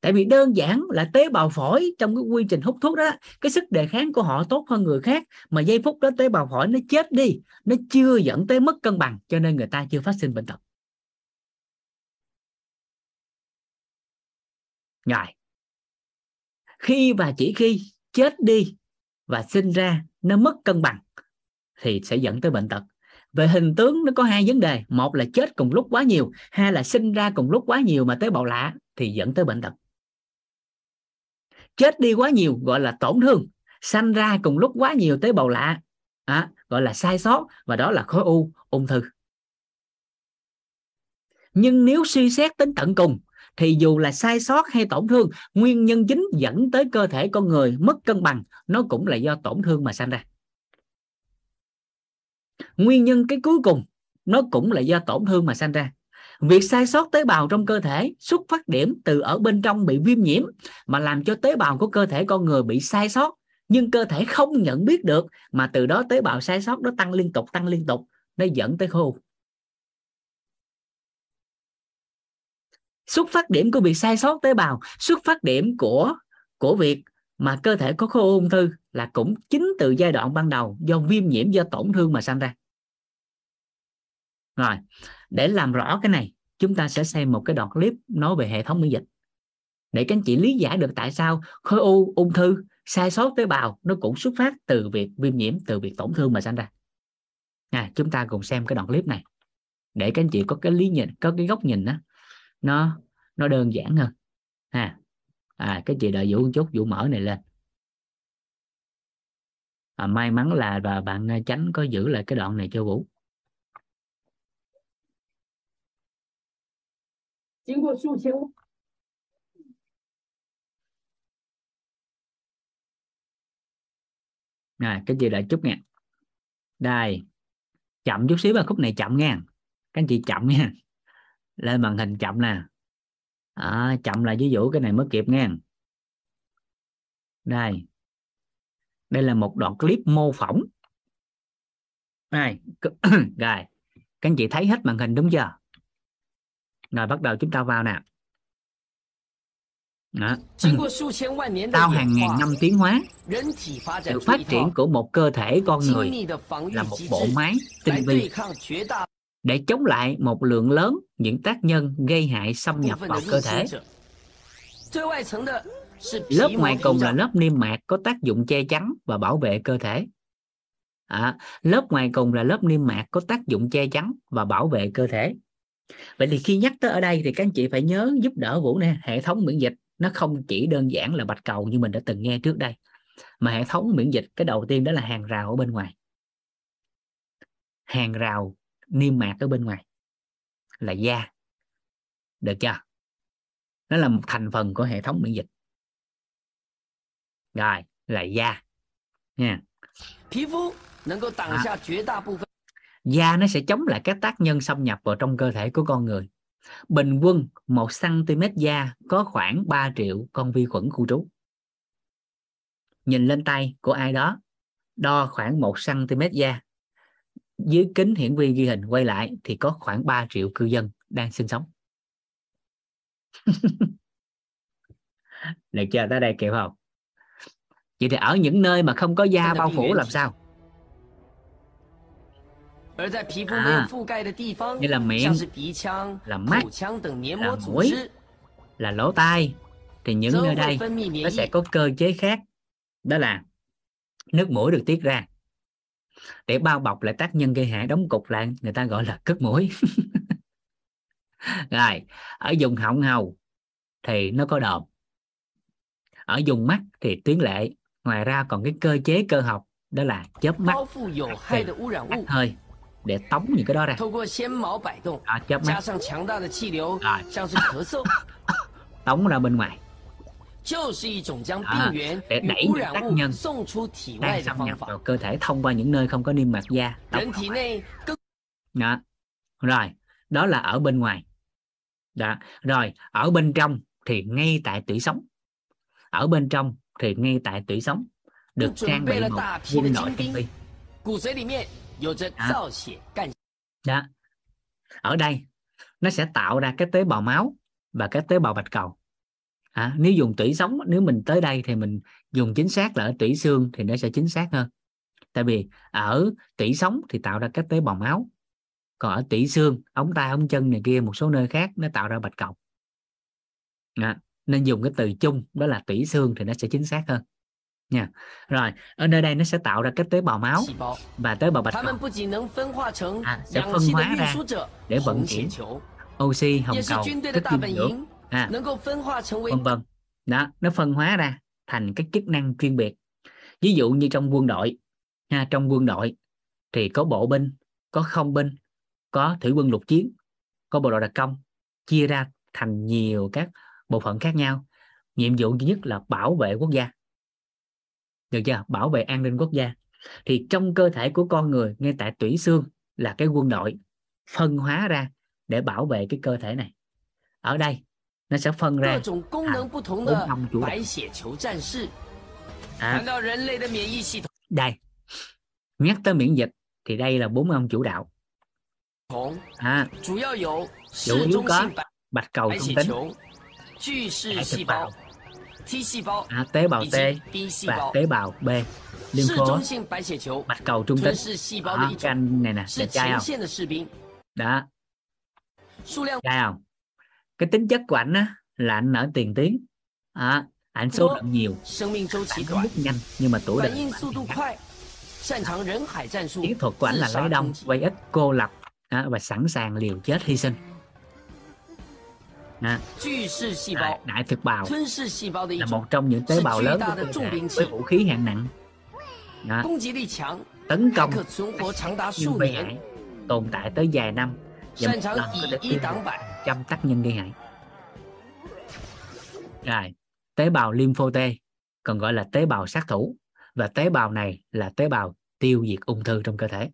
Tại vì đơn giản là tế bào phổi trong cái quy trình hút thuốc đó, cái sức đề kháng của họ tốt hơn người khác, mà giây phút đó tế bào phổi nó chết đi, nó chưa dẫn tới mất cân bằng, cho nên người ta chưa phát sinh bệnh tật. Ngài khi và chỉ khi chết đi và sinh ra nó mất cân bằng thì sẽ dẫn tới bệnh tật. Về hình tướng nó có hai vấn đề. Một là chết cùng lúc quá nhiều, hai là sinh ra cùng lúc quá nhiều mà tế bào lạ thì dẫn tới bệnh tật chết đi quá nhiều gọi là tổn thương sanh ra cùng lúc quá nhiều tế bào lạ à, gọi là sai sót và đó là khối u ung thư. Nhưng nếu suy xét đến tận cùng thì dù là sai sót hay tổn thương nguyên nhân chính dẫn tới cơ thể con người mất cân bằng nó cũng là do tổn thương mà sanh ra. Nguyên nhân cái cuối cùng nó cũng là do tổn thương mà sanh ra việc sai sót tế bào trong cơ thể xuất phát điểm từ ở bên trong bị viêm nhiễm mà làm cho tế bào của cơ thể con người bị sai sót. Nhưng cơ thể không nhận biết được mà từ đó tế bào sai sót nó tăng liên tục, tăng liên tục, nó dẫn tới khô. Xuất phát điểm của việc sai sót tế bào, xuất phát điểm của của việc mà cơ thể có khối ung thư là cũng chính từ giai đoạn ban đầu do viêm nhiễm do tổn thương mà sanh ra. Rồi để làm rõ cái này chúng ta sẽ xem một cái đoạn clip nói về hệ thống miễn dịch. Để các anh chị lý giải được tại sao khối u ung thư sai sót tế bào nó cũng xuất phát từ việc viêm nhiễm từ việc tổn thương mà sinh ra. À, chúng ta cùng xem cái đoạn clip này. Để các anh chị có cái lý nhìn có cái góc nhìn đó nó nó đơn giản hơn. Ha à, à cái chị đợi vũ một chút vũ mở này lên. À, may mắn là và bạn à, tránh có giữ lại cái đoạn này cho vũ. 经过数千 rồi cái gì đợi chút nha đây chậm chút xíu vào khúc này chậm nha các anh chị chậm nha lên màn hình chậm nè à, chậm là ví dụ cái này mới kịp nha đây đây là một đoạn clip mô phỏng đây rồi các anh chị thấy hết màn hình đúng chưa Rồi bắt đầu chúng ta vào nè. Đó. Sau hàng ngàn năm tiến hóa, sự phát triển của một cơ thể con người là một bộ máy tinh vi. để chống lại một lượng lớn những tác nhân gây hại xâm nhập vào cơ thể. Lớp ngoài cùng là lớp niêm mạc có tác dụng che chắn và bảo vệ cơ thể. À, lớp ngoài cùng là lớp niêm mạc có tác dụng che chắn và bảo vệ cơ thể vậy thì khi nhắc tới ở đây thì các anh chị phải nhớ giúp đỡ vũ nè hệ thống miễn dịch nó không chỉ đơn giản là bạch cầu như mình đã từng nghe trước đây mà hệ thống miễn dịch cái đầu tiên đó là hàng rào ở bên ngoài hàng rào niêm mạc ở bên ngoài là da được chưa nó là một thành phần của hệ thống miễn dịch rồi là da nha 皮肤能够挡啊下绝大部分 da nó sẽ chống lại các tác nhân xâm nhập vào trong cơ thể của con người. Bình quân 1 cm da có khoảng 3 triệu con vi khuẩn khu trú. Nhìn lên tay của ai đó đo khoảng 1 cm da. Dưới kính hiển vi ghi hình quay lại thì có khoảng 3 triệu cư dân đang sinh sống. Được chưa? Tới đây kịp không? Vậy thì ở những nơi mà không có da bao phủ làm sao? À, như là miệng, là mắt, là mũi, là lỗ tai. Thì những nơi đây nó sẽ có cơ chế khác. Đó là nước mũi được tiết ra. Để bao bọc lại tác nhân gây hại đóng cục lại người ta gọi là cất mũi. Rồi, ở vùng họng hầu thì nó có đờm. Ở vùng mắt thì tuyến lệ. Ngoài ra còn cái cơ chế cơ học đó là chớp mắt, hơi để tống những cái đó ra. À, chớp mắt. à. tống ra bên ngoài. à, để đẩy những tác nhân đang xâm nhập vào cơ thể thông qua những nơi không có niêm mạc da. Đó. rồi đó là ở bên ngoài. Đó. rồi ở bên trong thì ngay tại tủy sống. Ở bên trong thì ngay tại tủy sống. Được trang bị một quân đội tinh vi. Đó. Đó. Ở đây nó sẽ tạo ra cái tế bào máu và cái tế bào bạch cầu. À, nếu dùng tủy sống nếu mình tới đây thì mình dùng chính xác là ở tủy xương thì nó sẽ chính xác hơn. Tại vì ở tủy sống thì tạo ra các tế bào máu. Còn ở tủy xương, ống tay, ống chân này kia một số nơi khác nó tạo ra bạch cầu. À, nên dùng cái từ chung đó là tủy xương thì nó sẽ chính xác hơn nha. Yeah. rồi ở nơi đây nó sẽ tạo ra cái tế bào máu và tế bào bạch cầu. à, sẽ à. phân hóa ra để vận chuyển oxy hồng cầu chất dinh dưỡng. à, vân vân. Đó nó phân hóa ra thành cái chức năng chuyên biệt. Ví dụ như trong quân đội ha, trong quân đội thì có bộ binh có không binh có thủy quân lục chiến có bộ đội đặc công chia ra thành nhiều các bộ phận khác nhau. Nhiệm vụ duy nhất là bảo vệ quốc gia được chưa? Bảo vệ an ninh quốc gia. Thì trong cơ thể của con người ngay tại tủy xương là cái quân đội phân hóa ra để bảo vệ cái cơ thể này. Ở đây nó sẽ phân ra bốn ông chủ à, đây. Nhắc tới miễn dịch thì đây là bốn ông chủ đạo. À, chủ yếu có bạch cầu không tính hệ à, tế bào T và tế bào B Liên lympho bạch cầu trung tính đó, cái anh này nè đẹp trai không? đó. Trai không? Cái tính chất của ảnh á là ảnh nở tiền tuyến à, ảnh số lượng nhiều. Ảnh có mức nhanh nhưng mà tuổi đời chiến thuật của ảnh là lấy đông quay ít cô lập. À, và sẵn sàng liều chết hy sinh à, đại, đại thực bào. Là một trong những tế bào lớn của cơ thể với vũ khí hạng nặng. Tấn công. Nhưng gây hại. Tồn tại tới vài năm. Và một lần có được tiêu trăm tác nhân gây hại. Rồi tế bào lympho T còn gọi là tế bào sát thủ. Và tế bào này là tế bào tiêu diệt ung thư trong cơ thể.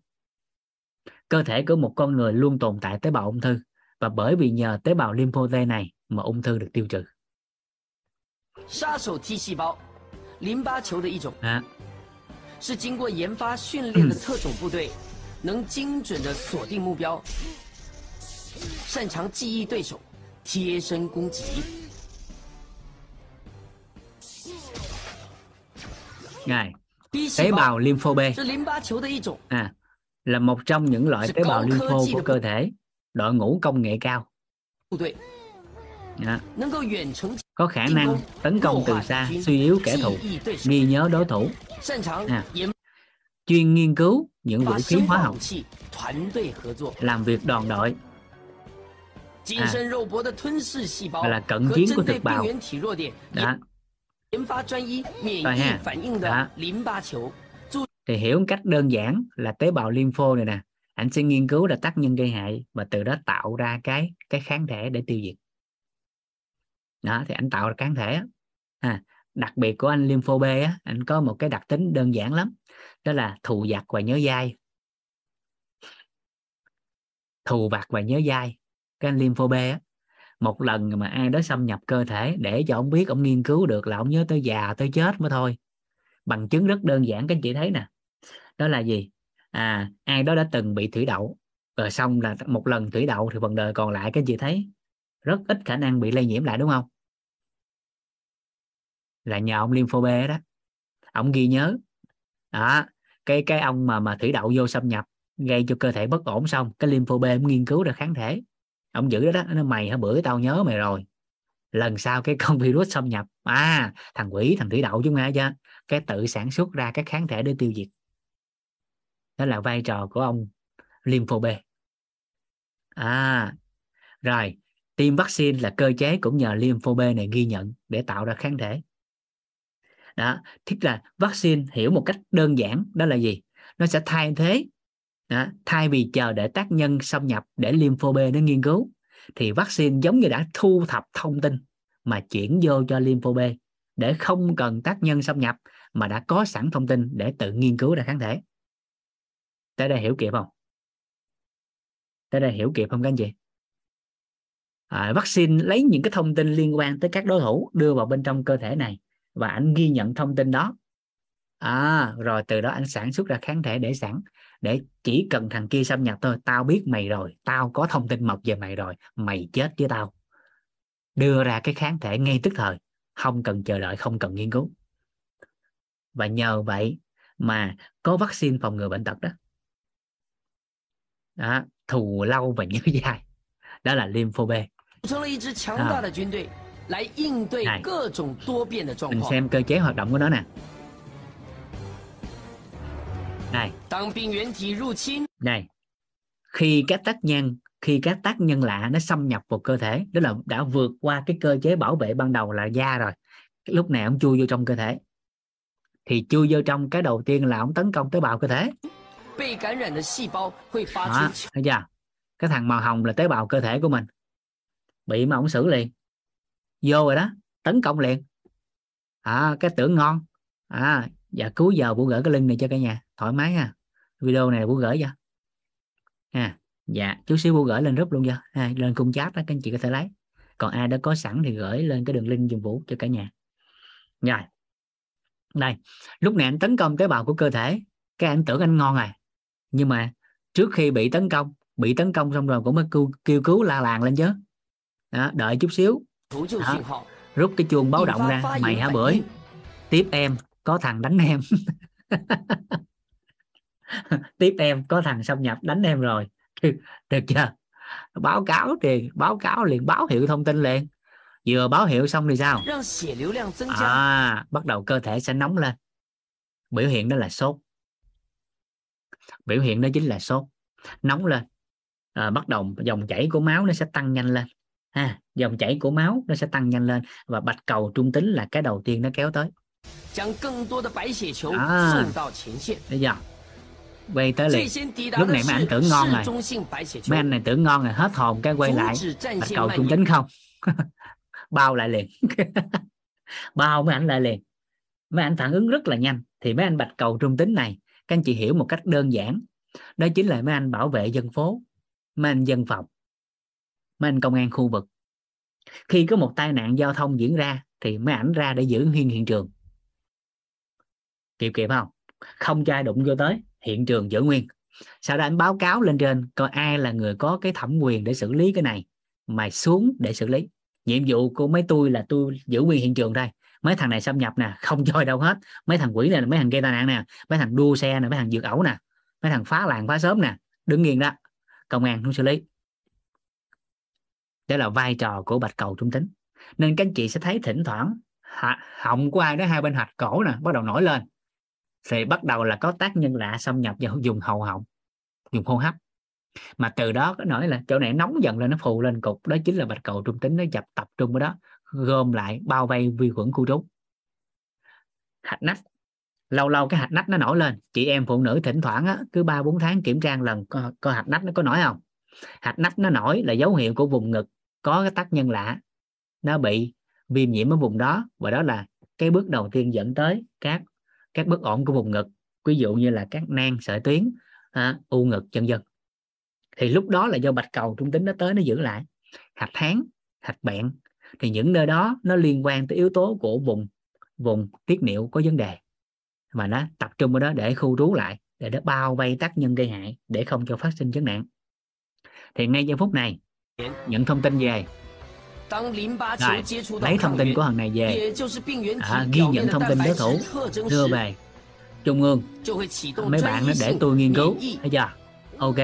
Cơ thể của một con người luôn tồn tại tế bào ung thư và bởi vì nhờ tế bào lympho T này mà ung thư được tiêu trừ 杀手 T 细胞，淋巴球的一种， à, 是经过研发训练的特种部队，能精准的锁定目标，擅长记忆对手，贴身攻击。 rồi B 细 tế 胞 bào lympho B 是淋巴球的一种， à, là một trong những loại Sự tế bào cao lympho科技của được- cơ thể đội ngũ công nghệ cao đó. Dạ. có khả năng tấn công từ xa suy yếu kẻ thù ghi nhớ đối thủ à. chuyên nghiên cứu những vũ khí hóa học làm việc đoàn đội à. Và là cận chiến của thực bào đó rồi ha đó. thì hiểu một cách đơn giản là tế bào lympho này nè anh sẽ nghiên cứu ra tác nhân gây hại và từ đó tạo ra cái cái kháng thể để tiêu diệt. Đó thì anh tạo ra kháng thể à, đặc biệt của anh lympho B á anh có một cái đặc tính đơn giản lắm đó là thù giặc và nhớ dai. Thù vặt và nhớ dai cái anh lympho B á một lần mà ai đó xâm nhập cơ thể để cho ông biết ông nghiên cứu được là ông nhớ tới già tới chết mới thôi. Bằng chứng rất đơn giản các anh chị thấy nè. Đó là gì? À ai đó đã từng bị thủy đậu, rồi xong là một lần thủy đậu thì phần đời còn lại các anh chị thấy? Rất ít khả năng bị lây nhiễm lại, đúng không? Là nhờ ông lympho B đó. Ông ghi nhớ. Đó, cái cái ông mà mà thủy đậu vô xâm nhập, gây cho cơ thể bất ổn xong, cái lympho B ông nghiên cứu ra kháng thể. Ông giữ đó đó nó mày hả bữa tao nhớ mày rồi. Lần sau cái con virus xâm nhập à thằng quỷ, thằng thủy đậu chúng ta chưa cái tự sản xuất ra các kháng thể để tiêu diệt đó là vai trò của ông lympho B. À rồi tiêm vaccine là cơ chế cũng nhờ lympho B này ghi nhận để tạo ra kháng thể. Đó thích là vaccine hiểu một cách đơn giản đó là gì? Nó sẽ thay thế đó, thay vì chờ để tác nhân xâm nhập để lympho B nó nghiên cứu thì vaccine giống như đã thu thập thông tin mà chuyển vô cho lympho B để không cần tác nhân xâm nhập mà đã có sẵn thông tin để tự nghiên cứu ra kháng thể tới đây hiểu kịp không? Tới đây hiểu kịp không các anh chị? À, vaccine lấy những cái thông tin liên quan tới các đối thủ đưa vào bên trong cơ thể này và anh ghi nhận thông tin đó. À, rồi từ đó anh sản xuất ra kháng thể để sẵn để chỉ cần thằng kia xâm nhập thôi tao biết mày rồi tao có thông tin mật về mày rồi mày chết với tao. Đưa ra cái kháng thể ngay tức thời không cần chờ đợi không cần nghiên cứu. Và nhờ vậy mà có vaccine phòng ngừa bệnh tật đó đó, thù lâu và nhớ dài. Đó là lympho B. đó. Này, mình xem cơ chế hoạt động của nó nè. Này. Này. Khi các tác nhân khi các tác nhân lạ nó xâm nhập vào cơ thể đó là đã vượt qua cái cơ chế bảo vệ ban đầu là da rồi lúc này ông chui vô trong cơ thể. Thì chui vô trong cái đầu tiên là ông tấn công tế bào cơ thể đó 出 thấy chưa? Cái thằng màu hồng là tế bào cơ thể của mình. Bị mà ông xử liền. Vô rồi đó. Tấn công liền. À, cái tưởng ngon. À và cuối giờ vũ gửi cái link này cho cả nhà. Thoải mái ha. Video này vũ gửi cho. Ha. Dạ chút xíu vũ gửi lên group luôn cho. Ha, lên cung chat đó các anh chị có thể lấy. Còn ai đã có sẵn thì gửi lên cái đường link dùng vũ cho cả nhà. Rồi. Đây. Lúc này anh tấn công tế bào của cơ thể cái anh tưởng anh ngon rồi nhưng mà trước khi bị tấn công bị tấn công xong rồi cũng mới kêu, kêu cứu la làng lên chứ. Đó, đợi chút xíu. Đó, rút cái chuông báo động ra mày hả bưởi? tiếp em có thằng đánh em. Tiếp em có thằng xâm nhập đánh em rồi. Được chưa? Báo cáo thì báo cáo liền báo hiệu thông tin liền. Vừa báo hiệu xong thì sao? À, bắt đầu cơ thể sẽ nóng lên. Biểu hiện đó là sốt biểu hiện đó chính là sốt. Nóng lên à, bắt đầu dòng chảy của máu nó sẽ tăng nhanh lên. Ha à, dòng chảy của máu nó sẽ tăng nhanh lên và bạch cầu trung tính là cái đầu tiên nó kéo tới. À, bây giờ quay tới liền. lúc này mấy anh tưởng ngon rồi. mấy anh này tưởng ngon rồi hết hồn cái quay lại. Bạch cầu trung tính không? Bao lại liền. Bao mấy anh lại liền. Mấy anh phản ứng rất là nhanh. Thì mấy anh bạch cầu trung tính này các anh chị hiểu một cách đơn giản. Đó chính là mấy anh bảo vệ dân phố, mấy anh dân phòng, mấy anh công an khu vực. Khi có một tai nạn giao thông diễn ra thì mấy ảnh ra để giữ nguyên hiện trường. Kịp kịp không? Không cho ai đụng vô tới, hiện trường giữ nguyên. Sau đó anh báo cáo lên trên coi ai là người có cái thẩm quyền để xử lý cái này. Mày xuống để xử lý. Nhiệm vụ của mấy tôi là tôi giữ nguyên hiện trường đây mấy thằng này xâm nhập nè, không chơi đâu hết. Mấy thằng quỷ này là mấy thằng gây tai nạn nè, mấy thằng đua xe nè, mấy thằng vượt ẩu nè, mấy thằng phá làng phá sớm nè, đứng nghiêng đó. Công an không xử lý. Đó là vai trò của bạch cầu trung tính nên các anh chị sẽ thấy thỉnh thoảng họng của ai đó hai bên hạch cổ nè, bắt đầu nổi lên. Thì bắt đầu là có tác nhân lạ xâm nhập vào dùng hầu họng, dùng hô hấp. Mà từ đó có nói là chỗ này nóng dần lên nó phù lên cục, đó chính là bạch cầu trung tính nó dập tập trung ở đó gom lại bao vây vi khuẩn khu trú hạch nách. Lâu lâu cái hạch nách nó nổi lên. Chị em phụ nữ thỉnh thoảng á, cứ ba bốn tháng kiểm tra lần coi, coi hạch nách nó có nổi không? Hạch nách nó nổi là dấu hiệu của vùng ngực có cái tác nhân lạ. Nó bị viêm nhiễm ở vùng đó và đó là cái bước đầu tiên dẫn tới các các bất ổn của vùng ngực ví dụ như là các nang sợi tuyến à, u ngực chân dân thì lúc đó là do bạch cầu trung tính nó tới nó giữ lại. Hạch tháng hạch bẹn thì những nơi đó nó liên quan tới yếu tố của vùng vùng tiết niệu có vấn đề. Mà nó tập trung ở đó để khu trú lại để nó bao vây tác nhân gây hại để không cho phát sinh vấn nạn. Thì ngay giây phút này những thông tin về. Rồi, lấy thông tin của thằng này về. À, ghi nhận thông tin đối thủ đưa về trung ương. Mấy bạn nó để tôi nghiên cứu. Thấy chưa? Ok.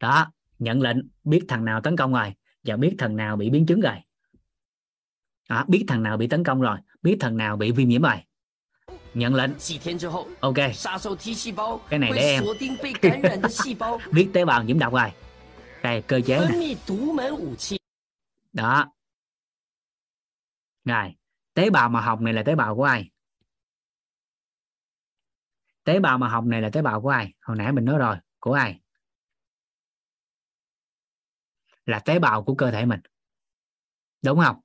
Đó nhận lệnh. Biết thằng nào tấn công rồi. Và biết thằng nào bị biến chứng rồi đó, biết thằng nào bị tấn công rồi biết thằng nào bị viêm nhiễm rồi. Nhận lệnh. Ok. Cái này để em. Biết tế bào nhiễm độc rồi. Đây cơ chế này đó. Rồi tế bào màu hồng này là tế bào của ai? Tế bào màu hồng này là tế bào của ai? Hồi nãy mình nói rồi của ai? Là tế bào của cơ thể mình. Đúng không?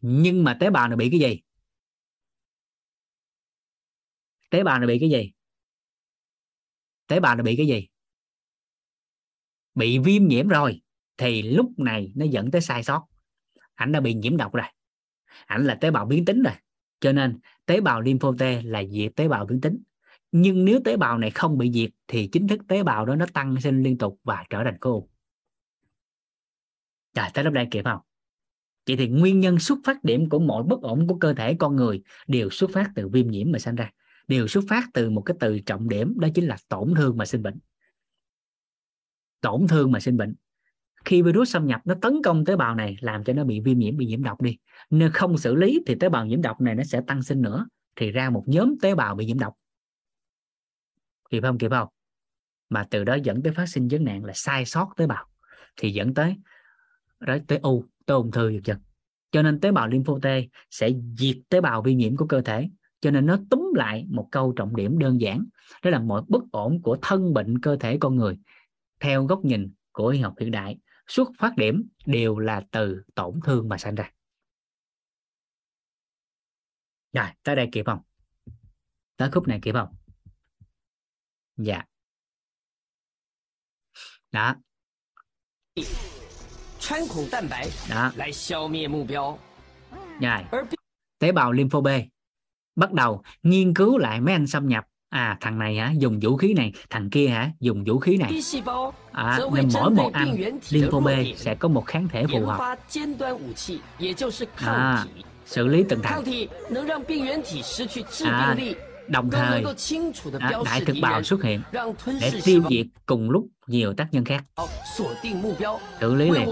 Nhưng mà tế bào này bị cái gì? Tế bào này bị cái gì? Tế bào này bị cái gì? Bị viêm nhiễm rồi, thì lúc này nó dẫn tới sai sót. Ảnh đã bị nhiễm độc rồi. Ảnh là tế bào biến tính rồi. Cho nên tế bào lympho T là diệt tế bào biến tính. Nhưng nếu tế bào này không bị diệt, thì chính thức tế bào đó nó tăng sinh liên tục và trở thành khối u. Rồi, tới lúc đây kịp không? Vậy thì nguyên nhân xuất phát điểm của mọi bất ổn của cơ thể con người đều xuất phát từ viêm nhiễm mà sinh ra. Đều xuất phát từ một cái từ trọng điểm, đó chính là tổn thương mà sinh bệnh. Tổn thương mà sinh bệnh. Khi virus xâm nhập, nó tấn công tế bào này, làm cho nó bị viêm nhiễm, bị nhiễm độc đi. Nếu không xử lý thì tế bào nhiễm độc này nó sẽ tăng sinh nữa, thì ra một nhóm tế bào bị nhiễm độc. Kịp không? Kịp không? Mà từ đó dẫn tới phát sinh vấn nạn là sai sót tế bào. Thì dẫn tới tới u tới ung thư dần dần cho nên tế bào lympho T sẽ diệt tế bào vi nhiễm của cơ thể, cho nên nó túm lại một câu trọng điểm đơn giản, đó là mọi bất ổn của thân bệnh cơ thể con người theo góc nhìn của y học hiện đại, xuất phát điểm đều là từ tổn thương mà sinh ra. Rồi, tới đây kịp không? Tới khúc này kịp không? Dạ. Đó. 穿孔蛋白 đó 来消灭目标。 rồi 而 tế bào lympho B bắt đầu nghiên cứu lại mấy anh xâm nhập à thằng này hả dùng vũ khí này thằng kia hả dùng vũ khí này ，B 细胞 à, 则会 nên 针 mỗi 对 một 病 anh 原体的 lympho B 弱点 sẽ có một kháng thể phù 研 hợp 发尖端武器，也就是抗 à, 体。 xử lý từng 抗 thằng 体能让病原体失去致 à, 病力， đồng thời đó, à, đại thực bào xuất hiện để tiêu diệt cùng lúc nhiều tác nhân khác. Xử lý liền.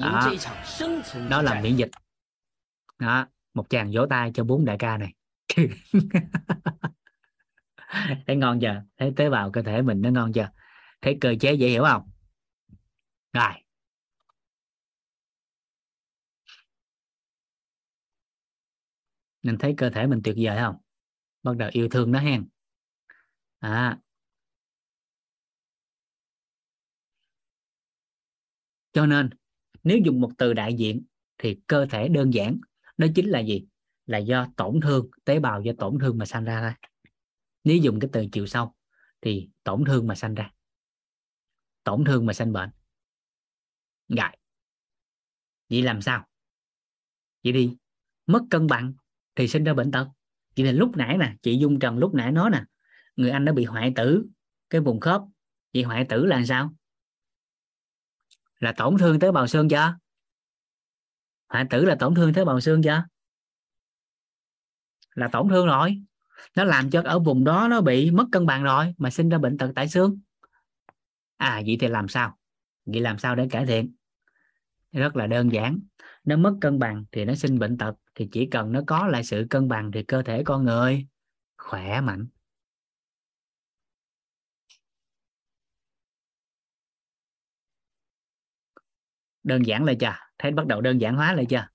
đó, đó là miễn dịch. Đó một chàng vỗ tay cho bốn đại ca này. Thấy ngon chưa thấy tế bào cơ thể mình nó ngon chưa thấy cơ chế dễ hiểu không? Rồi. Mình thấy cơ thể mình tuyệt vời không? Bắt đầu yêu thương nó hen. À. Cho nên, nếu dùng một từ đại diện thì cơ thể đơn giản, đó chính là gì? Là do tổn thương, tế bào do tổn thương mà sanh ra thôi. Nếu dùng cái từ chiều sâu thì tổn thương mà sanh ra. Tổn thương mà sanh bệnh. Gại vậy làm sao? Vậy đi. Mất cân bằng thì sinh ra bệnh tật vậy là lúc nãy nè chị dung trần lúc nãy nói nè, người anh đã bị hoại tử, cái vùng khớp, vậy hoại tử là sao? Là tổn thương tế bào xương chưa? Hoại tử là tổn thương tế bào xương chưa? Là tổn thương rồi. Nó làm cho ở vùng đó nó bị mất cân bằng rồi mà sinh ra bệnh tật tại xương. À vậy thì làm sao? Vậy làm sao để cải thiện? Rất là đơn giản nó mất cân bằng thì nó sinh bệnh tật, thì chỉ cần nó có lại sự cân bằng thì cơ thể con người khỏe mạnh. Đơn giản lại chưa? Thấy bắt đầu đơn giản hóa lại chưa?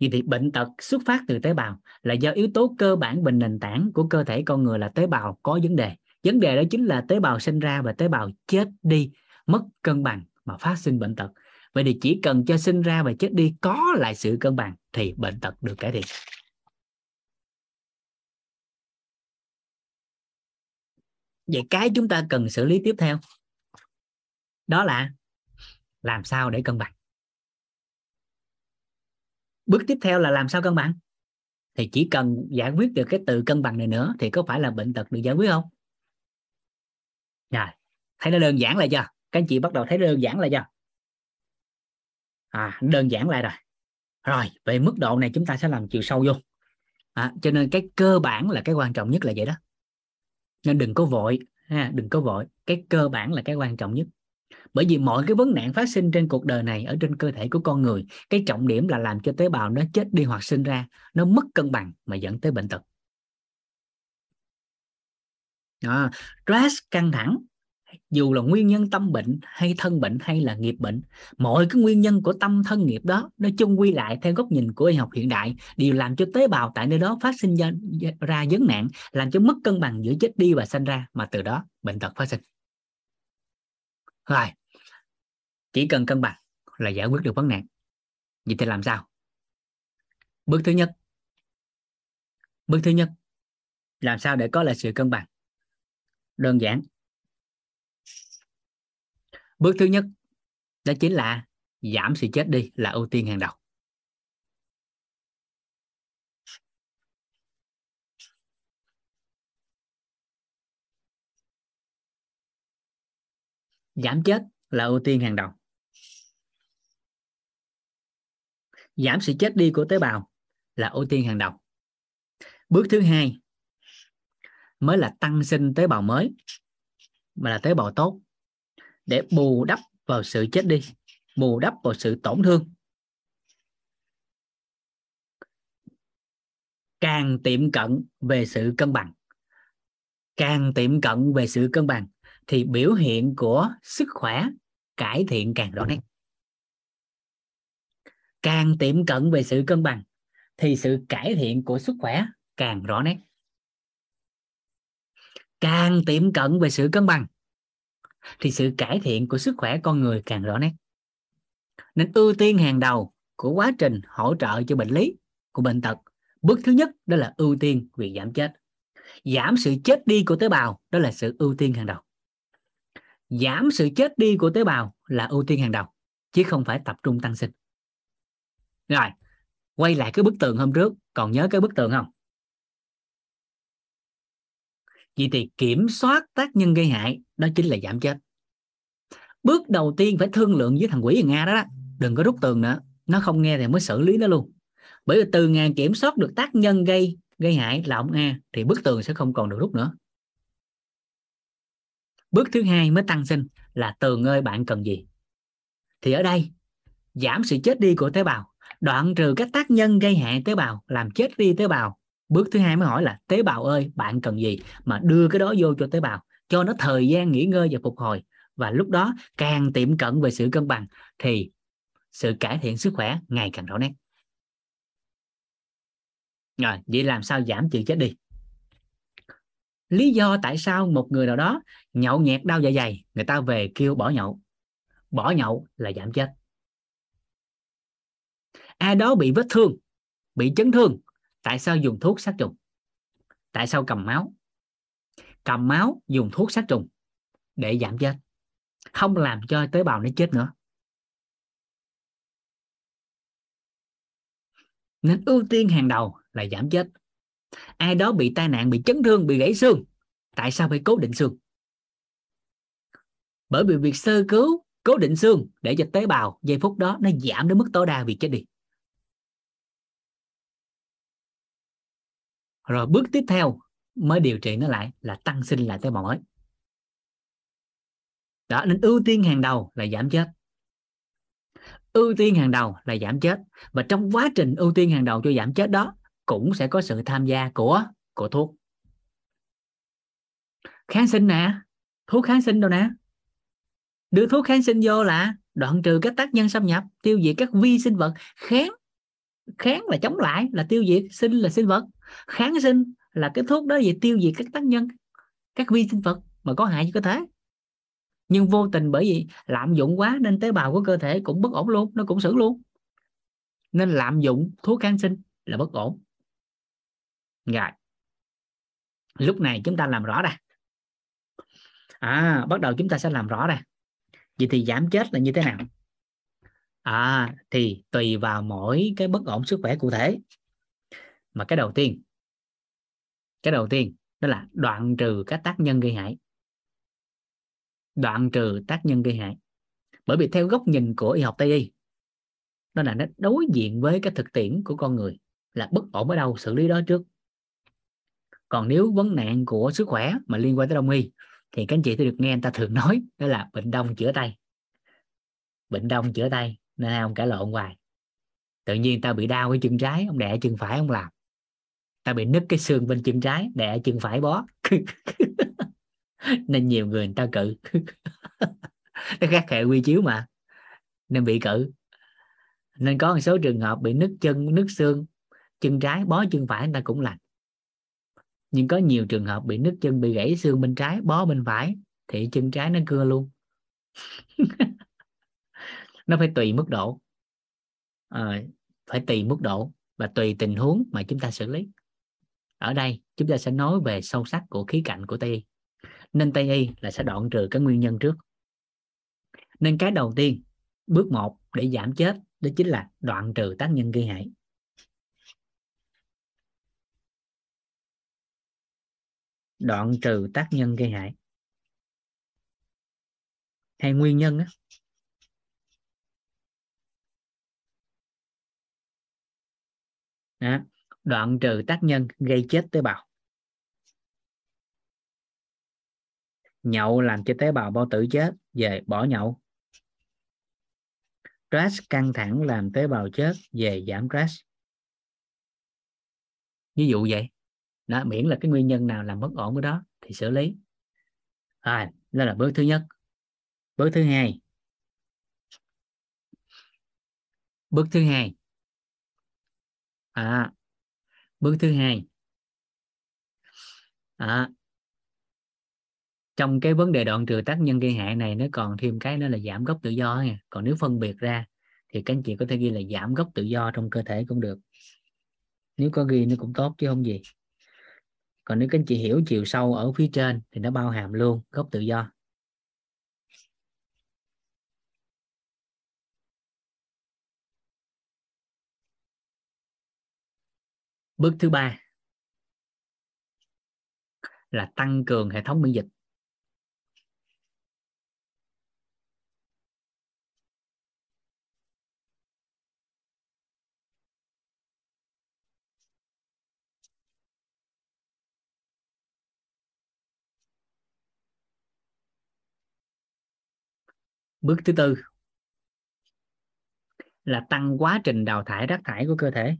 Vậy thì bệnh tật xuất phát từ tế bào là do yếu tố cơ bản bình nền tảng của cơ thể con người là tế bào có vấn đề. Vấn đề đó chính là tế bào sinh ra và tế bào chết đi, mất cân bằng mà phát sinh bệnh tật vậy thì chỉ cần cho sinh ra và chết đi, có lại sự cân bằng thì bệnh tật được cải thiện. Vậy cái chúng ta cần xử lý tiếp theo, đó là làm sao để cân bằng. Bước tiếp theo là làm sao cân bằng? Thì chỉ cần giải quyết được cái từ cân bằng này nữa thì có phải là bệnh tật được giải quyết không? Rồi, thấy nó đơn giản là chưa? Các anh chị bắt đầu thấy đơn giản là chưa? À đơn giản lại rồi. Rồi về mức độ này chúng ta sẽ làm chiều sâu vô. À, cho nên cái cơ bản là cái quan trọng nhất là vậy đó. Nên đừng có vội ha, đừng có vội. Cái cơ bản là cái quan trọng nhất. Bởi vì mọi cái vấn nạn phát sinh trên cuộc đời này ở trên cơ thể của con người cái trọng điểm là làm cho tế bào nó chết đi hoặc sinh ra nó mất cân bằng mà dẫn tới bệnh tật. À, stress căng thẳng dù là nguyên nhân tâm bệnh hay thân bệnh hay là nghiệp bệnh mọi cái nguyên nhân của tâm thân nghiệp đó nó chung quy lại theo góc nhìn của y học hiện đại đều làm cho tế bào tại nơi đó phát sinh ra, ra vấn nạn làm cho mất cân bằng giữa chết đi và sinh ra mà từ đó bệnh tật phát sinh. Rồi chỉ cần cân bằng là giải quyết được vấn nạn. Vậy thì làm sao? Bước thứ nhất. Bước thứ nhất làm sao để có lại sự cân bằng? Đơn giản bước thứ nhất, đó chính là giảm sự chết đi là ưu tiên hàng đầu. Giảm chết là ưu tiên hàng đầu. Giảm sự chết đi của tế bào là ưu tiên hàng đầu. Bước thứ hai, mới là tăng sinh tế bào mới, mà là tế bào tốt để bù đắp vào sự chết đi, bù đắp vào sự tổn thương. Càng tiệm cận về sự cân bằng, càng tiệm cận về sự cân bằng thì biểu hiện của sức khỏe cải thiện càng rõ nét. Càng tiệm cận về sự cân bằng thì sự cải thiện của sức khỏe càng rõ nét. Càng tiệm cận về sự cân bằng thì sự cải thiện của sức khỏe con người càng rõ nét. Nên ưu tiên hàng đầu của quá trình hỗ trợ cho bệnh lý của bệnh tật, bước thứ nhất đó là ưu tiên việc giảm chết. Giảm sự chết đi của tế bào, đó là sự ưu tiên hàng đầu. Giảm sự chết đi của tế bào là ưu tiên hàng đầu, chứ không phải tập trung tăng sinh. Rồi, quay lại cái bức tường hôm trước, còn nhớ cái bức tường không? Vậy thì kiểm soát tác nhân gây hại đó chính là giảm chết. Bước đầu tiên phải thương lượng với thằng quỷ nga đó, đó đừng có rút tường nữa nó không nghe thì mới xử lý nó luôn. Bởi vì từ ngày kiểm soát được tác nhân gây gây hại là ông a thì bức tường sẽ không còn được rút nữa. Bước thứ hai mới tăng sinh là tường ơi bạn cần gì? Thì ở đây giảm sự chết đi của tế bào đoạn trừ các tác nhân gây hại tế bào làm chết đi tế bào. Bước thứ hai mới hỏi là tế bào ơi bạn cần gì? Mà đưa cái đó vô cho tế bào cho nó thời gian nghỉ ngơi và phục hồi. Và lúc đó, càng tiệm cận về sự cân bằng, thì sự cải thiện sức khỏe ngày càng rõ nét. Rồi, vậy làm sao giảm sự chết đi? Lý do tại sao một người nào đó nhậu nhẹt, đau dạ dày, người ta về kêu bỏ nhậu. Bỏ nhậu là giảm chết. Ai đó bị vết thương, bị chấn thương. Tại sao dùng thuốc sát trùng? Tại sao cầm máu? Cầm máu, dùng thuốc sát trùng để giảm chết. Không làm cho tế bào nó chết nữa. Nên ưu tiên hàng đầu là giảm chết. Ai đó bị tai nạn, bị chấn thương, bị gãy xương, tại sao phải cố định xương? Bởi vì việc sơ cứu, cố định xương để cho tế bào giây phút đó nó giảm đến mức tối đa việc chết đi. Rồi bước tiếp theo mới điều trị nó lại là tăng sinh lại tế bào mới. Đó, nên ưu tiên hàng đầu là giảm chết. Ưu tiên hàng đầu là giảm chết. Và trong quá trình ưu tiên hàng đầu cho giảm chết đó, cũng sẽ có sự tham gia của của thuốc. Kháng sinh nè, thuốc kháng sinh đâu nè? Đưa thuốc kháng sinh vô là đoạn trừ các tác nhân xâm nhập, tiêu diệt các vi sinh vật. Kháng kháng là chống lại, là tiêu diệt sinh là sinh vật. Kháng sinh là cái thuốc đó về tiêu diệt các tác nhân, các vi sinh vật mà có hại cho cơ thể. Nhưng vô tình bởi vì lạm dụng quá nên tế bào của cơ thể cũng bất ổn luôn, nó cũng xử luôn. Nên lạm dụng thuốc kháng sinh là bất ổn. Rồi lúc này chúng ta làm rõ ra. À bắt đầu chúng ta sẽ làm rõ đây vậy thì giảm chết là như thế nào? À thì tùy vào mỗi cái bất ổn sức khỏe cụ thể. Mà cái đầu tiên cái đầu tiên, đó là đoạn trừ các tác nhân gây hại. Đoạn trừ tác nhân gây hại. Bởi vì theo góc nhìn của y học tây y, đó là nó đối diện với cái thực tiễn của con người, là bất ổn ở đâu, xử lý đó trước. Còn nếu vấn nạn của sức khỏe mà liên quan tới đông y, thì các anh chị tôi được nghe người ta thường nói, đó là bệnh đông chữa tay. Bệnh đông chữa tay, nên ông cãi lộn hoài. Tự nhiên ta bị đau cái chân trái, ông đẻ chân phải ông làm ta bị nứt cái xương bên chân trái đè chân phải bó. Nên nhiều người người ta cự. Nó khác hệ quy chiếu mà. Nên bị cự. Nên có một số trường hợp bị nứt chân nứt xương chân trái bó chân phải người ta cũng lành. Nhưng có nhiều trường hợp bị nứt chân bị gãy xương bên trái bó bên phải thì chân trái nó cưa luôn. Nó phải tùy mức độ. À, phải tùy mức độ và tùy tình huống mà chúng ta xử lý ở đây, chúng ta sẽ nói về sâu sắc của khí cạnh của tây y. Nên tây y là sẽ đoạn trừ các nguyên nhân trước. Nên cái đầu tiên, bước một để giảm chết, đó chính là đoạn trừ tác nhân gây hại. Đoạn trừ tác nhân gây hại. Hay nguyên nhân á. Đó đoạn trừ tác nhân gây chết tế bào. Nhậu làm cho tế bào bao tử chết về bỏ nhậu. Stress căng thẳng làm tế bào chết về giảm stress. Ví dụ vậy. Đó, miễn là cái nguyên nhân nào làm bất ổn cái đó thì xử lý. À, đó là bước thứ nhất. Bước thứ hai. Bước thứ hai. À, bước thứ hai. À, trong cái vấn đề đoạn trừ tác nhân gây hại này nó còn thêm cái nữa là giảm gốc tự do nha. Còn nếu phân biệt ra thì các anh chị có thể ghi là giảm gốc tự do trong cơ thể cũng được. Nếu có ghi nó cũng tốt chứ không gì. Còn nếu các anh chị hiểu chiều sâu ở phía trên thì nó bao hàm luôn gốc tự do. Bước thứ ba là tăng cường hệ thống miễn dịch. Bước thứ tư là tăng quá trình đào thải rác thải của cơ thể.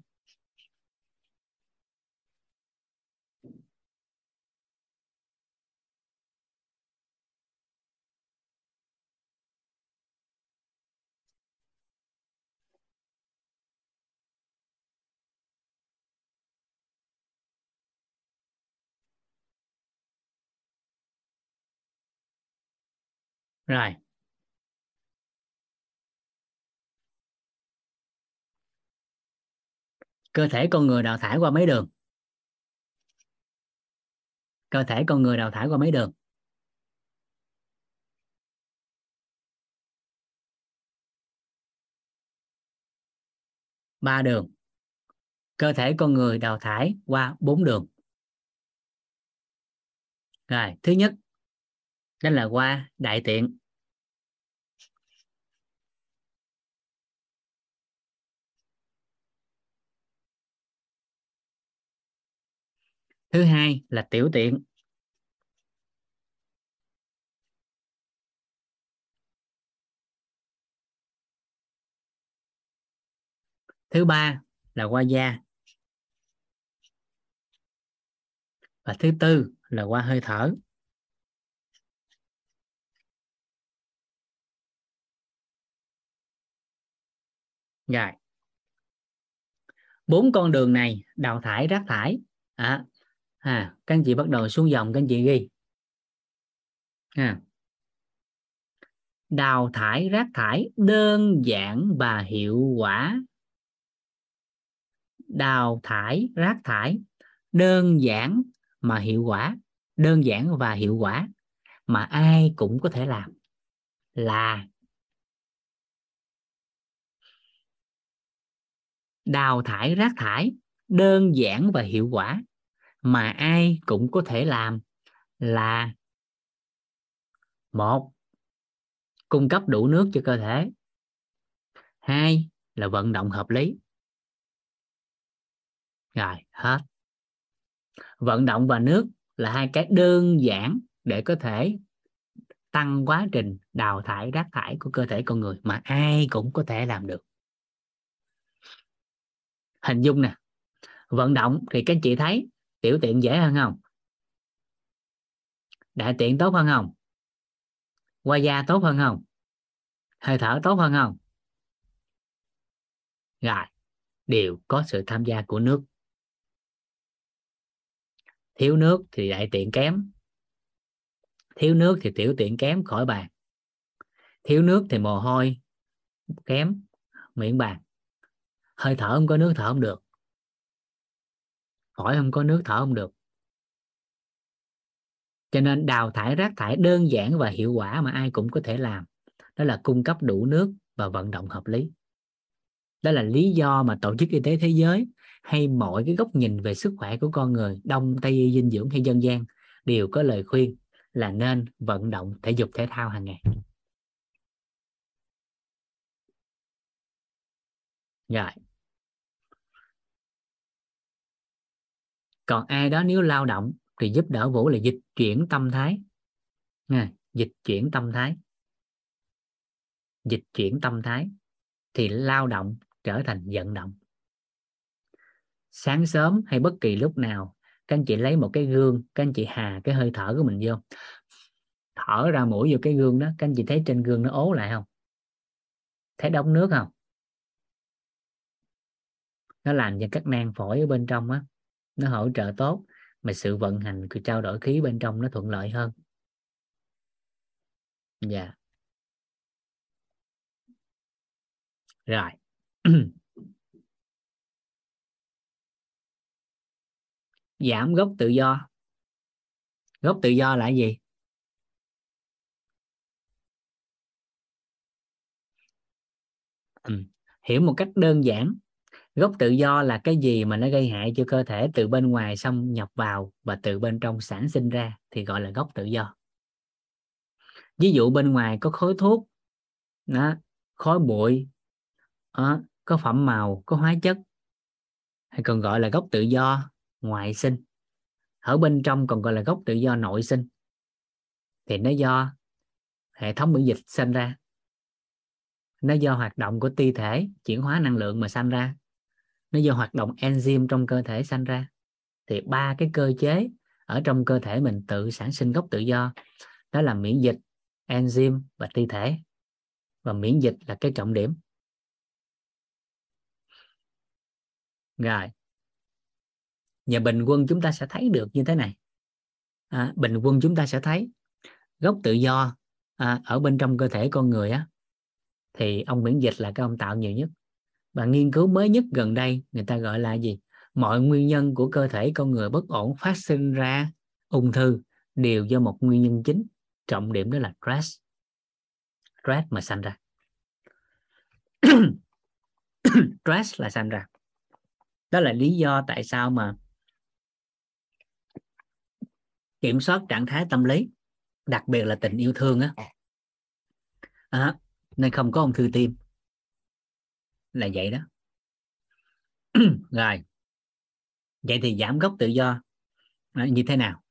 Rồi. Cơ thể con người đào thải qua mấy đường? Cơ thể con người đào thải qua mấy đường? Ba đường. Cơ thể con người đào thải qua bốn đường. Rồi, thứ nhất, đó là qua đại tiện. Thứ hai là tiểu tiện. Thứ ba là qua da. Và thứ tư là qua hơi thở. Rồi. Bốn con đường này đào thải rác thải. À, à, các anh chị bắt đầu xuống dòng các anh chị ghi. À. đào thải rác thải đơn giản và hiệu quả. Đào thải rác thải đơn giản mà hiệu quả. Đơn giản và hiệu quả mà ai cũng có thể làm. Là đào thải rác thải đơn giản và hiệu quả mà ai cũng có thể làm là một, cung cấp đủ nước cho cơ thể. Hai là vận động hợp lý. Rồi, hết. Vận động và nước là hai cái đơn giản để có thể tăng quá trình đào thải, rác thải của cơ thể con người mà ai cũng có thể làm được. Hình dung nè, vận động thì các chị thấy tiểu tiện dễ hơn không? Đại tiện tốt hơn không? Qua da tốt hơn không? Hơi thở tốt hơn không? Rồi, đều có sự tham gia của nước. Thiếu nước thì đại tiện kém. Thiếu nước thì tiểu tiện kém, khỏi bàn. Thiếu nước thì mồ hôi kém, miệng bàn. Hơi thở không có nước thở không được phổi không có nước thở không được. Cho nên đào thải rác thải đơn giản và hiệu quả mà ai cũng có thể làm. Đó là cung cấp đủ nước và vận động hợp lý. Đó là lý do mà tổ chức y tế thế giới hay mọi cái góc nhìn về sức khỏe của con người, đông, tây y dinh dưỡng hay dân gian đều có lời khuyên là nên vận động thể dục thể thao hàng ngày. Rồi. Còn ai đó nếu lao động thì giúp đỡ vũ là dịch chuyển tâm thái. Nha dịch chuyển tâm thái. Dịch chuyển tâm thái thì lao động trở thành vận động. Sáng sớm hay bất kỳ lúc nào, các anh chị lấy một cái gương, các anh chị hà cái hơi thở của mình vô. Thở ra mũi vô cái gương đó, các anh chị thấy trên gương nó ố lại không? Thấy đóng nước không? Nó làm cho các nang phổi ở bên trong á nó hỗ trợ tốt, mà sự vận hành của trao đổi khí bên trong nó thuận lợi hơn. Dạ. Yeah. rồi. Giảm gốc tự do. Gốc tự do là gì? Ừ. hiểu một cách đơn giản gốc tự do là cái gì mà nó gây hại cho cơ thể từ bên ngoài xâm nhập vào và từ bên trong sản sinh ra thì gọi là gốc tự do. Ví dụ bên ngoài có khối thuốc đó, khói bụi đó, có phẩm màu có hóa chất hay còn gọi là gốc tự do ngoại sinh. Ở bên trong còn gọi là gốc tự do nội sinh. Thì nó do hệ thống miễn dịch sinh ra. Nó do hoạt động của ti thể chuyển hóa năng lượng mà sanh ra nó do hoạt động enzyme trong cơ thể sanh ra. Thì ba cái cơ chế ở trong cơ thể mình tự sản sinh gốc tự do. Đó là miễn dịch enzyme và ti thể. Và miễn dịch là cái trọng điểm. Rồi. Và bình quân chúng ta sẽ thấy được như thế này. À, bình quân chúng ta sẽ thấy gốc tự do à, ở bên trong cơ thể con người á thì ông miễn dịch là cái ông tạo nhiều nhất và nghiên cứu mới nhất gần đây người ta gọi là gì? Mọi nguyên nhân của cơ thể con người bất ổn phát sinh ra ung thư đều do một nguyên nhân chính trọng điểm đó là stress. Stress mà sanh ra. Stress là sanh ra. Đó là lý do tại sao mà kiểm soát trạng thái tâm lý đặc biệt là tình yêu thương á. À, nên không có ung thư tim là vậy đó. Rồi. Vậy thì giảm gốc tự do à, như thế nào?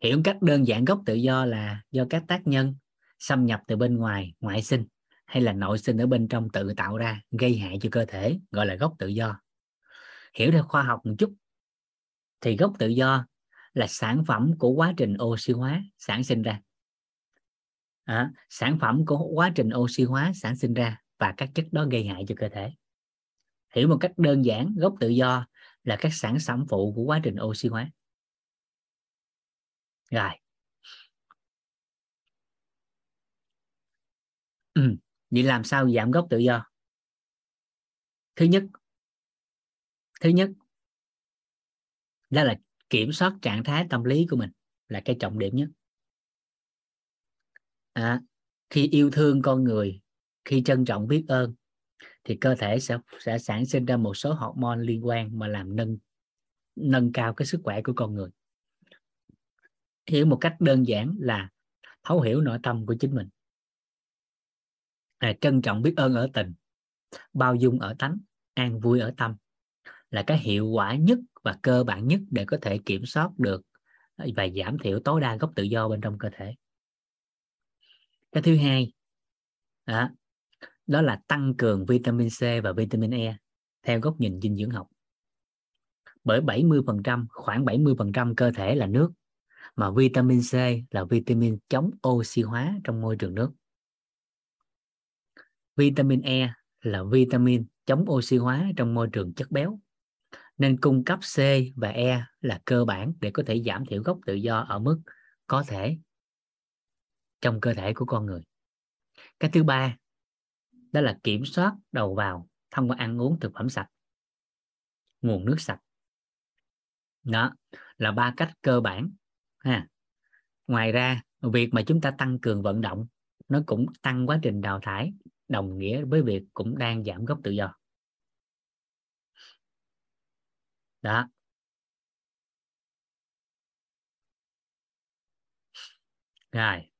Hiểu cách đơn giản gốc tự do là do các tác nhân xâm nhập từ bên ngoài ngoại sinh hay là nội sinh ở bên trong tự tạo ra gây hại cho cơ thể gọi là gốc tự do. Hiểu theo khoa học một chút thì gốc tự do là sản phẩm của quá trình oxy hóa sản sinh ra. À, sản phẩm của quá trình oxy hóa sản sinh ra và các chất đó gây hại cho cơ thể hiểu một cách đơn giản gốc tự do là các sản phẩm phụ của quá trình oxy hóa. Rồi. Ừ. vậy làm sao giảm gốc tự do? Thứ nhất thứ nhất đó là kiểm soát trạng thái tâm lý của mình là cái trọng điểm nhất. À, khi yêu thương con người khi trân trọng biết ơn thì cơ thể sẽ sẽ sản sinh ra một số hormone liên quan mà làm nâng nâng cao cái sức khỏe của con người. Hiểu một cách đơn giản là thấu hiểu nội tâm của chính mình. À, trân trọng biết ơn ở tình bao dung ở tánh an vui ở tâm là cái hiệu quả nhất và cơ bản nhất để có thể kiểm soát được và giảm thiểu tối đa gốc tự do bên trong cơ thể. Cái thứ hai đó, đó là tăng cường vitamin C và vitamin E theo góc nhìn dinh dưỡng học. Bởi 70% khoảng 70% cơ thể là nước, mà vitamin C là vitamin chống oxy hóa trong môi trường nước. Vitamin E là vitamin chống oxy hóa trong môi trường chất béo, nên cung cấp C và E là cơ bản để có thể giảm thiểu gốc tự do ở mức có thể trong cơ thể của con người. Cái thứ ba đó là kiểm soát đầu vào thông qua ăn uống thực phẩm sạch. Nguồn nước sạch. Đó là ba cách cơ bản, ha. Ngoài ra, việc mà chúng ta tăng cường vận động, nó cũng tăng quá trình đào thải, đồng nghĩa với việc cũng đang giảm gốc tự do. Đó. Rồi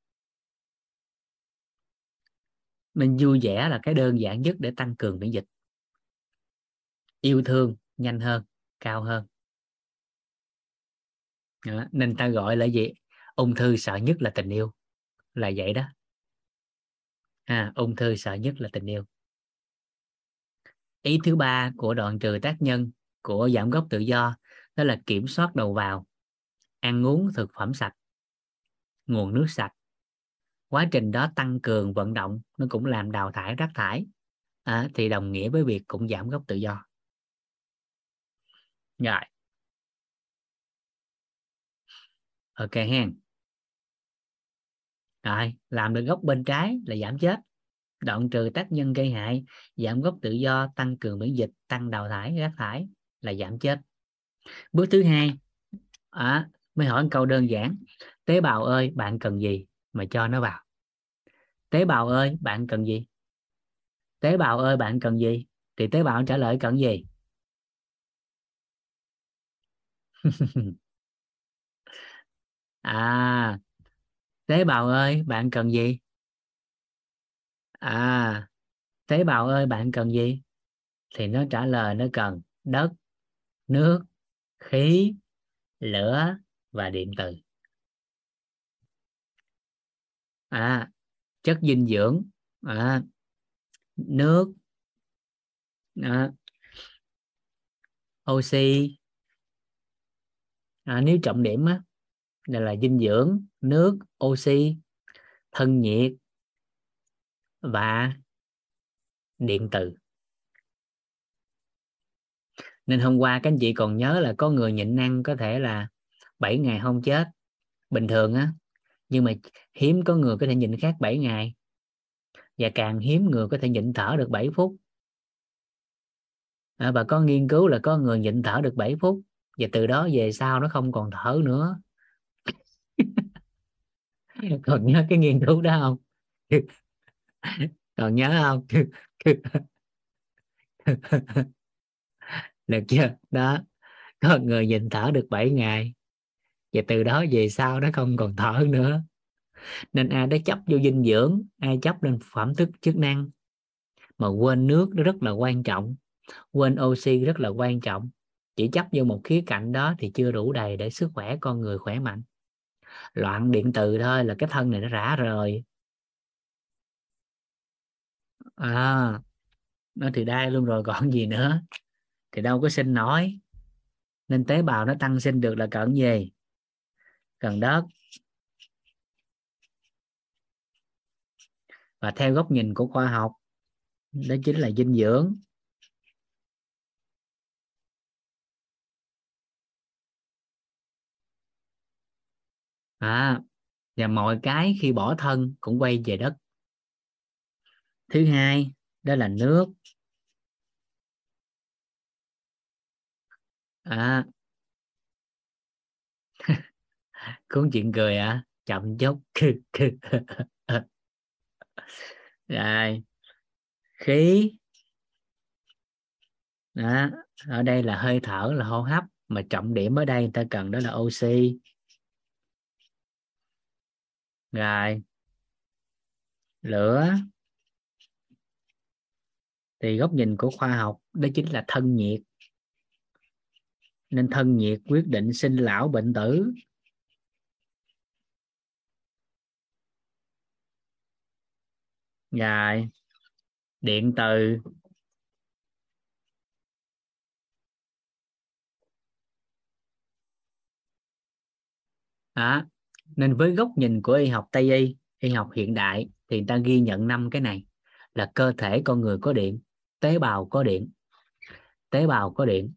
mình vui vẻ là cái đơn giản nhất để tăng cường miễn dịch. Yêu thương nhanh hơn cao hơn. Đó. nên ta gọi là gì? Ung thư sợ nhất là tình yêu. Là vậy đó. À, ung thư sợ nhất là tình yêu. Ý thứ ba của đoạn trừ tác nhân của giảm gốc tự do đó là kiểm soát đầu vào ăn uống thực phẩm sạch nguồn nước sạch quá trình đó tăng cường vận động nó cũng làm đào thải rác thải. À, thì đồng nghĩa với việc cũng giảm gốc tự do. Rồi. Ok hen rồi làm được gốc bên trái là giảm chết. Đoạn trừ tác nhân gây hại giảm gốc tự do tăng cường miễn dịch tăng đào thải rác thải là giảm chết. Bước thứ hai à, mới hỏi một câu đơn giản. Tế bào ơi bạn cần gì? Mà cho nó vào. Tế bào ơi, bạn cần gì? Tế bào ơi, bạn cần gì? Thì tế bào trả lời cần gì? À tế bào ơi, bạn cần gì? À tế bào ơi, bạn cần gì? Thì nó trả lời nó cần đất, nước, khí, lửa và điện từ à chất dinh dưỡng. À, nước. À, oxy. À, nếu trọng điểm á là, là dinh dưỡng nước oxy thân nhiệt và điện từ. Nên hôm qua các anh chị còn nhớ là có người nhịn ăn có thể là 7 ngày không chết. Bình thường á nhưng mà hiếm có người có thể nhịn khác 7 ngày. Và càng hiếm người có thể nhịn thở được 7 phút. À, và có nghiên cứu là có người nhịn thở được 7 phút. Và từ đó về sau nó không còn thở nữa. Còn nhớ cái nghiên cứu đó không? Còn nhớ không? Được chưa? Đó. Có người nhịn thở được 7 ngày và từ đó về sau nó không còn thở nữa. Nên ai đã chấp vô dinh dưỡng, ai chấp lên phẩm thức chức năng. Mà quên nước nó rất là quan trọng, quên oxy rất là quan trọng. Chỉ chấp vô một khía cạnh đó thì chưa đủ đầy để sức khỏe con người khỏe mạnh. Loạn điện từ thôi là cái thân này nó rã rời. À nó thì đai luôn rồi, còn gì nữa? Thì đâu có sinh nổi. Nên tế bào nó tăng sinh được là cần gì cần đất. Và theo góc nhìn của khoa học, đó chính là dinh dưỡng. À và mọi cái khi bỏ thân cũng quay về đất. Thứ hai, đó là nước. À cuốn chuyện cười à chậm chốc. Rồi. Khí. Đó. ở đây là hơi thở, là hô hấp, mà trọng điểm ở đây người ta cần đó là oxy. Rồi. Lửa. Thì góc nhìn của khoa học, đó chính là thân nhiệt. Nên thân nhiệt quyết định sinh lão bệnh tử. Rồi. Điện từ. Đó. Nên với góc nhìn của y học tây y y học hiện đại thì người ta ghi nhận năm cái này, là cơ thể con người có điện, tế bào có điện. Tế bào có điện.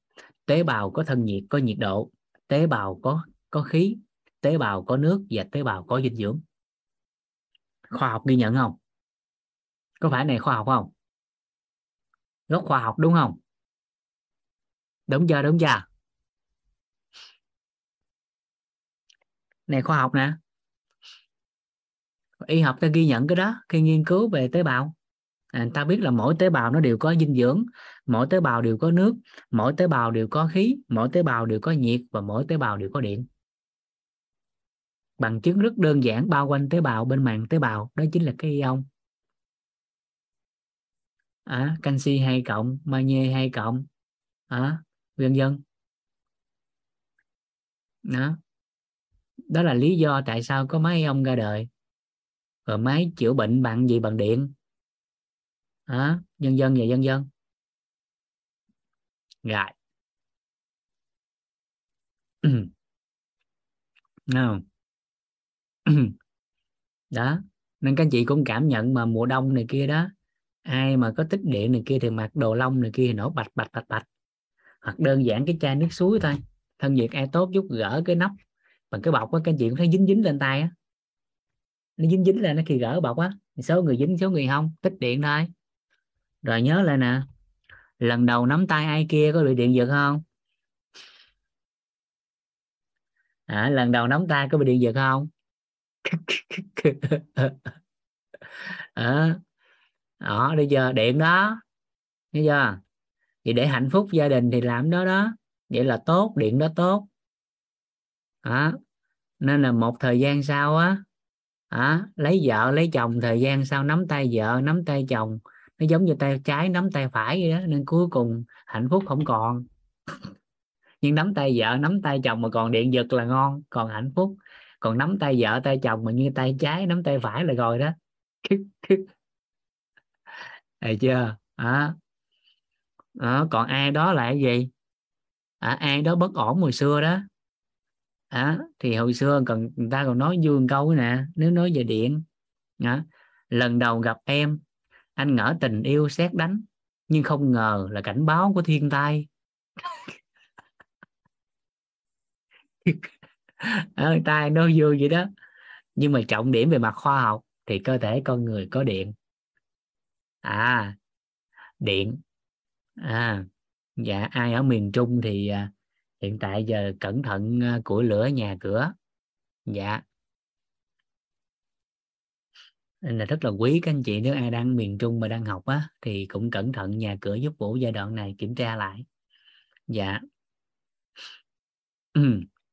Tế bào có thân nhiệt, có nhiệt độ. Tế bào có có khí. Tế bào có nước và tế bào có dinh dưỡng. Khoa học ghi nhận không? Có phải này khoa học không? Gốc khoa học đúng không? Đúng chưa đúng chưa? Này khoa học nè. Y học ta ghi nhận cái đó khi nghiên cứu về tế bào. À, ta biết là mỗi tế bào nó đều có dinh dưỡng mỗi tế bào đều có nước mỗi tế bào đều có khí mỗi tế bào đều có nhiệt và mỗi tế bào đều có điện. Bằng chứng rất đơn giản bao quanh tế bào bên màng tế bào đó chính là cái ion à, canxi hai cộng magie hai cộng. À, vân vân. Đó. Đó là lý do tại sao có máy ông ra đời. Rồi máy chữa bệnh bằng gì? Bằng điện. À, dân dân và dân dân rồi. Không đó. Nên các chị cũng cảm nhận mà mùa đông này kia đó ai mà có tích điện này kia thì mặc đồ lông này kia thì nổ bạch bạch bạch bạch. Hoặc đơn giản cái chai nước suối thôi. Thân nhiệt ai tốt chút gỡ cái nắp. Bằng cái bọc á các anh chị cũng thấy dính dính lên tay á. Nó dính dính lên nó khi gỡ bọc á. Số người dính số người không. Tích điện thôi. Rồi nhớ lại nè. Lần đầu nắm tay ai kia có bị điện giật không? À, lần đầu nắm tay có bị điện giật không? À, đó bây giờ điện đó. Thấy chưa? Thì để hạnh phúc gia đình thì làm đó đó. Vậy là tốt điện đó tốt. Đó. nên là một thời gian sau á à, lấy vợ lấy chồng thời gian sau nắm tay vợ nắm tay chồng. Nó giống như tay trái nắm tay phải vậy đó nên cuối cùng hạnh phúc không còn. Nhưng nắm tay vợ nắm tay chồng mà còn điện giật là ngon còn hạnh phúc. Còn nắm tay vợ tay chồng mà như tay trái nắm tay phải là rồi đó thấy chưa? Đó. Đó. Ờ, còn ai đó là cái gì? À, ai đó bất ổn hồi xưa đó. À, thì hồi xưa cần người ta còn nói dương câu nè nếu nói về điện. À, lần đầu gặp em anh ngỡ tình yêu xét đánh nhưng không ngờ là cảnh báo của thiên tai. À, tai nó vui vậy đó. Nhưng mà trọng điểm về mặt khoa học thì cơ thể con người có điện à điện. À dạ ai ở miền trung thì à, hiện tại giờ cẩn thận à, của lửa nhà cửa. Dạ. Nên là rất là quý các anh chị nếu ai đang miền trung mà đang học á thì cũng cẩn thận nhà cửa giúp vũ giai đoạn này kiểm tra lại. Dạ.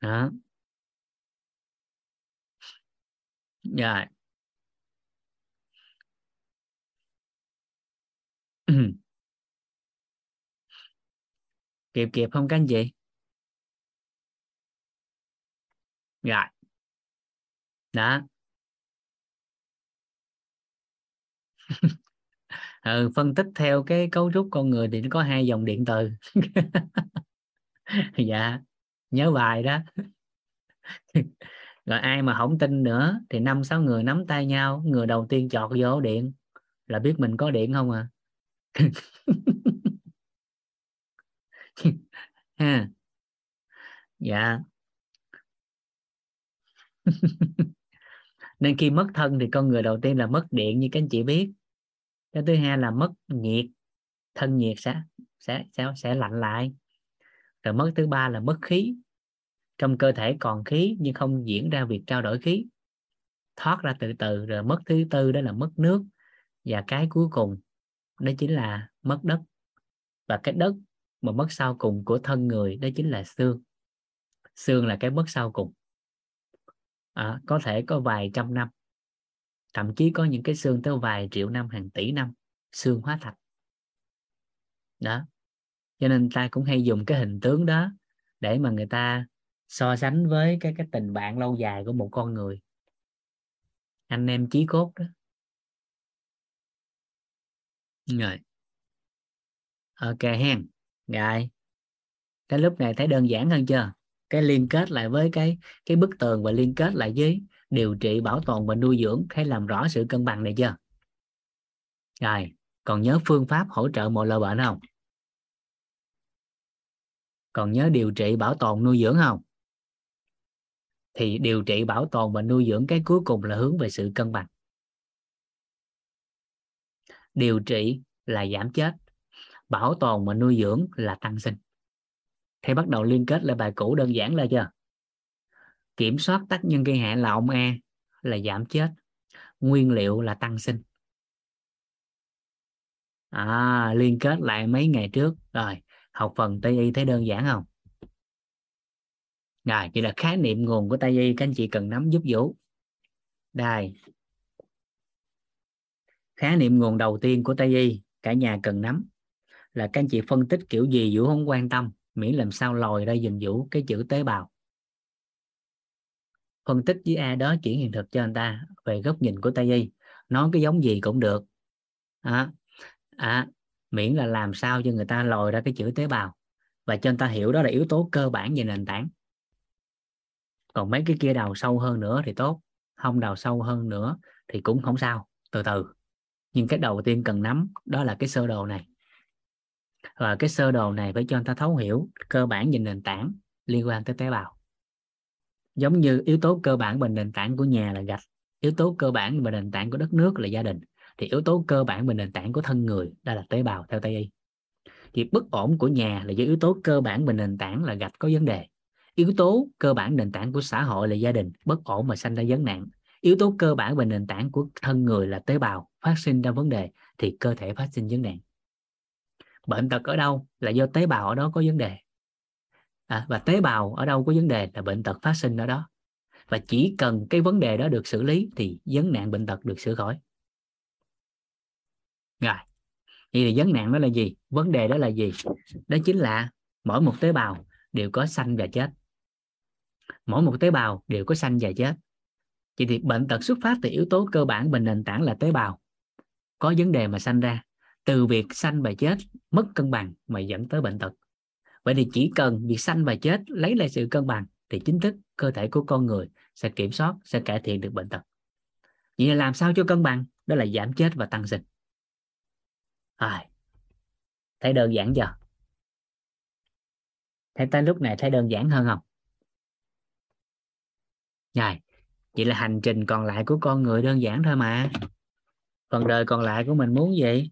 Đó. Rồi. kịp kịp không các anh chị? Rồi. Đó. Ừ, phân tích theo cái cấu trúc con người thì nó có hai dòng điện từ. Dạ nhớ bài đó. Rồi ai mà không tin nữa thì năm sáu người nắm tay nhau người đầu tiên chọt vô điện. Là biết mình có điện không à? ha. Dạ. Nên khi mất thân thì con người đầu tiên là mất điện như các anh chị biết. Cái thứ hai là mất nhiệt. Thân nhiệt sẽ sẽ sẽ sẽ lạnh lại. Rồi mất thứ ba là mất khí. Trong cơ thể còn khí nhưng không diễn ra việc trao đổi khí. Thoát ra từ từ, rồi mất thứ tư đó là mất nước. Và cái cuối cùng đó chính là mất đất. Và cái đất mà mất sau cùng của thân người đó chính là xương. Xương là cái mất sau cùng. À, có thể có vài trăm năm. Thậm chí có những cái xương tới vài triệu năm hàng tỷ năm. Xương hóa thạch. Đó. Cho nên ta cũng hay dùng cái hình tướng đó để mà người ta so sánh với cái cái tình bạn lâu dài của một con người. Anh em chí cốt đó rồi. Ok hen. Rồi. Cái lúc này thấy đơn giản hơn chưa? Cái liên kết lại với cái cái bức tường và liên kết lại với điều trị bảo tồn và nuôi dưỡng thấy làm rõ sự cân bằng này chưa? Rồi. Còn nhớ phương pháp hỗ trợ mọi loại bệnh không? Còn nhớ điều trị bảo tồn nuôi dưỡng không? Thì điều trị bảo tồn và nuôi dưỡng cái cuối cùng là hướng về sự cân bằng điều trị là giảm chết bảo tồn và nuôi dưỡng là tăng sinh. Thì bắt đầu liên kết lại bài cũ đơn giản là chưa? Kiểm soát tác nhân gây hại là ông A là giảm chết nguyên liệu là tăng sinh. À, liên kết lại mấy ngày trước. Rồi học phần tây y thấy đơn giản không? Rồi chỉ là khái niệm nguồn của tây y các anh chị cần nắm giúp vũ. Đây khái niệm nguồn đầu tiên của tây y cả nhà cần nắm. Là các anh chị phân tích kiểu gì vũ không quan tâm miễn làm sao lòi ra dùm vũ cái chữ tế bào. Phân tích với ai đó chuyển hiện thực cho anh ta về góc nhìn của tây y. Nói cái giống gì cũng được. À, à, miễn là làm sao cho người ta lòi ra cái chữ tế bào. Và cho người ta hiểu đó là yếu tố cơ bản về nền tảng. Còn mấy cái kia đào sâu hơn nữa thì tốt không đào sâu hơn nữa thì cũng không sao. Từ từ nhưng cái đầu tiên cần nắm đó là cái sơ đồ này. Và cái sơ đồ này phải cho người ta thấu hiểu cơ bản về nền tảng liên quan tới tế bào. Giống như yếu tố cơ bản về nền tảng của nhà là gạch, yếu tố cơ bản về nền tảng của đất nước là gia đình, thì yếu tố cơ bản về nền tảng của thân người đó là tế bào theo tây y. Thì bất ổn của nhà là do yếu tố cơ bản về nền tảng là gạch có vấn đề. Yếu tố cơ bản nền tảng của xã hội là gia đình, bất ổn mà sanh ra vấn nạn yếu tố cơ bản về nền tảng của thân người là tế bào phát sinh ra vấn đề thì cơ thể phát sinh vấn nạn bệnh tật ở đâu là do tế bào ở đó có vấn đề. À, và tế bào ở đâu có vấn đề là bệnh tật phát sinh ở đó. Và chỉ cần cái vấn đề đó được xử lý thì vấn nạn bệnh tật được sửa khỏi. Rồi vậy thì vấn nạn đó là gì? Vấn đề đó là gì? Đó chính là mỗi một tế bào đều có sanh và chết. Mỗi một tế bào đều có sanh và chết vậy thì bệnh tật xuất phát từ yếu tố cơ bản và nền tảng là tế bào. Có vấn đề mà sanh ra từ việc sanh và chết mất cân bằng mà dẫn tới bệnh tật. Vậy thì chỉ cần việc sanh và chết lấy lại sự cân bằng thì chính thức cơ thể của con người sẽ kiểm soát sẽ cải thiện được bệnh tật. Vậy là làm sao cho cân bằng? Đó là giảm chết và tăng sinh. À, thấy đơn giản chưa? Thấy tới lúc này thấy đơn giản hơn không? Rồi vậy là hành trình còn lại của con người đơn giản thôi mà. Phần đời còn lại của mình muốn gì?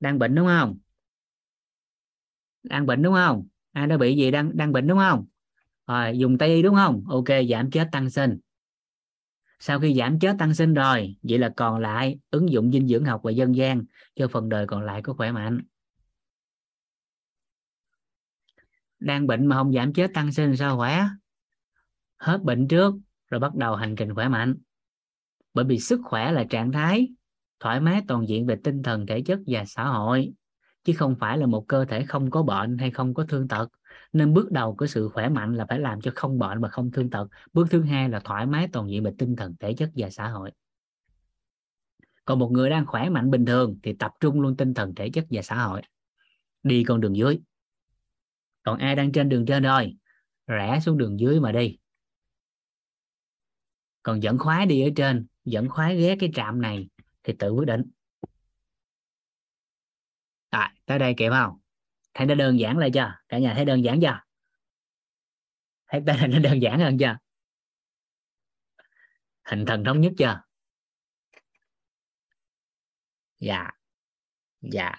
Đang bệnh đúng không? Đang bệnh đúng không? Ai đã bị gì đang đang bệnh đúng không? Rồi, dùng tây y đúng không? Ok, giảm chết tăng sinh. Sau khi giảm chết tăng sinh rồi, vậy là còn lại ứng dụng dinh dưỡng học và dân gian cho phần đời còn lại có khỏe mạnh. Đang bệnh mà không giảm chết tăng sinh sao khỏe hết bệnh trước rồi bắt đầu hành trình khỏe mạnh. Bởi vì sức khỏe là trạng thái thoải mái toàn diện về tinh thần, thể chất và xã hội, chứ không phải là một cơ thể không có bệnh hay không có thương tật. Nên bước đầu của sự khỏe mạnh là phải làm cho không bệnh và không thương tật. Bước thứ hai là thoải mái toàn diện về tinh thần, thể chất và xã hội. Còn một người đang khỏe mạnh bình thường thì tập trung luôn tinh thần, thể chất và xã hội. Đi con đường dưới. Còn ai đang trên đường trên rồi, rẽ xuống đường dưới mà đi còn dẫn khoái đi ở trên dẫn khoái ghé cái trạm này thì tự quyết định. À, tới đây kịp không? Thấy nó đơn giản lại chưa? Cả nhà thấy đơn giản chưa? Thấy tới đây nó đơn giản hơn chưa? Hình thần thống nhất chưa? Dạ. Dạ.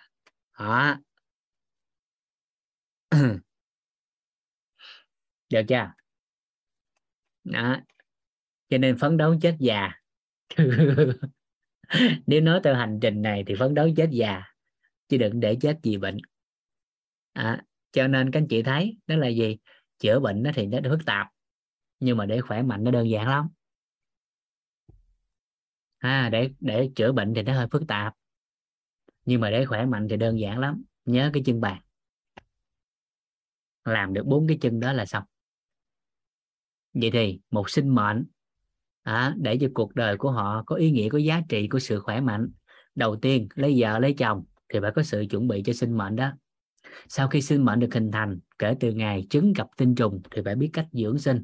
Đó. Được chưa? Đó cho nên phấn đấu chết già. Nếu nói theo hành trình này thì phấn đấu chết già chứ đừng để chết vì bệnh. À, cho nên các anh chị thấy đó là gì? Chữa bệnh nó thì nó phức tạp nhưng mà để khỏe mạnh nó đơn giản lắm. À, để để chữa bệnh thì nó hơi phức tạp nhưng mà để khỏe mạnh thì đơn giản lắm. Nhớ cái chân bàn. Làm được bốn cái chân đó là xong. Vậy thì một sinh mệnh à, để cho cuộc đời của họ có ý nghĩa có giá trị của sự khỏe mạnh. Đầu tiên lấy vợ lấy chồng thì phải có sự chuẩn bị cho sinh mệnh đó. Sau khi sinh mệnh được hình thành kể từ ngày trứng gặp tinh trùng thì phải biết cách dưỡng sinh.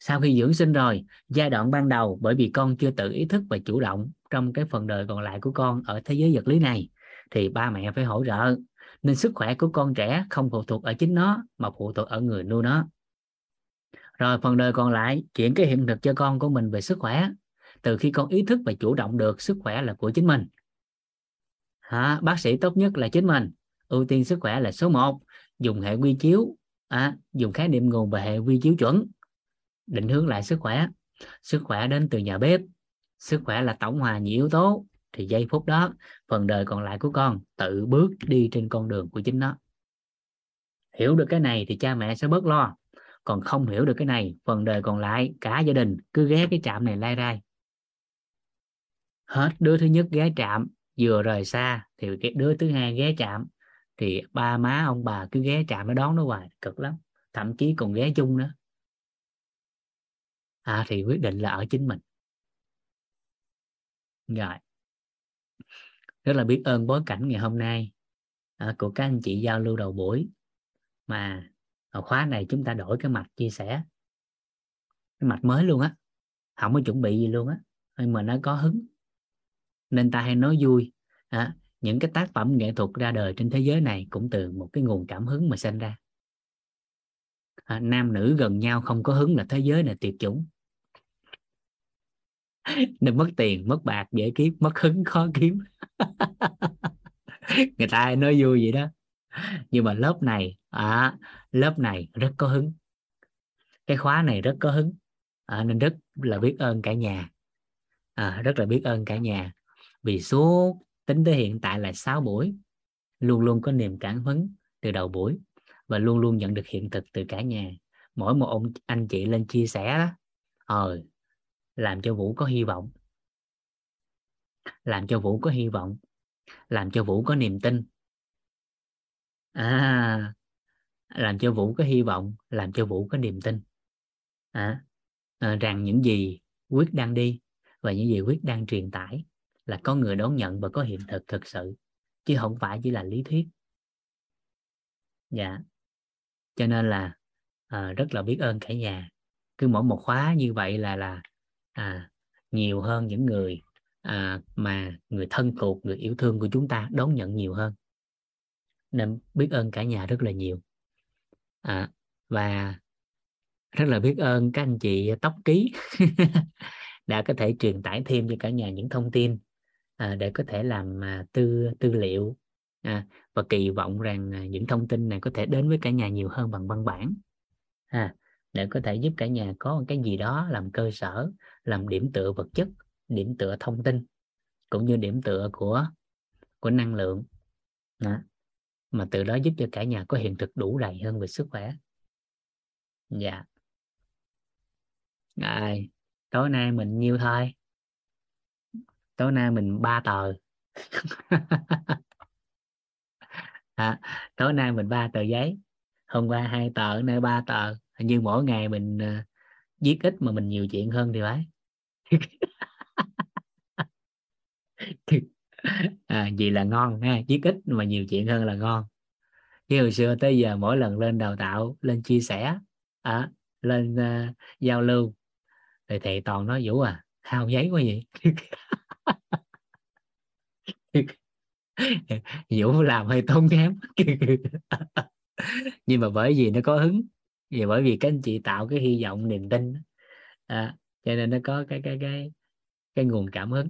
Sau khi dưỡng sinh rồi giai đoạn ban đầu bởi vì con chưa tự ý thức và chủ động trong cái phần đời còn lại của con ở thế giới vật lý này thì ba mẹ phải hỗ trợ. Nên sức khỏe của con trẻ không phụ thuộc ở chính nó mà phụ thuộc ở người nuôi nó rồi phần đời còn lại chuyển cái hiện thực cho con của mình về sức khỏe. Từ khi con ý thức và chủ động được sức khỏe là của chính mình. À, bác sĩ tốt nhất là chính mình. Ưu tiên sức khỏe là số 1 dùng hệ quy chiếu à, dùng khái niệm nguồn và hệ quy chiếu chuẩn. Định hướng lại sức khỏe. Sức khỏe đến từ nhà bếp. Sức khỏe là tổng hòa nhiều yếu tố. Thì giây phút đó phần đời còn lại của con tự bước đi trên con đường của chính nó. Hiểu được cái này thì cha mẹ sẽ bớt lo còn không hiểu được cái này phần đời còn lại cả gia đình cứ ghé cái trạm này lai rai. Hết đứa thứ nhất ghé trạm vừa rời xa thì cái đứa thứ hai ghé chạm thì ba má ông bà cứ ghé chạm nó đón nó hoài cực lắm. Thậm chí còn ghé chung nữa. À thì quyết định là ở chính mình. Rồi. Rất là biết ơn bối cảnh ngày hôm nay à, của các anh chị giao lưu đầu buổi. Mà khóa này chúng ta đổi cái mạch chia sẻ. Cái mạch mới luôn á. Không có chuẩn bị gì luôn á. Nhưng mà nó có hứng. Nên ta hay nói vui. À, những cái tác phẩm nghệ thuật ra đời trên thế giới này cũng từ một cái nguồn cảm hứng mà sinh ra. À, nam nữ gần nhau không có hứng là thế giới này tuyệt chủng. Nên mất tiền mất bạc dễ kiếm mất hứng khó kiếm. Người ta hay nói vui vậy đó. Nhưng mà lớp này à, lớp này rất có hứng. Cái khóa này rất có hứng. À, nên rất là biết ơn cả nhà. À, rất là biết ơn cả nhà. Vì suốt tính tới hiện tại là 6 buổi luôn luôn có niềm cảm hứng từ đầu buổi và luôn luôn nhận được hiện thực từ cả nhà. Mỗi một ông anh chị lên chia sẻ ờ làm cho vũ có hy vọng. Làm cho vũ có hy vọng. Làm cho vũ có niềm tin. À làm cho vũ có hy vọng làm cho vũ có niềm tin. À, à, rằng những gì quyết đang đi và những gì quyết đang truyền tải là có người đón nhận và có hiện thực thực sự chứ không phải chỉ là lý thuyết. Dạ. Cho nên là à, rất là biết ơn cả nhà. Cứ mỗi một khóa như vậy là là à, nhiều hơn những người à, mà người thân thuộc người yêu thương của chúng ta đón nhận nhiều hơn. Nên biết ơn cả nhà rất là nhiều à, và rất là biết ơn các anh chị tóc ký đã có thể truyền tải thêm cho cả nhà những thông tin à, để có thể làm à, tư tư liệu. À, và kỳ vọng rằng à, những thông tin này có thể đến với cả nhà nhiều hơn bằng văn bản. À, để có thể giúp cả nhà có một cái gì đó làm cơ sở làm điểm tựa vật chất điểm tựa thông tin cũng như điểm tựa của của năng lượng. Đó mà từ đó giúp cho cả nhà có hiện thực đủ đầy hơn về sức khỏe. Dạ. Rồi tối nay mình nhiêu thôi? Tối nay mình ba tờ. À, tối nay mình ba tờ giấy hôm qua hai tờ nay ba tờ. Như mỗi ngày mình uh, viết ít mà mình nhiều chuyện hơn thì phải. à, gì là ngon ha chiếc ít mà nhiều chuyện hơn là ngon. Như hồi xưa tới giờ mỗi lần lên đào tạo lên chia sẻ à, lên uh, giao lưu thì thầy toàn nói vũ à hao giấy quá vậy. Vũ làm hơi tốn kém. Nhưng mà bởi vì nó có hứng vì bởi vì các anh chị tạo cái hy vọng niềm tin à, cho nên nó có cái cái cái cái nguồn cảm hứng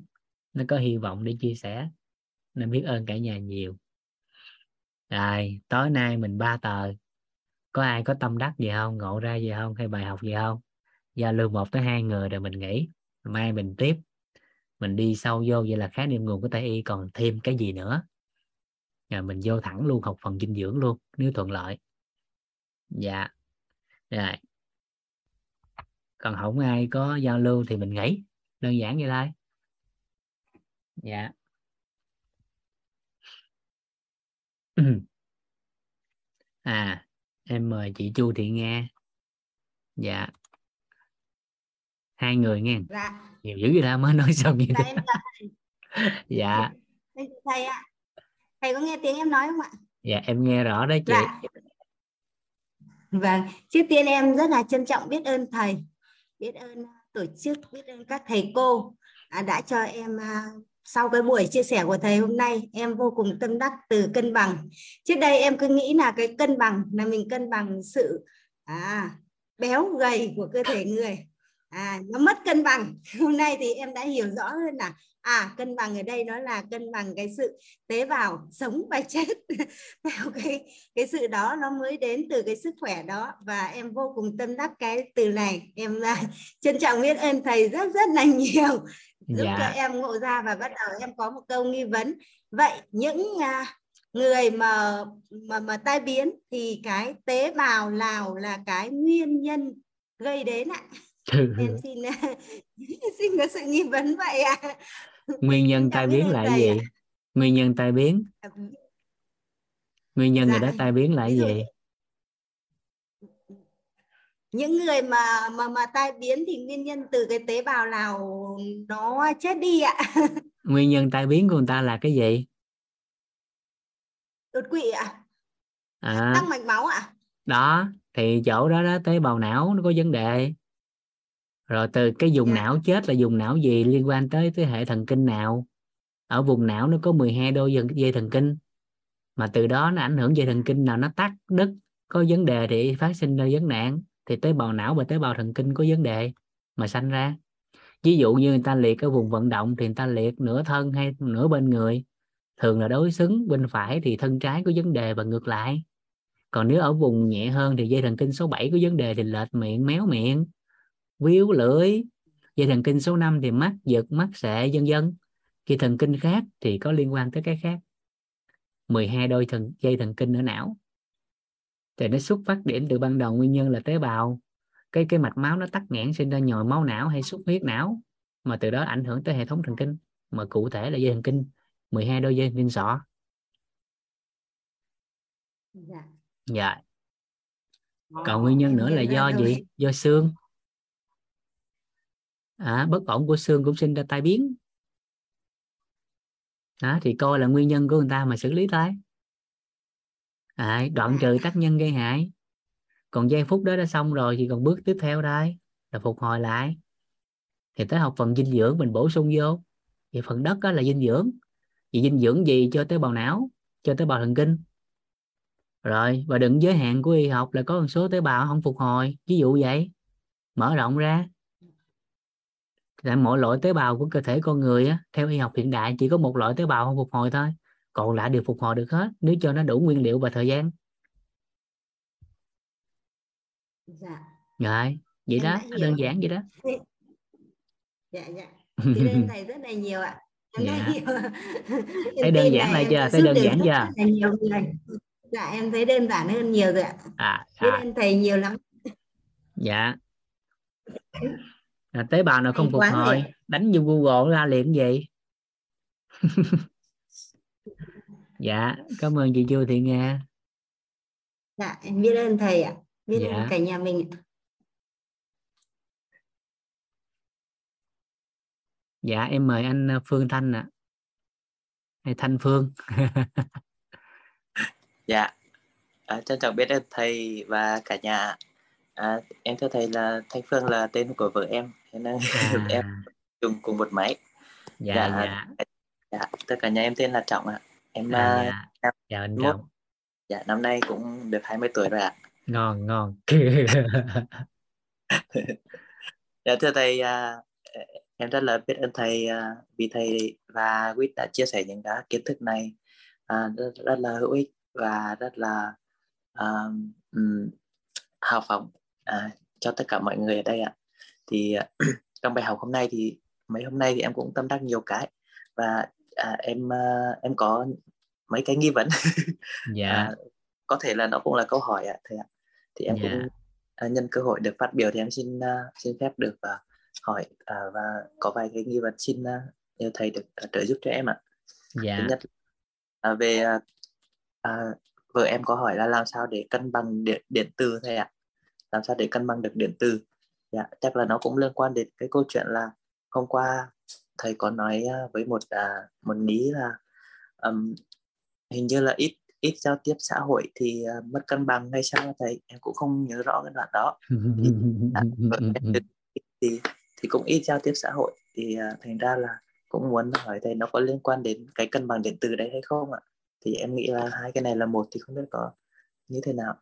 nó có hy vọng để chia sẻ. Nên biết ơn cả nhà nhiều. Rồi, tối nay mình ba tờ. Có ai có tâm đắc gì không? Ngộ ra gì không? Hay bài học gì không? Giao lưu một tới hai người rồi mình nghỉ. Mai mình tiếp. Mình đi sâu vô vậy là khái niệm nguồn của tây y. Còn thêm cái gì nữa? Rồi mình vô thẳng luôn, học phần dinh dưỡng luôn, nếu thuận lợi. Dạ. Rồi. Còn không ai có giao lưu thì mình nghỉ. Đơn giản vậy thôi dạ. À em mời chị Chu Thị Nga. Dạ. Hai người nghe. Dạ. Nhiều dữ vậy ta mới nói xong như dạ thế em chào dạ. Thầy, thầy ạ. Thầy có nghe tiếng em nói không ạ? Dạ em nghe rõ đấy chị. Dạ. Vâng trước tiên em rất là trân trọng biết ơn thầy biết ơn tổ chức biết ơn các thầy cô đã cho em à, sau cái buổi chia sẻ của thầy hôm nay em vô cùng tâm đắc từ cân bằng. Trước đây em cứ nghĩ là cái cân bằng là mình cân bằng sự à, béo gầy của cơ thể người. À nó mất cân bằng. Hôm nay thì em đã hiểu rõ hơn là à cân bằng ở đây nó là cân bằng cái sự tế bào sống và chết. Theo cái cái sự đó nó mới đến từ cái sức khỏe đó. Và em vô cùng tâm đắc cái từ này. Em là trân trọng biết ơn thầy rất rất là nhiều giúp Dạ. cho em ngộ ra và bắt đầu em có một câu nghi vấn. Vậy những à, người mà mà mà tai biến thì cái tế bào nào là cái nguyên nhân gây đến ạ? Em xin xin có sự nghi vấn vậy ạ. Nguyên nhân tai biến là gì? nguyên nhân tai biến. Nguyên nhân người Dạ, đó tai biến là gì những người mà mà mà tai biến thì nguyên nhân từ cái tế bào nào nó chết đi ạ? Nguyên nhân tai biến của người ta là cái gì? Đột quỵ ạ. À, tăng mạch máu ạ. Đó thì chỗ đó đó tế bào não nó có vấn đề. Rồi từ cái vùng Dạ. não chết là vùng não gì liên quan tới tới hệ thần kinh nào? Ở vùng não nó có 12 đôi dây thần kinh. Mà từ đó nó ảnh hưởng dây thần kinh nào nó tắc đứt có vấn đề thì phát sinh ra vấn nạn thì tế bào não và tế bào thần kinh có vấn đề mà sanh ra. Ví dụ như người ta liệt ở vùng vận động thì người ta liệt nửa thân hay nửa bên người. Thường là đối xứng bên phải thì thân trái có vấn đề và ngược lại. Còn nếu ở vùng nhẹ hơn thì dây thần kinh số 7 có vấn đề thì lệch miệng, méo miệng, víu lưỡi. Dây thần kinh số 5 thì mắt, giật, mắt sệ vân vân. Dây thần kinh khác thì có liên quan tới cái khác. 12 đôi thần, dây thần kinh ở não thì nó xuất phát điểm từ ban đầu nguyên nhân là tế bào. Cái cái mạch máu nó tắc nghẽn sinh ra nhồi máu não hay xuất huyết não mà từ đó ảnh hưởng tới hệ thống thần kinh mà cụ thể là dây thần kinh 12 đôi dây thần kinh sọ. Dạ. Dạ. Còn nguyên nhân nữa là do gì? Do xương. À, bất ổn của xương cũng sinh ra tai biến. Đó thì coi là nguyên nhân của người ta mà xử lý thôi à, đoạn trừ tác nhân gây hại. Còn giây phút đó đã xong rồi thì còn bước tiếp theo đây là phục hồi lại. Thì tới học phần dinh dưỡng mình bổ sung vô. Vậy phần đất đó là dinh dưỡng. Vậy dinh dưỡng gì? Cho tế bào não cho tế bào thần kinh. Rồi và đừng giới hạn của y học là có một số tế bào không phục hồi. Ví dụ vậy. Mở rộng ra. Tại mỗi loại tế bào của cơ thể con người á, theo y học hiện đại chỉ có một loại tế bào không phục hồi thôi còn lại đều phục hồi được hết nếu cho nó đủ nguyên liệu và thời gian. Dạ. Rồi vậy Em đó đơn giản vậy đó. Dạ dạ. Biết ơn thầy rất là nhiều ạ. Em Dạ. hiểu. Thấy đơn giản lại chưa? thấy đơn giản chưa? là dạ em thấy đơn giản hơn nhiều rồi ạ. À, à. ơn thầy nhiều lắm. Dạ. À, tế bào nào không Hay phục hồi? đánh vô google ra liền gì dạ cảm ơn chị chu thị nga dạ em biết ơn thầy ạ biết Dạ. ơn cả nhà mình ạ. dạ em mời anh ờ, phương thanh ạ hay thanh phương Dạ, à, trân trọng biết ơn thầy và cả nhà. À, em thưa thầy là Thanh Phương là tên của vợ em, thế nên à, em dùng cùng một máy. dạ dạ, dạ Dạ, tất cả nhà em tên là Trọng ạ. Em à, à, dạ em- chào anh trọng dạ, năm nay cũng được 20 tuổi rồi ạ. ngon ngon Dạ, thưa thầy, à, em rất là biết ơn thầy à, vì thầy và Quýt đã chia sẻ những cái kiến thức này à, rất, rất là hữu ích và rất là à, ừm, hào phóng à, cho tất cả mọi người ở đây ạ. thì trong bài học hôm nay thì mấy hôm nay thì em cũng tâm đắc nhiều cái và à, em uh, em có mấy cái nghi vấn. Dạ. À, có thể là nó cũng là câu hỏi ạ thầy ạ. Thì em dạ. cũng à, nhân cơ hội được phát biểu thì em xin uh, xin phép được uh, hỏi uh, và có vài cái nghi vấn xin uh, nhờ thầy được uh, trợ giúp cho em ạ. Dạ. Thứ nhất uh, về uh, uh, vợ em có hỏi là làm sao để cân bằng điện, điện từ thầy ạ? Làm sao để cân bằng được điện từ dạ chắc là nó cũng liên quan đến cái câu chuyện là hôm qua thầy có nói à, với một à, một lý là um, hình như là ít ít giao tiếp xã hội thì uh, mất cân bằng hay sao thầy? Em cũng không nhớ rõ cái đoạn đó. Thì, à, thì thì cũng ít giao tiếp xã hội. Thì uh, thành ra là cũng muốn hỏi thầy nó có liên quan đến cái cân bằng điện từ đấy hay không ạ? Thì em nghĩ là hai cái này là một thì không biết có như thế nào.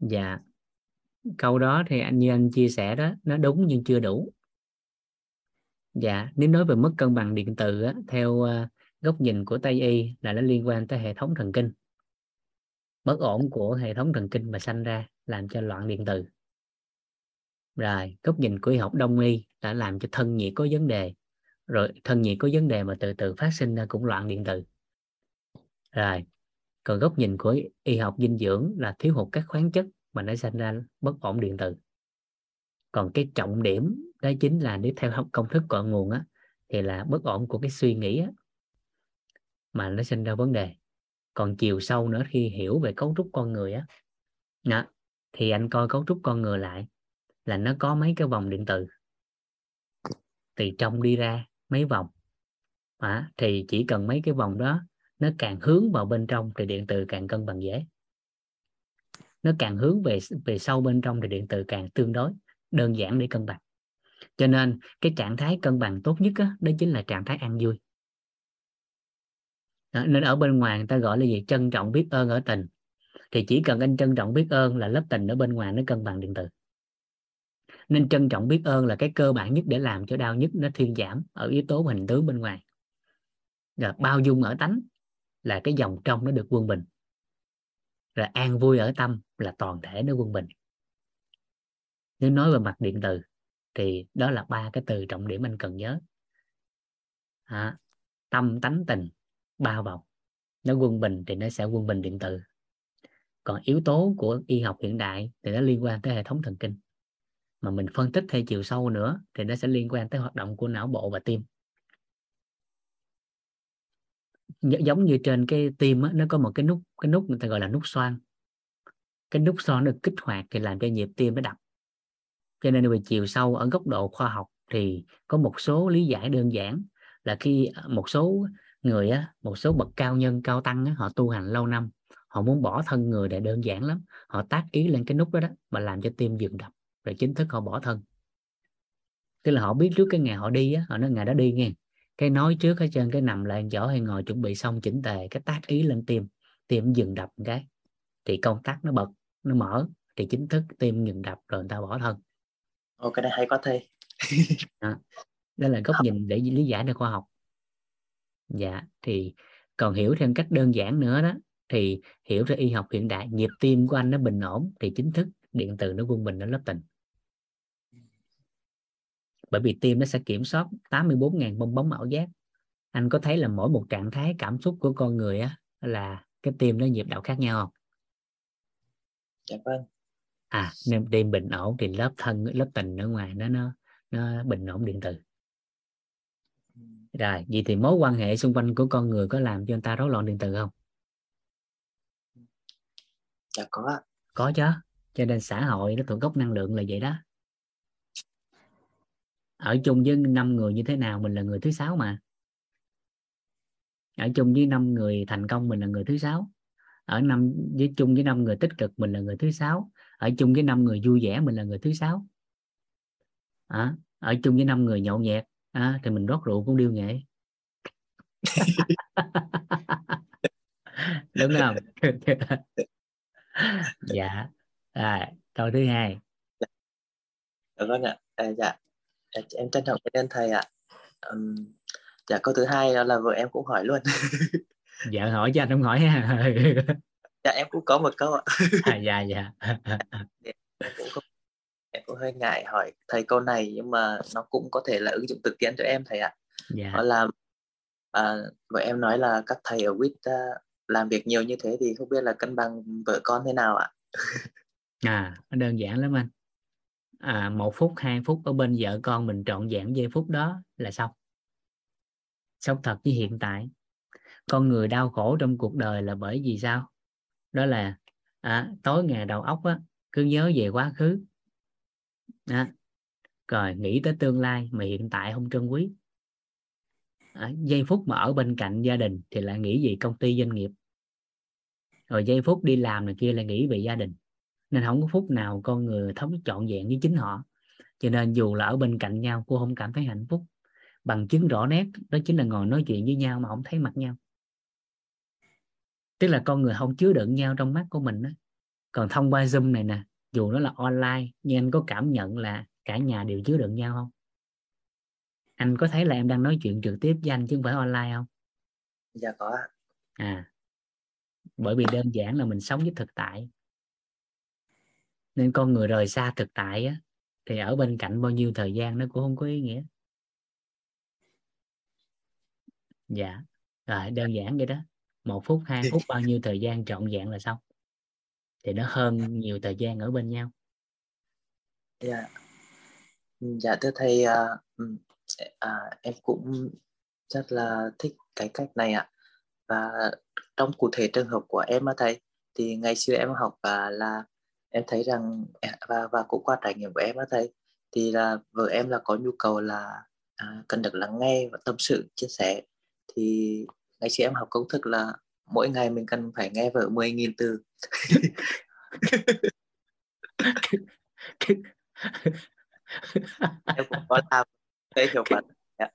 Dạ. Câu đó thì anh như anh chia sẻ đó nó đúng nhưng chưa đủ dạ nếu nói về mất cân bằng điện từ á, theo uh, góc nhìn của tây y là nó liên quan tới hệ thống thần kinh. Bất ổn của hệ thống thần kinh mà sanh ra làm cho loạn điện từ rồi góc nhìn của y học đông y đã làm cho thân nhiệt có vấn đề rồi thân nhiệt có vấn đề mà từ từ phát sinh ra cũng loạn điện từ rồi còn góc nhìn của y học dinh dưỡng là thiếu hụt các khoáng chất mà nó sinh ra bất ổn điện từ còn cái trọng điểm đó chính là nếu theo công thức cội nguồn á thì là bất ổn của cái suy nghĩ á, mà nó sinh ra vấn đề. Còn chiều sâu nữa khi hiểu về cấu trúc con người á đó, thì anh coi cấu trúc con người lại là nó có mấy cái vòng điện từ. Từ trong đi ra mấy vòng à, thì chỉ cần mấy cái vòng đó nó càng hướng vào bên trong thì điện từ càng cân bằng dễ. Nó càng hướng về về sâu bên trong thì điện từ càng tương đối đơn giản để cân bằng cho nên cái trạng thái cân bằng tốt nhất đó, đó chính là trạng thái an vui. Đó, nên ở bên ngoài người ta gọi là gì? Trân trọng biết ơn ở tình. Thì chỉ cần anh trân trọng biết ơn là lớp tình ở bên ngoài nó cân bằng điện từ nên trân trọng biết ơn là cái cơ bản nhất để làm cho đau nhất nó thuyên giảm ở yếu tố hình tướng bên ngoài. Rồi bao dung ở tánh là cái dòng trong nó được quân bình. Rồi an vui ở tâm là toàn thể nó quân bình. Nếu nói về mặt điện từ thì đó là ba cái từ trọng điểm anh cần nhớ. À, tâm tánh tình ba vòng nó quân bình thì nó sẽ quân bình điện từ còn yếu tố của y học hiện đại thì nó liên quan tới hệ thống thần kinh. Mà mình phân tích theo chiều sâu nữa thì nó sẽ liên quan tới hoạt động của não bộ và tim. Giống như trên cái tim á, nó có một cái nút cái nút người ta gọi là nút xoan cái nút xoan được kích hoạt thì làm cho nhịp tim nó đập cho nên về chiều sâu ở góc độ khoa học thì có một số lý giải đơn giản là khi à, một số người á, một số bậc cao nhân cao tăng á, họ tu hành lâu năm họ muốn bỏ thân người để đơn giản lắm họ tác ý lên cái nút đó đó mà làm cho tim dừng đập rồi chính thức họ bỏ thân. Tức là họ biết trước cái ngày họ đi á họ nói ngày đó đi nghe. Cái nói trước hết trên cái nằm lại chỗ hay ngồi chuẩn bị xong chỉnh tề cái tác ý lên tim tim dừng đập một cái thì công tắc nó bật nó mở thì chính thức tim dừng đập rồi người ta bỏ thân. Ồ, cái này hay có thầy. Đó. đó là góc nhìn để lý giải được khoa học. Dạ thì còn hiểu thêm cách đơn giản nữa đó thì hiểu ra y học hiện đại nhịp tim của anh nó bình ổn thì chính thức điện từ nó quân bình ở lớp tình. Bởi vì tim nó sẽ kiểm soát 84.000 bong bóng ảo giác. Anh có thấy là mỗi một trạng thái cảm xúc của con người á là cái tim nó nhịp độ khác nhau không? Dạ vâng à nên tim bình ổn thì lớp thân lớp tình ở ngoài nó nó nó bình ổn điện từ rồi vậy thì mối quan hệ xung quanh của con người có làm cho người ta rối loạn điện từ không? Dạ có có chứ cho nên xã hội nó thuộc gốc năng lượng là vậy đó. Ở chung với năm người như thế nào mình là người thứ sáu mà. Ở chung với năm người thành công mình là người thứ sáu. Ở năm với chung với năm người tích cực mình là người thứ sáu ở chung với năm người vui vẻ mình là người thứ sáu. À, ở chung với năm người nhậu nhẹt à, thì mình rót rượu cũng điêu nghệ. Đúng không? Dạ. À, câu thứ hai. Dạ vâng ạ. À, dạ. Em trân trọng cảm ơn thầy ạ. Um, dạ câu thứ hai là vợ em cũng hỏi luôn. Dạ hỏi cho anh không hỏi ha dạ em cũng có một câu ạ. À, dạ dạ. Em cũng không cũng hơi ngại hỏi thầy câu này nhưng mà nó cũng có thể là ứng dụng thực tiễn cho em thầy ạ. Dạ. Đó là à, vợ em nói là các thầy ở WIT uh, làm việc nhiều như thế thì không biết là cân bằng vợ con thế nào ạ? À nó đơn giản lắm anh. À, một phút hai phút ở bên vợ con mình trọn vẹn giây phút đó là xong. Sống thật với hiện tại. Con người đau khổ trong cuộc đời là bởi vì sao đó là à, tối ngày đầu óc á, cứ nhớ về quá khứ. À, rồi nghĩ tới tương lai mà hiện tại không trân quý. À, giây phút mà ở bên cạnh gia đình thì lại nghĩ về công ty doanh nghiệp. Rồi giây phút đi làm này kia lại nghĩ về gia đình. Nên không có phút nào con người thống trọn vẹn với chính họ. Cho nên dù là ở bên cạnh nhau cô không cảm thấy hạnh phúc. Bằng chứng rõ nét đó chính là ngồi nói chuyện với nhau mà không thấy mặt nhau tức là con người không chứa đựng nhau trong mắt của mình đó. còn thông qua zoom này nè dù nó là online nhưng anh có cảm nhận là cả nhà đều chứa đựng nhau không? Anh có thấy là em đang nói chuyện trực tiếp với anh chứ không phải online không? Dạ có à. Bởi vì đơn giản là mình sống với thực tại. Nên con người rời xa thực tại á, thì ở bên cạnh bao nhiêu thời gian nó cũng không có ý nghĩa. Dạ. Rồi đơn giản vậy đó một phút hai phút bao nhiêu thời gian trọn vẹn là xong? Thì nó hơn nhiều thời gian ở bên nhau. Dạ. Dạ thưa thầy à, à, em cũng rất là thích cái cách này ạ. Và trong cụ thể trường hợp của em á thầy thì ngày xưa em học và là em thấy rằng à, và và cũng qua trải nghiệm của em á thầy thì là vợ em là có nhu cầu là à, cần được lắng nghe và tâm sự chia sẻ. Thì ngày xưa em học công thức là mỗi ngày mình cần phải nghe vợ 10.000 từ. Em cũng có làm cái hiệu quả dạ.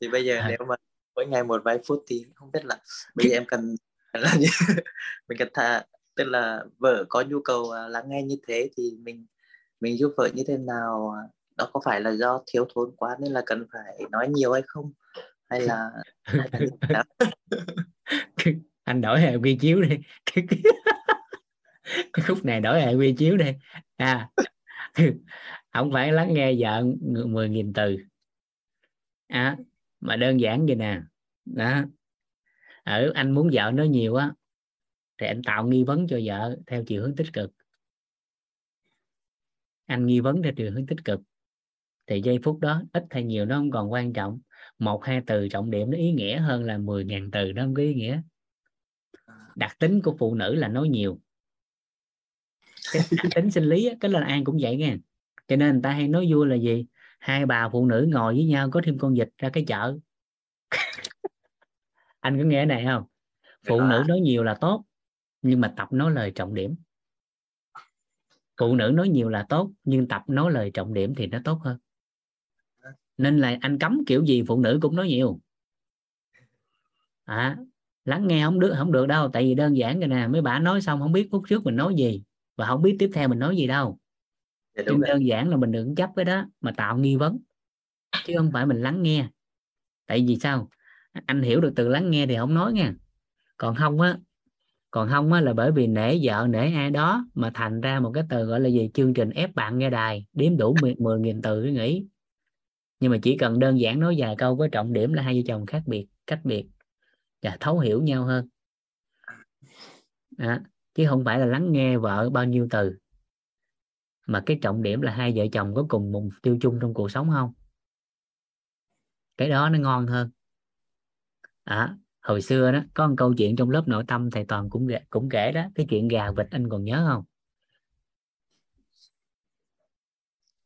thì bây giờ nếu mà mỗi ngày một vài phút thì không biết là bây giờ em cần là như mình cần thà tức là vợ có nhu cầu à, lắng nghe như thế thì mình mình giúp vợ như thế nào đó có phải là do thiếu thốn quá nên là cần phải nói nhiều hay không hay là, hay là anh đổi hệ quy chiếu đi. Cái khúc này đổi hệ quy chiếu đi. À không phải lắng nghe vợ 10.000 từ. À, mà đơn giản vậy nè. Đó. Ở anh muốn vợ nói nhiều á thì anh tạo nghi vấn cho vợ theo chiều hướng tích cực. Anh nghi vấn theo chiều hướng tích cực thì giây phút đó ít hay nhiều nó không còn quan trọng một hai từ trọng điểm nó ý nghĩa hơn là 10.000 từ nó không có ý nghĩa. Đặc tính của phụ nữ là nói nhiều. Cái đặc tính sinh lý cái là ai cũng vậy nghe. Cho nên người ta hay nói vui là gì? Hai bà phụ nữ ngồi với nhau có thêm con vịt ra cái chợ. Anh có nghe này không? Phụ nữ nói nhiều là tốt nhưng mà tập nói lời trọng điểm. Phụ nữ nói nhiều là tốt nhưng tập nói lời trọng điểm thì nó tốt hơn nên là anh cấm kiểu gì phụ nữ cũng nói nhiều. À, lắng nghe không được không được đâu. Tại vì đơn giản rồi nè mấy bà nói xong không biết phút trước mình nói gì và không biết tiếp theo mình nói gì đâu. Dạ, đơn giản là mình đừng chấp cái đó mà tạo nghi vấn. Chứ không phải mình lắng nghe. Tại vì sao? Anh hiểu được từ lắng nghe thì không nói nha. Còn không á còn không á là bởi vì nể vợ nể ai đó mà thành ra một cái từ gọi là gì? Chương trình ép bạn nghe đài đếm đủ 10.000 từ cái nghĩ nhưng mà chỉ cần đơn giản nói vài câu với trọng điểm là hai vợ chồng khác biệt cách biệt và thấu hiểu nhau hơn. À, chứ không phải là lắng nghe vợ bao nhiêu từ. Mà cái trọng điểm là hai vợ chồng có cùng mục tiêu chung trong cuộc sống không? Cái đó nó ngon hơn. À, hồi xưa đó có một câu chuyện trong lớp nội tâm thầy toàn cũng cũng kể đó cái chuyện gà vịt anh còn nhớ không?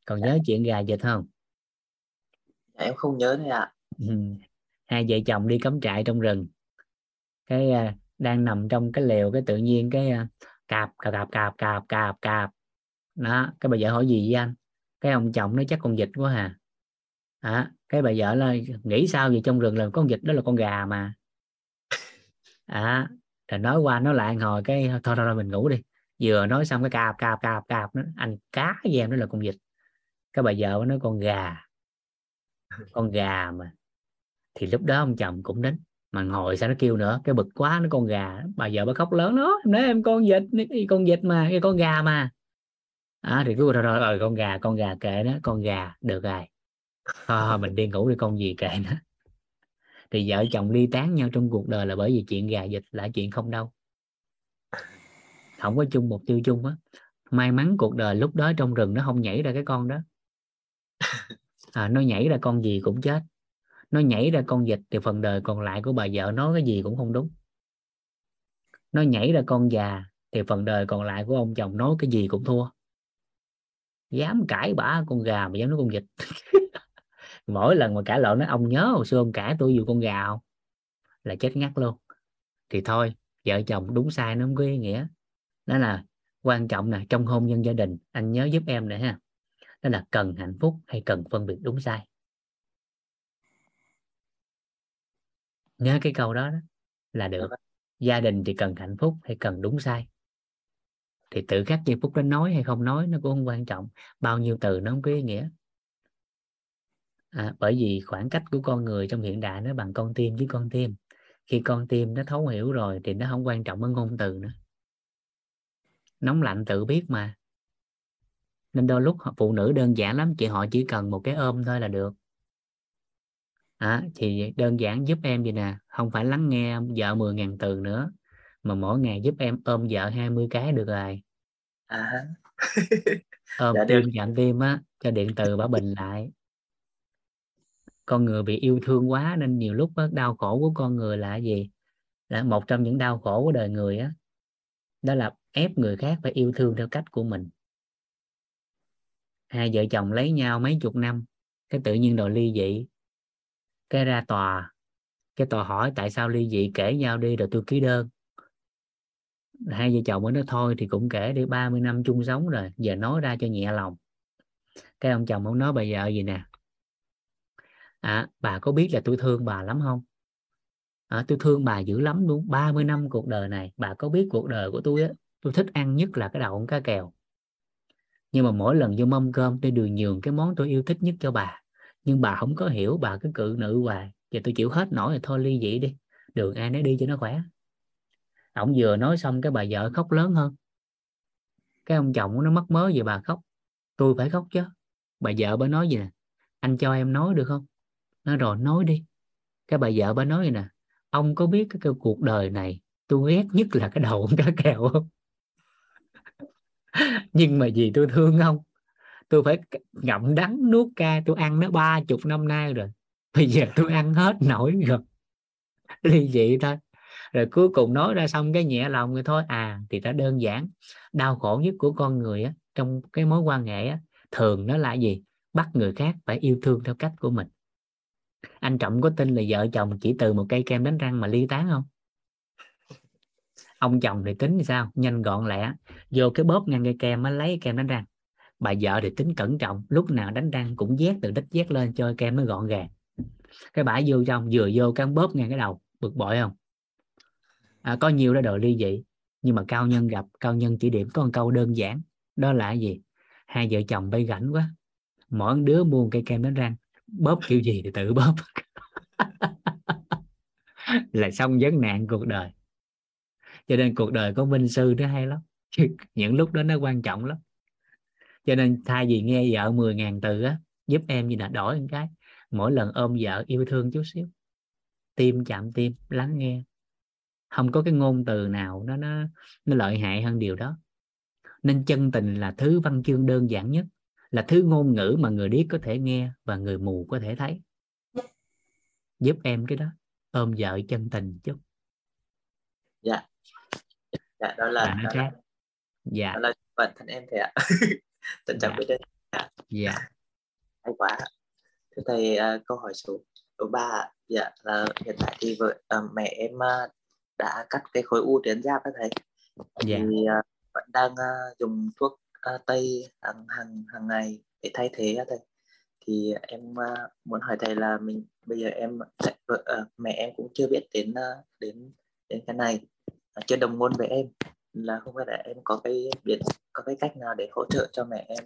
Còn nhớ chuyện gà vịt không? Em không nhớ thôi ạ. À. ừ. hai vợ chồng đi cắm trại trong rừng. Cái uh, đang nằm trong cái lều cái tự nhiên cái uh, cạp cạp cạp cạp cạp cạp cạp. Đó cái bà vợ hỏi gì với anh? Cái ông chồng nói chắc con vịt quá hà. À, cái bà vợ là nghĩ sao vậy trong rừng là con vịt đó là con gà mà. À rồi nói qua nói lại hồi cái thôi thôi, thôi mình ngủ đi. Vừa nói xong cái cạp cạp cạp cạp nó anh cá với em đó là con vịt. Cái bà vợ nói con gà con gà mà. Thì lúc đó ông chồng cũng đến mà ngồi sao nó kêu nữa cái bực quá nó con gà bà vợ bà khóc lớn nó em nói em con vịt con vịt mà cái con gà mà. À, thì cứ rồi rồi rồi con gà con gà kệ nó con gà được rồi. À, mình đi ngủ đi con gì kệ nó. Thì vợ chồng ly tán nhau trong cuộc đời là bởi vì chuyện gà dịch là chuyện không đâu. Không có chung mục tiêu chung á. May mắn cuộc đời lúc đó trong rừng nó không nhảy ra cái con đó. à, nó nhảy ra con gì cũng chết. Nó nhảy ra con vịt thì phần đời còn lại của bà vợ nói cái gì cũng không đúng. Nó nhảy ra con già thì phần đời còn lại của ông chồng nói cái gì cũng thua. Dám cãi bả con gà mà dám nói con vịt. Mỗi lần mà cãi lộn nó ông nhớ hồi xưa ông cãi tôi dù con gà không? Là chết ngắt luôn. Thì thôi vợ chồng đúng sai nó không có ý nghĩa. Đó là quan trọng là trong hôn nhân gia đình. Anh nhớ giúp em này ha đó là cần hạnh phúc hay cần phân biệt đúng sai? Nhớ cái câu đó, đó là được. Gia đình thì cần hạnh phúc hay cần đúng sai? Thì tự khắc giây phút đó nói hay không nói nó cũng không quan trọng. Bao nhiêu từ nó không có ý nghĩa. À, bởi vì khoảng cách của con người trong hiện đại nó bằng con tim với con tim. Khi con tim nó thấu hiểu rồi thì nó không quan trọng ở ngôn từ nữa. Nóng lạnh tự biết mà nên đôi lúc phụ nữ đơn giản lắm chị họ chỉ cần một cái ôm thôi là được. À, thì đơn giản giúp em vậy nè không phải lắng nghe vợ 10.000 từ nữa mà mỗi ngày giúp em ôm vợ 20 cái được rồi. À. ôm dạ tim chạm tim á cho điện từ bả bình lại. Con người bị yêu thương quá nên nhiều lúc á, đau khổ của con người là gì? Là một trong những đau khổ của đời người á. Đó là ép người khác phải yêu thương theo cách của mình hai vợ chồng lấy nhau mấy chục năm cái tự nhiên đòi ly dị. Cái ra tòa cái tòa hỏi tại sao ly dị kể nhau đi rồi tôi ký đơn. Hai vợ chồng mới nói thôi thì cũng kể đi 30 năm chung sống rồi giờ nói ra cho nhẹ lòng. Cái ông chồng ông nói bà vợ gì nè? À, bà có biết là tôi thương bà lắm không? À, tôi thương bà dữ lắm luôn 30 năm cuộc đời này bà có biết cuộc đời của tôi á tôi thích ăn nhất là cái đậu con cá kèo nhưng mà mỗi lần vô mâm cơm tôi đều nhường cái món tôi yêu thích nhất cho bà. Nhưng bà không có hiểu bà cứ cự nữ hoài. Giờ tôi chịu hết nổi rồi thôi ly dị đi. Đường ai nấy đi cho nó khỏe. Ông vừa nói xong cái bà vợ khóc lớn hơn. Cái ông chồng nó mất mớ gì bà khóc. Tôi phải khóc chứ. Bà vợ bà nói gì nè? Anh cho em nói được không? Nó rồi nói đi. Cái bà vợ bà nói gì nè? Ông có biết cái, cuộc đời này tôi ghét nhất là cái đầu cá kèo không? nhưng mà vì tôi thương ông tôi phải ngậm đắng nuốt cay tôi ăn nó ba chục năm nay rồi. Bây giờ tôi ăn hết nổi rồi. Ly dị thôi. Rồi cuối cùng nói ra xong cái nhẹ lòng người thôi. À thì đã đơn giản. Đau khổ nhất của con người á, trong cái mối quan hệ á, thường nó là gì? Bắt người khác phải yêu thương theo cách của mình. Anh trọng có tin là vợ chồng chỉ từ một cây kem đánh răng mà ly tán không? Ông chồng thì tính sao? Nhanh gọn lẹ. Vô cái bóp ngăn cây kem mới lấy kem đánh răng. Bà vợ thì tính cẩn trọng lúc nào đánh răng cũng vét từ đít vét lên cho kem mới gọn gàng. Cái bả vô trong vừa vô cái bóp ngang cái đầu bực bội không? À, có nhiều đó đồ ly dị nhưng mà cao nhân gặp cao nhân chỉ điểm có một câu đơn giản đó là gì? Hai vợ chồng bay rảnh quá mỗi đứa mua cây kem đánh răng bóp kiểu gì thì tự bóp. Là xong vấn nạn cuộc đời cho nên cuộc đời có minh sư nó hay lắm. Những lúc đó nó quan trọng lắm. Cho nên thay vì nghe vợ 10.000 từ á, giúp em như là đổi một cái. Mỗi lần ôm vợ yêu thương chút xíu. Tim chạm tim, lắng nghe. Không có cái ngôn từ nào nó nó nó lợi hại hơn điều đó. Nên chân tình là thứ văn chương đơn giản nhất. Là thứ ngôn ngữ mà người điếc có thể nghe và người mù có thể thấy. Giúp em cái đó. Ôm vợ chân tình chút. Dạ dạ đó là, Và nó khác. Là, dạ. Đó là bản thân em thầy ạ. Trân trọng biết ơn dạ dạ. Hay quá. Thưa thầy à, câu hỏi số số ba dạ là hiện tại thì vợ à, mẹ em à, đã cắt cái khối u tuyến giáp đó thầy. Dạ. thì à, vẫn đang à, dùng thuốc à, tây hàng hàng hàng ngày để thay thế á thầy. Thì em à, muốn hỏi thầy là mình bây giờ em vợ à, mẹ em cũng chưa biết đến à, đến đến cái này trên đồng môn với em. Là không phải là em có cái biện có cái cách nào để hỗ trợ cho mẹ em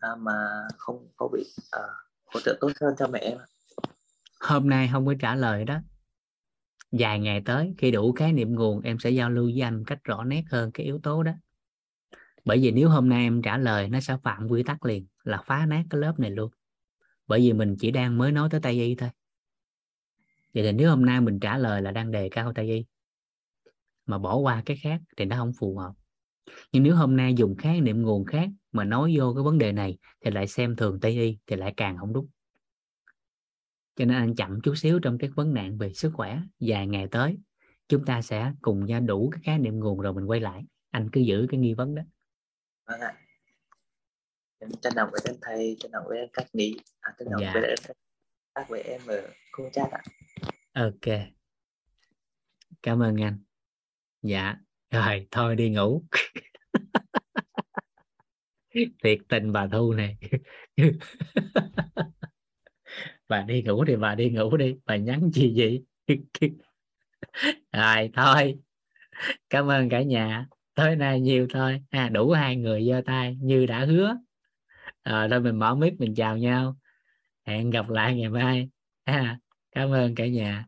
à, mà không có bị à, hỗ trợ tốt hơn cho mẹ em hôm nay không có trả lời đó. Vài ngày tới khi đủ khái niệm nguồn em sẽ giao lưu với anh cách rõ nét hơn cái yếu tố đó. Bởi vì nếu hôm nay em trả lời nó sẽ phạm quy tắc liền là phá nát cái lớp này luôn. Bởi vì mình chỉ đang mới nói tới tây y thôi. Vậy thì nếu hôm nay mình trả lời là đang đề cao tây y mà bỏ qua cái khác thì nó không phù hợp. Nhưng nếu hôm nay dùng khái niệm nguồn khác mà nói vô cái vấn đề này thì lại xem thường tây y thì lại càng không đúng. Cho nên anh chậm chút xíu trong cái vấn nạn về sức khỏe vài ngày tới chúng ta sẽ cùng nhau đủ cái khái niệm nguồn rồi mình quay lại. Anh cứ giữ cái nghi vấn đó. Vâng ạ. Em trân trọng với anh thầy trân trọng với anh các nghĩ à, trân trọng Dạ. với anh các với em ở khu chat ạ. Ok. Cảm ơn anh dạ. Rồi thôi đi ngủ. Thiệt tình bà thu này. Bà đi ngủ thì bà đi ngủ đi. Bà nhắn gì vậy? Rồi thôi. Cảm ơn cả nhà. Tối nay nhiều thôi. À, đủ hai người giơ tay. Như đã hứa. Rồi thôi mình mở mic mình chào nhau. Hẹn gặp lại ngày mai. À, cảm ơn cả nhà.